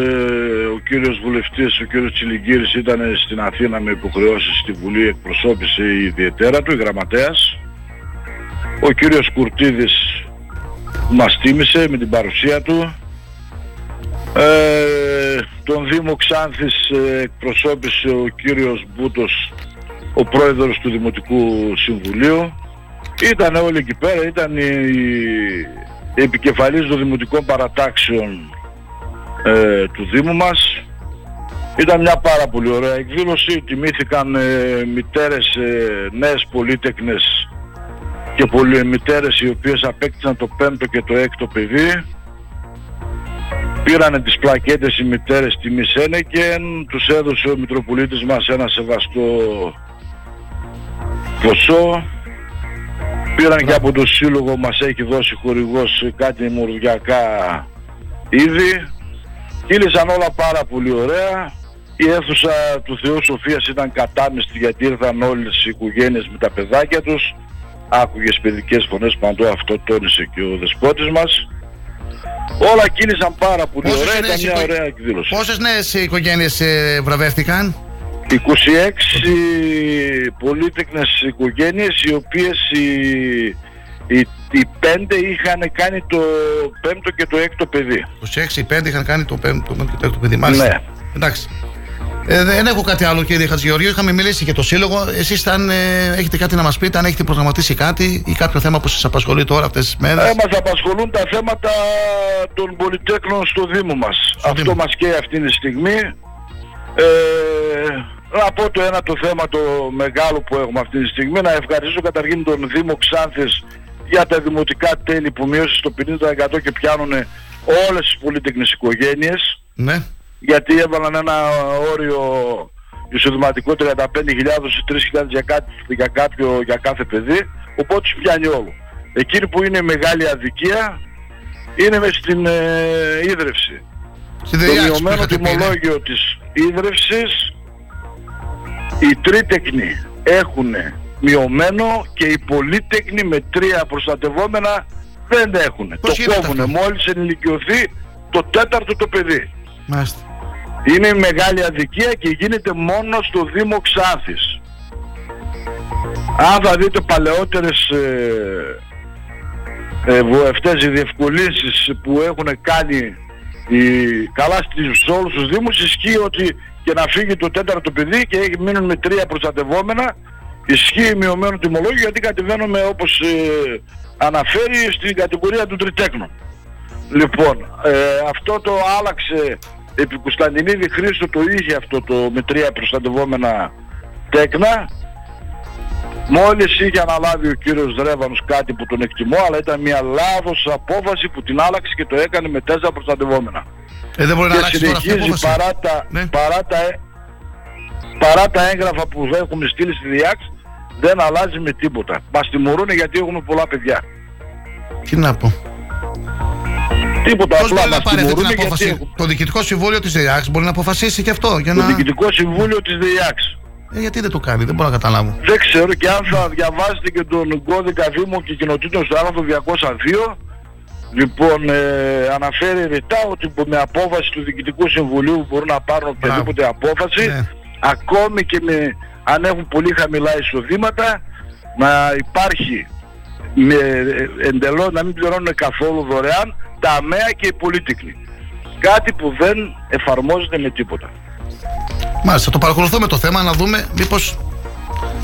ο κύριος βουλευτής, ο κύριος Τσιλιγκύρης ήταν στην Αθήνα με υποχρεώσεις στη Βουλή, εκπροσώπησε η ιδιαιτέρα του, η γραμματέας. Ο κύριος Κουρτίδης μας τίμησε με την παρουσία του. Ε, τον Δήμο Ξάνθης ε, εκπροσώπησε ο κύριος Μπούτος, ο πρόεδρος του Δημοτικού Συμβουλίου. Ήταν όλοι εκεί πέρα, ήταν οι, οι επικεφαλής των δημοτικών παρατάξεων ε, του Δήμου μας. Ήταν μια πάρα πολύ ωραία εκδήλωση, τιμήθηκαν ε, μητέρες, ε, νέες πολίτεκνες και πολλοί μητέρες οι οποίες απέκτησαν το πέμπτο και το έκτο παιδί. Πήρανε τις πλακέτες οι μητέρες τιμή Σένεκεν, τους έδωσε ο Μητροπολίτης μας ένα σεβαστό ποσό. Πήραν και από το σύλλογο μας έχει δώσει χορηγός κάτι μορδιακά είδη. Κύλησαν όλα πάρα πολύ ωραία. Η αίθουσα του Θεού Σοφίας ήταν κατάμεστη γιατί ήρθαν όλες οι οικογένειες με τα παιδάκια τους. Άκουγες παιδικές φωνές παντού, αυτό τόνισε και ο δεσπότης μας. Όλα κύλησαν πάρα πολύ Πόσες ωραία, ήταν νέες μια οικο- ωραία εκδήλωση. Πόσες νέες οικογένειες βραβεύτηκαν, 26 πολίτεκνες οικογένειες οι οποίες οι, οι, οι πέντε είχαν κάνει το πέμπτο και το έκτο παιδί. 26 5 είχαν κάνει το πέμπτο και το έκτο παιδί. Μάλιστα. Ναι. Εντάξει. Ε, δεν έχω κάτι άλλο, κύριε Χατζηγεωργίου. Είχαμε μιλήσει για το σύλλογο. Εσείς, αν ε, έχετε κάτι να μας πείτε, αν έχετε προγραμματίσει κάτι ή κάποιο θέμα που σας απασχολεί τώρα αυτές τις μέρες; Ε, μας απασχολούν τα θέματα των πολυτέχνων στο Δήμο μας. Αυτό μας καίει αυτή τη στιγμή. Ε, να πω το ένα το θέμα το μεγάλο που έχουμε αυτή τη στιγμή. Να ευχαριστήσω καταρχήν τον Δήμο Ξάνθης για τα δημοτικά τέλη που μείωσε στο 50% και πιάνουν όλες τις πολυτέχνες οικογένειες. Ναι. Γιατί έβαλαν ένα όριο εισοδηματικό 35.000 ή 3.000 για, κάτι, για, κάποιο, για κάθε παιδί. Οπότε τους πιάνει όλο. Εκείνη που είναι μεγάλη αδικία είναι μες στην ε, ίδρυυση. Στη Το διάρκεια που μειωμένο είχατε πει, ναι. τιμολόγιο της ίδρυυσης οι τρίτεκνοι έχουν μειωμένο και οι πολύτεκνοι με τρία προστατευόμενα δεν έχουν. Πώς το γίνεται κόβουνε μόλις ενηλικιωθεί το τέταρτο το παιδί. Μάλιστα. Είναι μεγάλη αδικία και γίνεται μόνος στο Δήμο Ξάνθης. Αν θα δείτε παλαιότερες ε, ε, βουλευτές, οι διευκολύνσεις που έχουν κάνει οι, καλά στις όλους τους Δήμους ισχύει ότι και να φύγει το τέταρτο παιδί και έχει μείνουν με τρία προστατευόμενα ισχύει μειωμένο τιμολόγιο γιατί κατεβαίνουμε όπως ε, αναφέρει στην κατηγορία του τριτέκνου. Λοιπόν, ε, αυτό το άλλαξε επί Κωνσταντινίδη Χρήστο το είχε αυτό το με τρία προστατευόμενα τέκνα Μόλις είχε αναλάβει ο κύριος Δρέβανος κάτι που τον εκτιμώ, αλλά ήταν μια λάθος απόφαση που την άλλαξε και το έκανε με τέσσερα προστατευόμενα. Ε, δεν μπορεί να και αλλάξει τώρα αυτή η συνεχίζει απόφαση. παρά τα, Ναι. παρά, τα, ε- παρά τα έγγραφα που έχουμε στείλει στη ΔΙΑΞ, δεν αλλάζει με τίποτα. Μας τιμωρούν γιατί έχουμε πολλά παιδιά. Τι να πω. Τίποτα, Πώς απλά μπορεί να μας πάρει αυτή την τιμωρούν γιατί απόφαση; έχουμε- Το Διοικητικό Συμβούλιο της ΔΕΙΑΞ μπορεί να αποφασίσει και αυτό. Για Το να... Διοικητικό Συμβούλιο της ΔΙΑΞ. Ε, γιατί δεν το κάνει, δεν μπορώ να καταλάβω. Δεν ξέρω και αν θα διαβάσετε και τον κώδικα Δήμων και κοινοτήτων στο άρθρο 202 Λοιπόν, ε, αναφέρει ρητά ότι με απόφαση του Διοικητικού Συμβουλίου μπορούν να πάρουν οποιαδήποτε απόφαση Ναι. ακόμη και με, αν έχουν πολύ χαμηλά εισοδήματα να υπάρχει με, ε, εντελώς να μην πληρώνουν καθόλου δωρεάν τα αμαία και οι πολίτικοι. Κάτι που δεν εφαρμόζεται με τίποτα. Μάλιστα, το παρακολουθούμε το θέμα να δούμε μήπως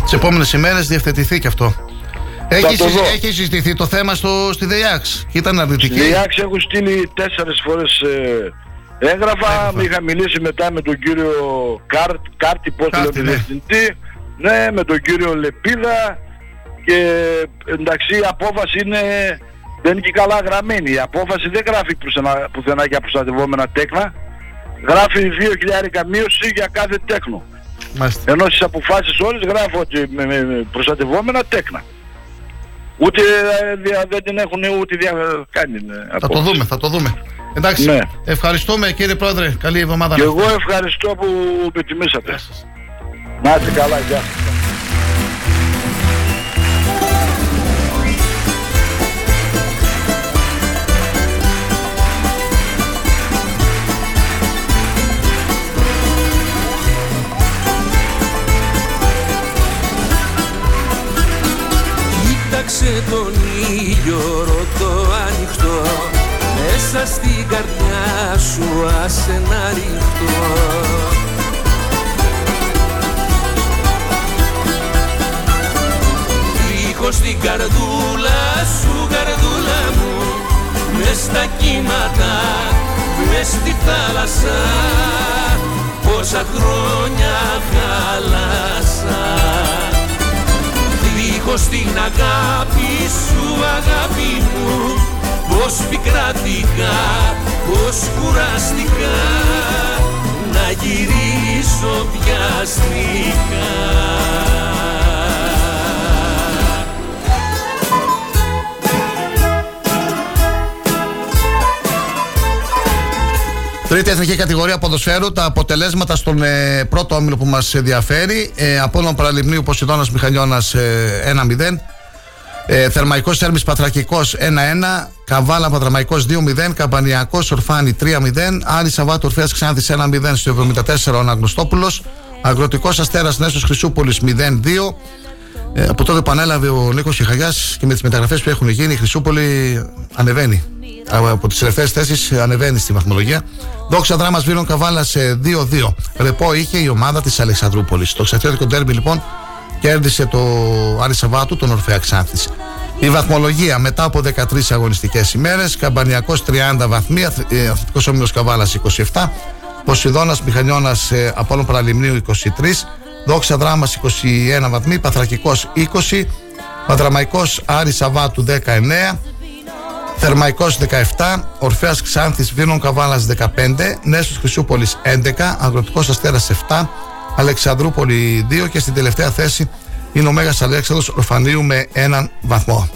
τις επόμενες ημέρες διευθετηθεί και αυτό. Έχει, το συζη- δω. έχει συζητηθεί το θέμα στο, στη ΔΕΥΑΞ και ήταν αρνητική. Στη ΔΕΥΑΞ έχω στείλει τέσσερις φορές ε, έγγραφα. Με είχα μιλήσει μετά με τον κύριο Κάρ, Κάρτη, πώς το Κάρτη, λέμε, ναι. διευθυντή. Ναι, με τον κύριο Λεπίδα. Και εντάξει η απόφαση είναι, δεν είναι και καλά γραμμένη. Η απόφαση δεν γράφει πουθενά, πουθενά για προστατευόμενα τέκνα. Γράφει 2.000 μείωση για κάθε τέκνο. Μάλιστα. Ενώ στις αποφάσεις όλες γράφω ότι με, με- με προστατευόμενα τέκνα. Ούτε ε, δια- δεν την έχουν ούτε δια, κάνει. ε, Θα το δούμε, θα το δούμε. Εντάξει. Ναι. Ευχαριστούμε κύριε Πρόεδρε. Καλή εβδομάδα. Και να εγώ ευχαριστώ που με τιμήσατε. Να είστε καλά, γεια. Κοίταξε θάλασσα Πόσα χρόνια χάλασα Δίχως την αγάπη σου αγάπη μου Πώς πικράτηκα, πώς κουράστηκα. Να γυρίσω βιαστικά Τρίτη εθνική κατηγορία ποδοσφαίρου. Τα αποτελέσματα στον ε, πρώτο όμιλο που μας ενδιαφέρει. Ε, Απόλλων Παραλιμνίου Ποσειδώνα Μιχαλιώνας ε, 1-0. Ε, Θερμαϊκός Σέρμης Πατρακικός 1-1. Καβάλα Πατραμαϊκός 2-0. Καμπανιακός Ορφάνη 3-0. Άρη Σαββάτου Ορφαία Ξάνθης 1-0 στο 74 ο Αναγνωστόπουλος. Αγροτικός Αστέρας Νέσος Χρυσούπολης 0-2. Ε, από τότε που ανέλαβε ο Νίκος Χιχαγιάς και με τις μεταγραφές που έχουν γίνει, η Χρυσούπολη ανεβαίνει. Α, Από τις τελευταίες θέσεις ανεβαίνει στη βαθμολογία. Δόξα δράμα Βίλων Καβάλα 2-2. Ρεπό είχε η ομάδα της Αλεξανδρούπολης. Το ξαφτιώτικο ντέρμπι λοιπόν κέρδισε το Άρη Σαββάτου, τον Ορφαία Ξάνθης. Η βαθμολογία μετά από 13 αγωνιστικές ημέρες. Καμπανιακός 30 βαθμοί, Αθλητικός Όμιλος Καβάλας 27. Ποσειδώνας Μηχανιώνας ε, Απόλων Παραλιμνίου 23. Δόξα Δράμα 21 βαθμοί. Παθρακικός 20. Παδραμαϊκό Άρη Σαββάτου 19. Θερμαϊκός 17, Ορφέας Ξάνθης Βίνων Καβάλας 15, Νέσος Χρυσούπολης 11, Αγροτικός Αστέρας 7, Αλεξανδρούπολη 2 και στην τελευταία θέση είναι ο Μέγας Αλέξανδρος Ορφανίου με έναν βαθμό.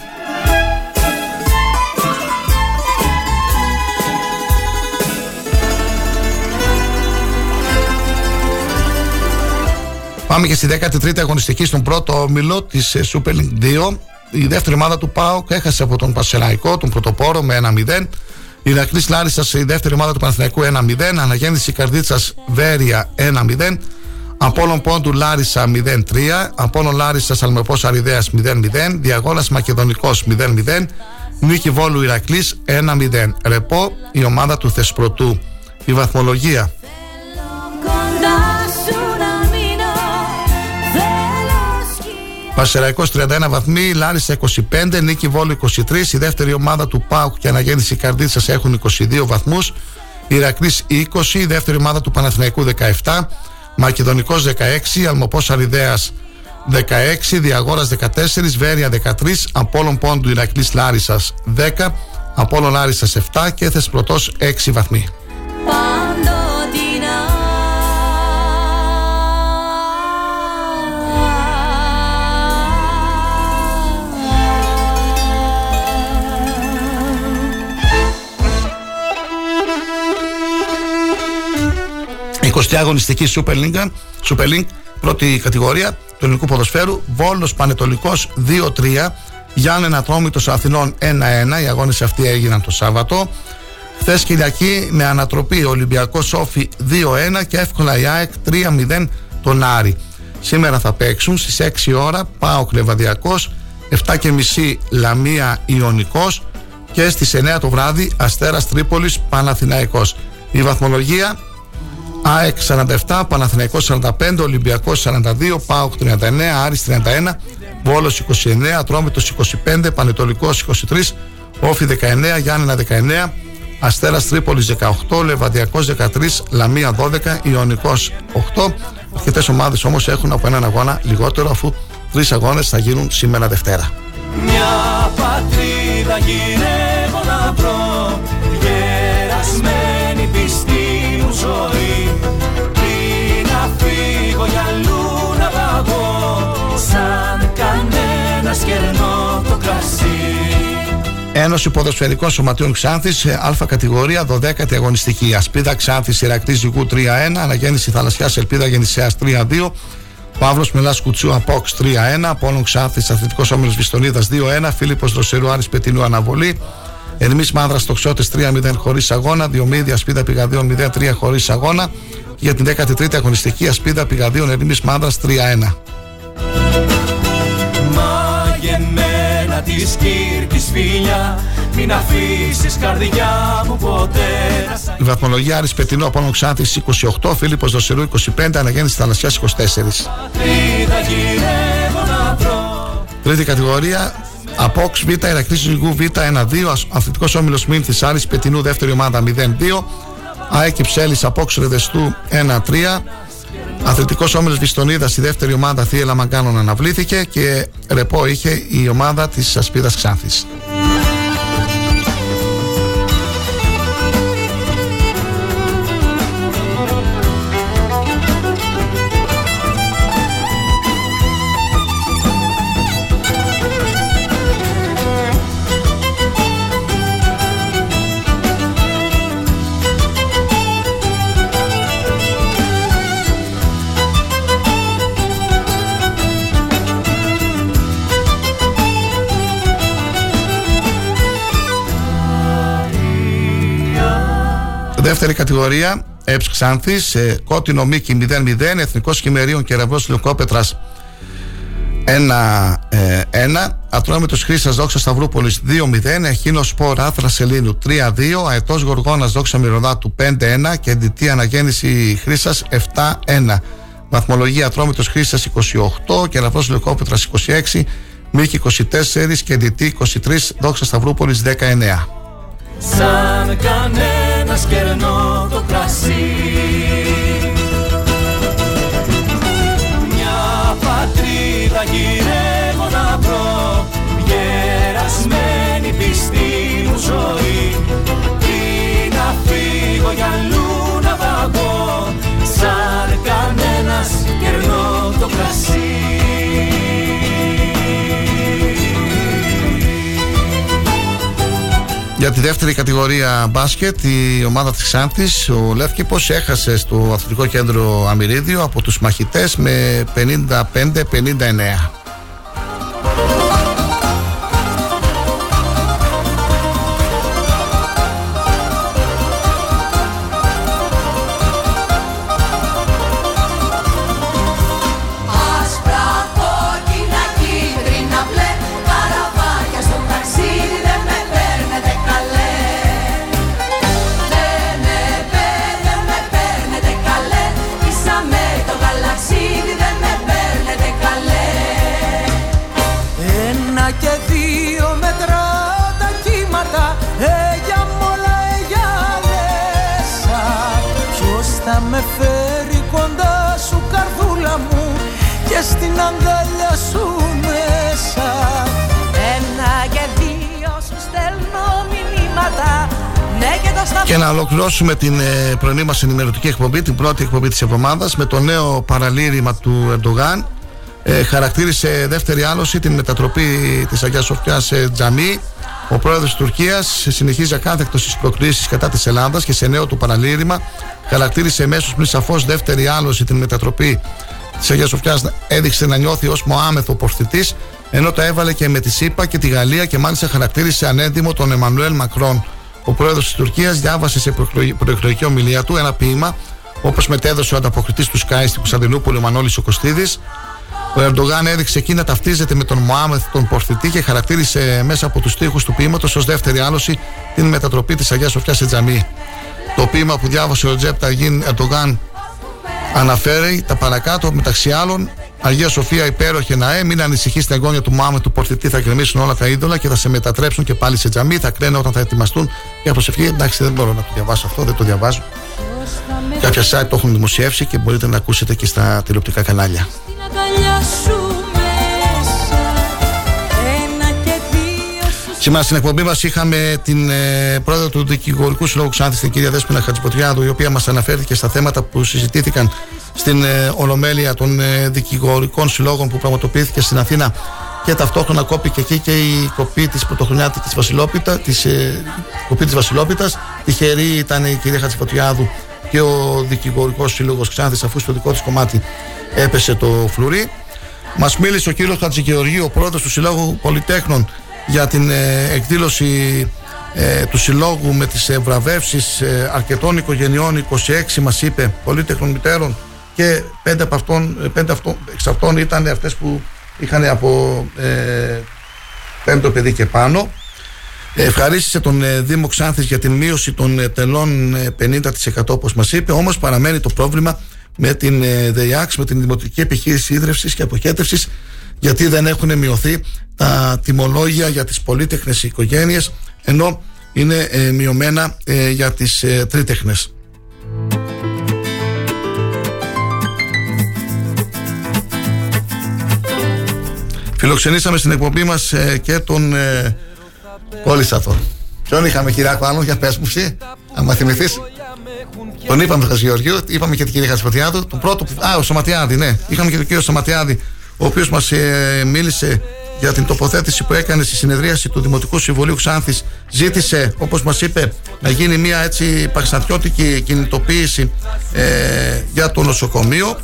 Πάμε και στη 13η αγωνιστική στον πρώτο όμιλο της Super League 2. Η δεύτερη ομάδα του ΠΑΟΚ έχασε από τον Πασεραϊκό, τον πρωτοπόρο με 1-0. Ηρακλής Λάρισας η δεύτερη ομάδα του Παναθηναϊκού 1-0. Αναγέννηση Καρδίτσας Βέρεια 1-0. Απόλων Πόντου Λάρισα 0-3. Απόλων Λάρισας Αλμεπός Αριδέας 0-0. Διαγόνα Μακεδονικός 0-0. Νίκη Βόλου Ηρακλής 1-0. Ρεπό η ομάδα του Θεσπρωτού. Η βαθμολογία Πασεραϊκό 31 βαθμοί, Λάρισα 25, Νίκη Βόλου 23. Η δεύτερη ομάδα του ΠΑΟΚ και Αναγέννηση Καρδίτσας έχουν 22 βαθμούς. Ηρακλής 20, η δεύτερη ομάδα του Παναθηναϊκού 17. Μακεδονικός 16, Αλμοπός Αριδέας 16, Διαγόρας 14, Βέρεια 13, Απόλων Πόντου Ηρακλής Λάρισας 10, Απόλων Λάρισας 7 και Θεσπρωτός 6 βαθμοί. 20η αγωνιστική Super League, Super League, πρώτη κατηγορία του ελληνικού ποδοσφαίρου. Βόλος Πανετολικός 2-3. Γιάννενα Τρόμητο Αθηνών 1-1. Οι αγώνες αυτοί έγιναν το Σάββατο. Χθες Κυριακή με ανατροπή Ολυμπιακός Σόφι 2-1 και εύκολα η ΑΕΚ 3-0 τον Άρη. Σήμερα θα παίξουν στις 6 ώρα Πάο Κλεβαδιακό, 7.30 Λαμία Ιωνικός και στις 9 το βράδυ Αστέρας Τρίπολης Παναθηναϊκός. Η βαθμολογία ΑΕΚ 47, Παναθηναϊκός 45, Ολυμπιακός 42, ΠΑΟΚ 39, Άρης 31, Βόλος 29, Ατρόμητος 25, Πανετολικός 23, Όφι 19, Γιάννενα 19, Αστέρας Τρίπολης 18, Λεβαδιακός 13, Λαμία 12, Ιωνικός 8. Αρκετές ομάδες όμως έχουν από έναν αγώνα λιγότερο αφού τρεις αγώνες θα γίνουν σήμερα Δευτέρα. Μια πατρίδα γυρεύω να βρω κανένας κερνώ το κρασί Ένωση Ποδοσφαιρικών Σωματείων Ξάνθης, Α κατηγορία, 12η αγωνιστική. Ασπίδα Ξάνθης, Ηρακτή Ζυγού 3-1, Αναγέννηση Θαλασσιάς Ελπίδα Γεννησέας 3-2, Παύλος Μελά Κουτσού Απόξ 3-1, Απόλων Ξάνθης Αθλητικός Όμιλος Βιστονίδας 2-1, Φίλιππος Δροσερού Άρης Πετινού Αναβολή, Ερμή Μάνδρας Τοξότε 3-0 χωρίς αγώνα, Διομήδη Ασπίδα Πηγαδίων 0-3 χωρίς αγώνα. Για την 13η αγωνιστική Ασπίδα Πηγαδίων Ερμή Μάνδρας 3-1. Μαγεμένα της Κύρκης φίλια Μην αφήσεις καρδιά μου ποτέ να σ' Η βαθμολογία Άρης Πετινό Απόλων Ξάνθης 28, Φίλιππος Δροσερού 25, Αναγέννηση Θαλασσιάς 24. Πατρίδα γυρεύω να βρω. Τρίτη κατηγορία Απόξ Β, Ηρακλή Ζυγού Β 1-2, Αθλητικός Όμιλος Μίνθης Άρης Πετινού, δεύτερη ομάδα 0-2, ΑΕΚ Υψέλης Απόξ Ρεδεστού 1-3, Αθλητικός Όμιλος Βιστονίδας η δεύτερη ομάδα Θίελα Μαγκάνων αναβλήθηκε και ρεπό είχε η ομάδα της Ασπίδας Ξάνθης. Δεύτερη κατηγορία, ΕΠΣ Ξάνθης, ε, Κότινο Μίκη 0-0, Εθνικός Κιμμερίων Κεραυνό Λευκόπετρας 1-1, Ατρόμητος Χρύσα Δόξα Σταυρούπολης 2-0, Εχίνο Σπορ Άθρα Σελίνου 3-2, Αετός Γοργόνα Δόξα Μυρωδάτου 5-1 και Εντιτή Αναγέννηση Χρύσα 7-1. Βαθμολογία Ατρόμητος Χρύσα 28, Κεραυνό Λευκόπετρας 26, Μίκη 24 και Εντιτή 23, Δόξα Σταυρούπολης 19. Σαν κανένας κερνώ το κρασί. Μια πατρίδα γυρεύω να βρω Γερασμένη πιστή μου ζωή. Πριν να φύγω για αλλού να παγώ Σαν κανένας κερνώ το κρασί Για τη δεύτερη κατηγορία μπάσκετ, η ομάδα της Ξάνθης, ο Λεύκηπος, έχασε στο Αθλητικό Κέντρο Αμυρίδιο από τους μαχητές με 55-59. Και το σταυρό Και να ολοκληρώσουμε την ε, πρωινή μας ενημερωτική εκπομπή, την πρώτη εκπομπή της εβδομάδας, με το νέο παραλήρημα του Ερντογάν. Ε, χαρακτήρισε δεύτερη άλωση την μετατροπή της Αγίας Σοφιάς σε τζαμί. Ο πρόεδρος της Τουρκίας συνεχίζει ακάθεκτος στις προκλήσεις κατά της Ελλάδας και σε νέο του παραλήρημα χαρακτήρισε μέσως πριν σαφώς δεύτερη άλωση την μετατροπή της Αγίας Σοφιάς. Έδειξε να νιώθει ως Μωάμεθο πορθητή, ενώ το έβαλε και με τη ΣΥΠΑ και τη Γαλλία και μάλιστα χαρακτήρισε ανέντιμο τον Εμμανουέλ Μακρόν. Ο πρόεδρος της Τουρκίας διάβασε σε προεκλογική- προεκλογική ομιλία του ένα ποίημα, όπως μετέδωσε ο ανταποκριτής του ΣΚΑΙ στην Κωνσταντινούπολη, ο Μανώλης ο Κωστίδης. Ο Ερντογάν έδειξε εκεί να ταυτίζεται με τον Μωάμεθ τον Πορθητή και χαρακτήρισε μέσα από τους τοίχου του ποίηματος ως δεύτερη άλωση την μετατροπή της Αγίας Σοφιάς σε τζαμί. Το ποίημα που διάβασε ο Τζέπ Ταγίν Ερντογάν αναφέρει τα παρακάτω μεταξύ άλλων Αγία Σοφία υπέροχη ναέ, μην ανησυχεί στην εγγόνια του Μωάμεθ του Πορθητή, θα γκρεμίσουν όλα τα είδωλα και θα σε μετατρέψουν και πάλι σε τζαμί. Θα κραίνουν όταν θα ετοιμαστούν για προσευχή. Εντάξει, δεν μπορώ να το διαβάσω αυτό, δεν το διαβάζω. Κάποια site το έχουν δημοσιεύσει και μπορείτε να ακούσετε και στα τηλεοπτικά κανάλια. Στην αγκαλιά σου Σήμερα στην εκπομπή μας είχαμε την ε, πρόεδρο του Δικηγορικού Συλλόγου Ξάνθης, την κυρία Δέσποινα Χατζηποτριάδου, η οποία μας αναφέρθηκε στα θέματα που συζητήθηκαν στην ε, Ολομέλεια των ε, Δικηγορικών Συλλόγων που πραγματοποιήθηκε στην Αθήνα και ταυτόχρονα κόπηκε εκεί και η κοπή της πρωτοχρονιάτικης Βασιλόπιτα, της, ε, κοπή της Βασιλόπιτας. Τυχερή ήταν η κυρία Χατζηποτριάδου και ο Δικηγορικός Σύλλογος Ξάνθης, αφού στο δικό της κομμάτι έπεσε το φλουρί. Μας μίλησε ο κύριος Χατζηγεωργίου, ο πρόεδρος του Συλλόγου Πολυτέχνων, για την ε, εκδήλωση ε, του Συλλόγου με τις ε, βραβεύσεις ε, αρκετών οικογενειών, 26 μας είπε, πολύτεχνων μητέρων και πέντε, από αυτών, ε, πέντε αυτών, εξ αυτών ήταν αυτές που είχαν από ε, πέμπτο παιδί και πάνω. Ε, Ευχαρίστησε τον ε, Δήμο Ξάνθης για την μείωση των ε, τελών ε, 50% όπως μας είπε, όμως παραμένει το πρόβλημα με την ε, ΔΕΙΑΞ, με την Δημοτική Επιχείρηση Ίδρυυσης και Αποχέτευσης γιατί δεν έχουν μειωθεί τα τιμολόγια για τις πολύτεχνες οικογένειες ενώ είναι ε, μειωμένα ε, για τις ε, τρίτεχνες. Φιλοξενήσαμε στην εκπομπή μας ε, και τον ε, κόλλησα τον. Ποιον είχαμε Κυριάκο άλλον, για πες μου εσύ, άμα θυμηθείς. Τον είπαμε τον Γεωργίου, είπαμε και την κυρία Χασπατιάδου. Το πρώτο που. Α, ο Σωματιάδη, ναι. Είχαμε και τον κύριο Σωματιάδη, ο οποίος μας ε, μίλησε για την τοποθέτηση που έκανε στη συνεδρίαση του Δημοτικού Συμβουλίου Ξάνθης. Ζήτησε, όπως μας είπε, να γίνει μια έτσι παξατιώτικη κινητοποίηση ε, για το νοσοκομείο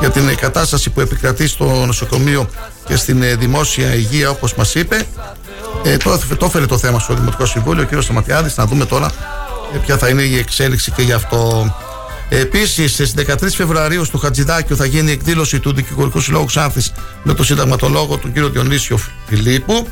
για την κατάσταση που επικρατεί στο νοσοκομείο και στην ε, δημόσια υγεία όπως μας είπε. Ε, το, το έφερε το θέμα στο Δημοτικό Συμβούλιο ο κύριος Σταματιάδης. Να δούμε τώρα ε, ποια θα είναι η εξέλιξη και γι' αυτό Επίσης, στις 13 Φεβρουαρίου στο Χατζηδάκιο θα γίνει η εκδήλωση του Δικηγορικού Συλλόγου Ξάνθης με τον συνταγματολόγο του κύριο Διονύσιο Φιλίππου.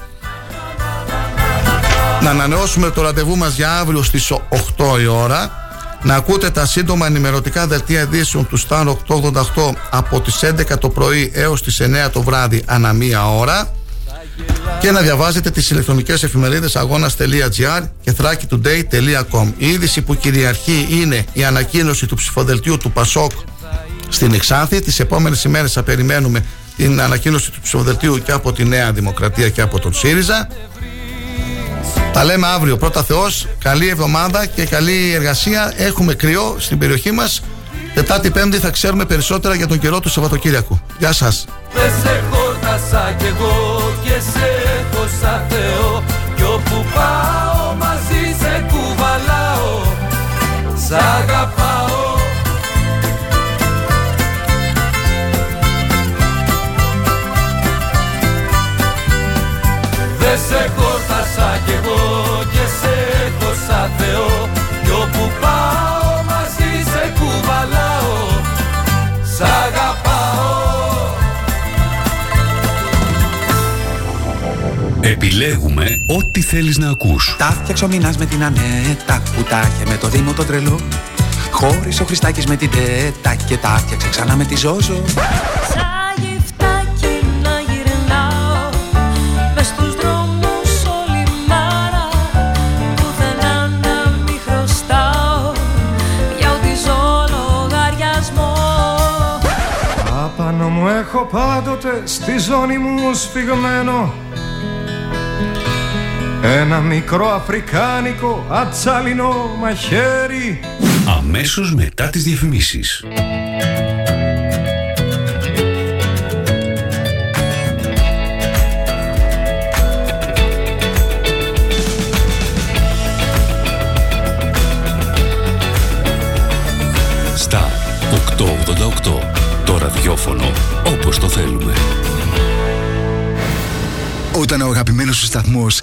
Να ανανεώσουμε το ραντεβού μας για αύριο στις 8 η ώρα. Να ακούτε τα σύντομα ενημερωτικά δελτία ειδήσεων του Star 888 από τις 11 το πρωί έως τις 9 το βράδυ ανά μία ώρα και να διαβάζετε τις ηλεκτρονικές εφημερίδες αγώνας.gr και thrakitoday.com Η είδηση που κυριαρχεί είναι η ανακοίνωση του ψηφοδελτίου του Πασόκ στην Εξάνθη. Τις επόμενες ημέρες θα περιμένουμε την ανακοίνωση του ψηφοδελτίου και από τη Νέα Δημοκρατία και από τον ΣΥΡΙΖΑ. Τα λέμε αύριο. Πρώτα Θεός, καλή εβδομάδα και καλή εργασία. Έχουμε κρυό στην περιοχή μας. Τετάρτη Πέμπτη θα ξέρουμε περισσότερα για τον καιρό του Σαββατοκύριακου. Γεια σας. Δεν σε χόρτασα κι εγώ και σε έχω σαν Θεό Κι όπου πάω μαζί σε κουβαλάω Σ' αγαπάω Δεν σε χόρτασα κι εγώ και σε έχω σαν Θεό Επιλέγουμε ό,τι θέλεις να ακούς. Τα φτιάξε ο Μινάς με την Ανέτα Κουτάκια με το Δήμο το τρελό. Χώρισε ο Χριστάκης με την Τέτα Και τα φτιάξε ξανά με τη Ζόζο Σαν γυφτάκι να γυρνάω Μες στους δρόμους όλη μέρα Πουθενά να μη χρωστάω Για ό,τι ζω λογαριασμό. Απάνω μου έχω πάντο στη ζώνη μου σφιγμένο ένα μικρό αφρικάνικο ατσάλινο μαχαίρι Αμέσως μετά τις διαφημίσεις. Star 888. Το ραδιόφωνο όπως το θέλουμε. Όταν ο αγαπημένος σου σταθμός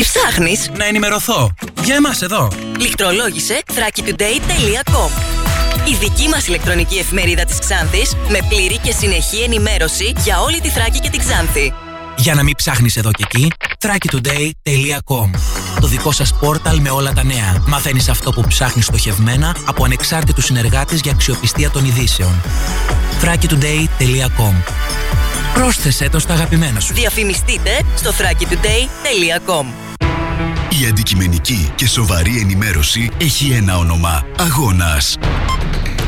Τι ψάχνεις; Να ενημερωθώ. Για εμάς εδώ. Λιχτρολόγησε thrakitoday.com Η δική μας ηλεκτρονική εφημερίδα της Ξάνθης με πλήρη και συνεχή ενημέρωση για όλη τη Θράκη και την Ξάνθη. Για να μην ψάχνεις εδώ και εκεί, thrakitoday.com Το δικό σας πόρταλ με όλα τα νέα. Μαθαίνεις αυτό που ψάχνεις στοχευμένα από ανεξάρτητους συνεργάτες για αξιοπιστία των ειδήσεων. thrakitoday.com Πρόσθεσέ το στα αγαπημένα σου. Διαφημιστείτε στο thrakitoday.com Η αντικειμενική και σοβαρή ενημέρωση έχει ένα όνομα. Αγώνας.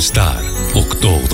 Star, oktober.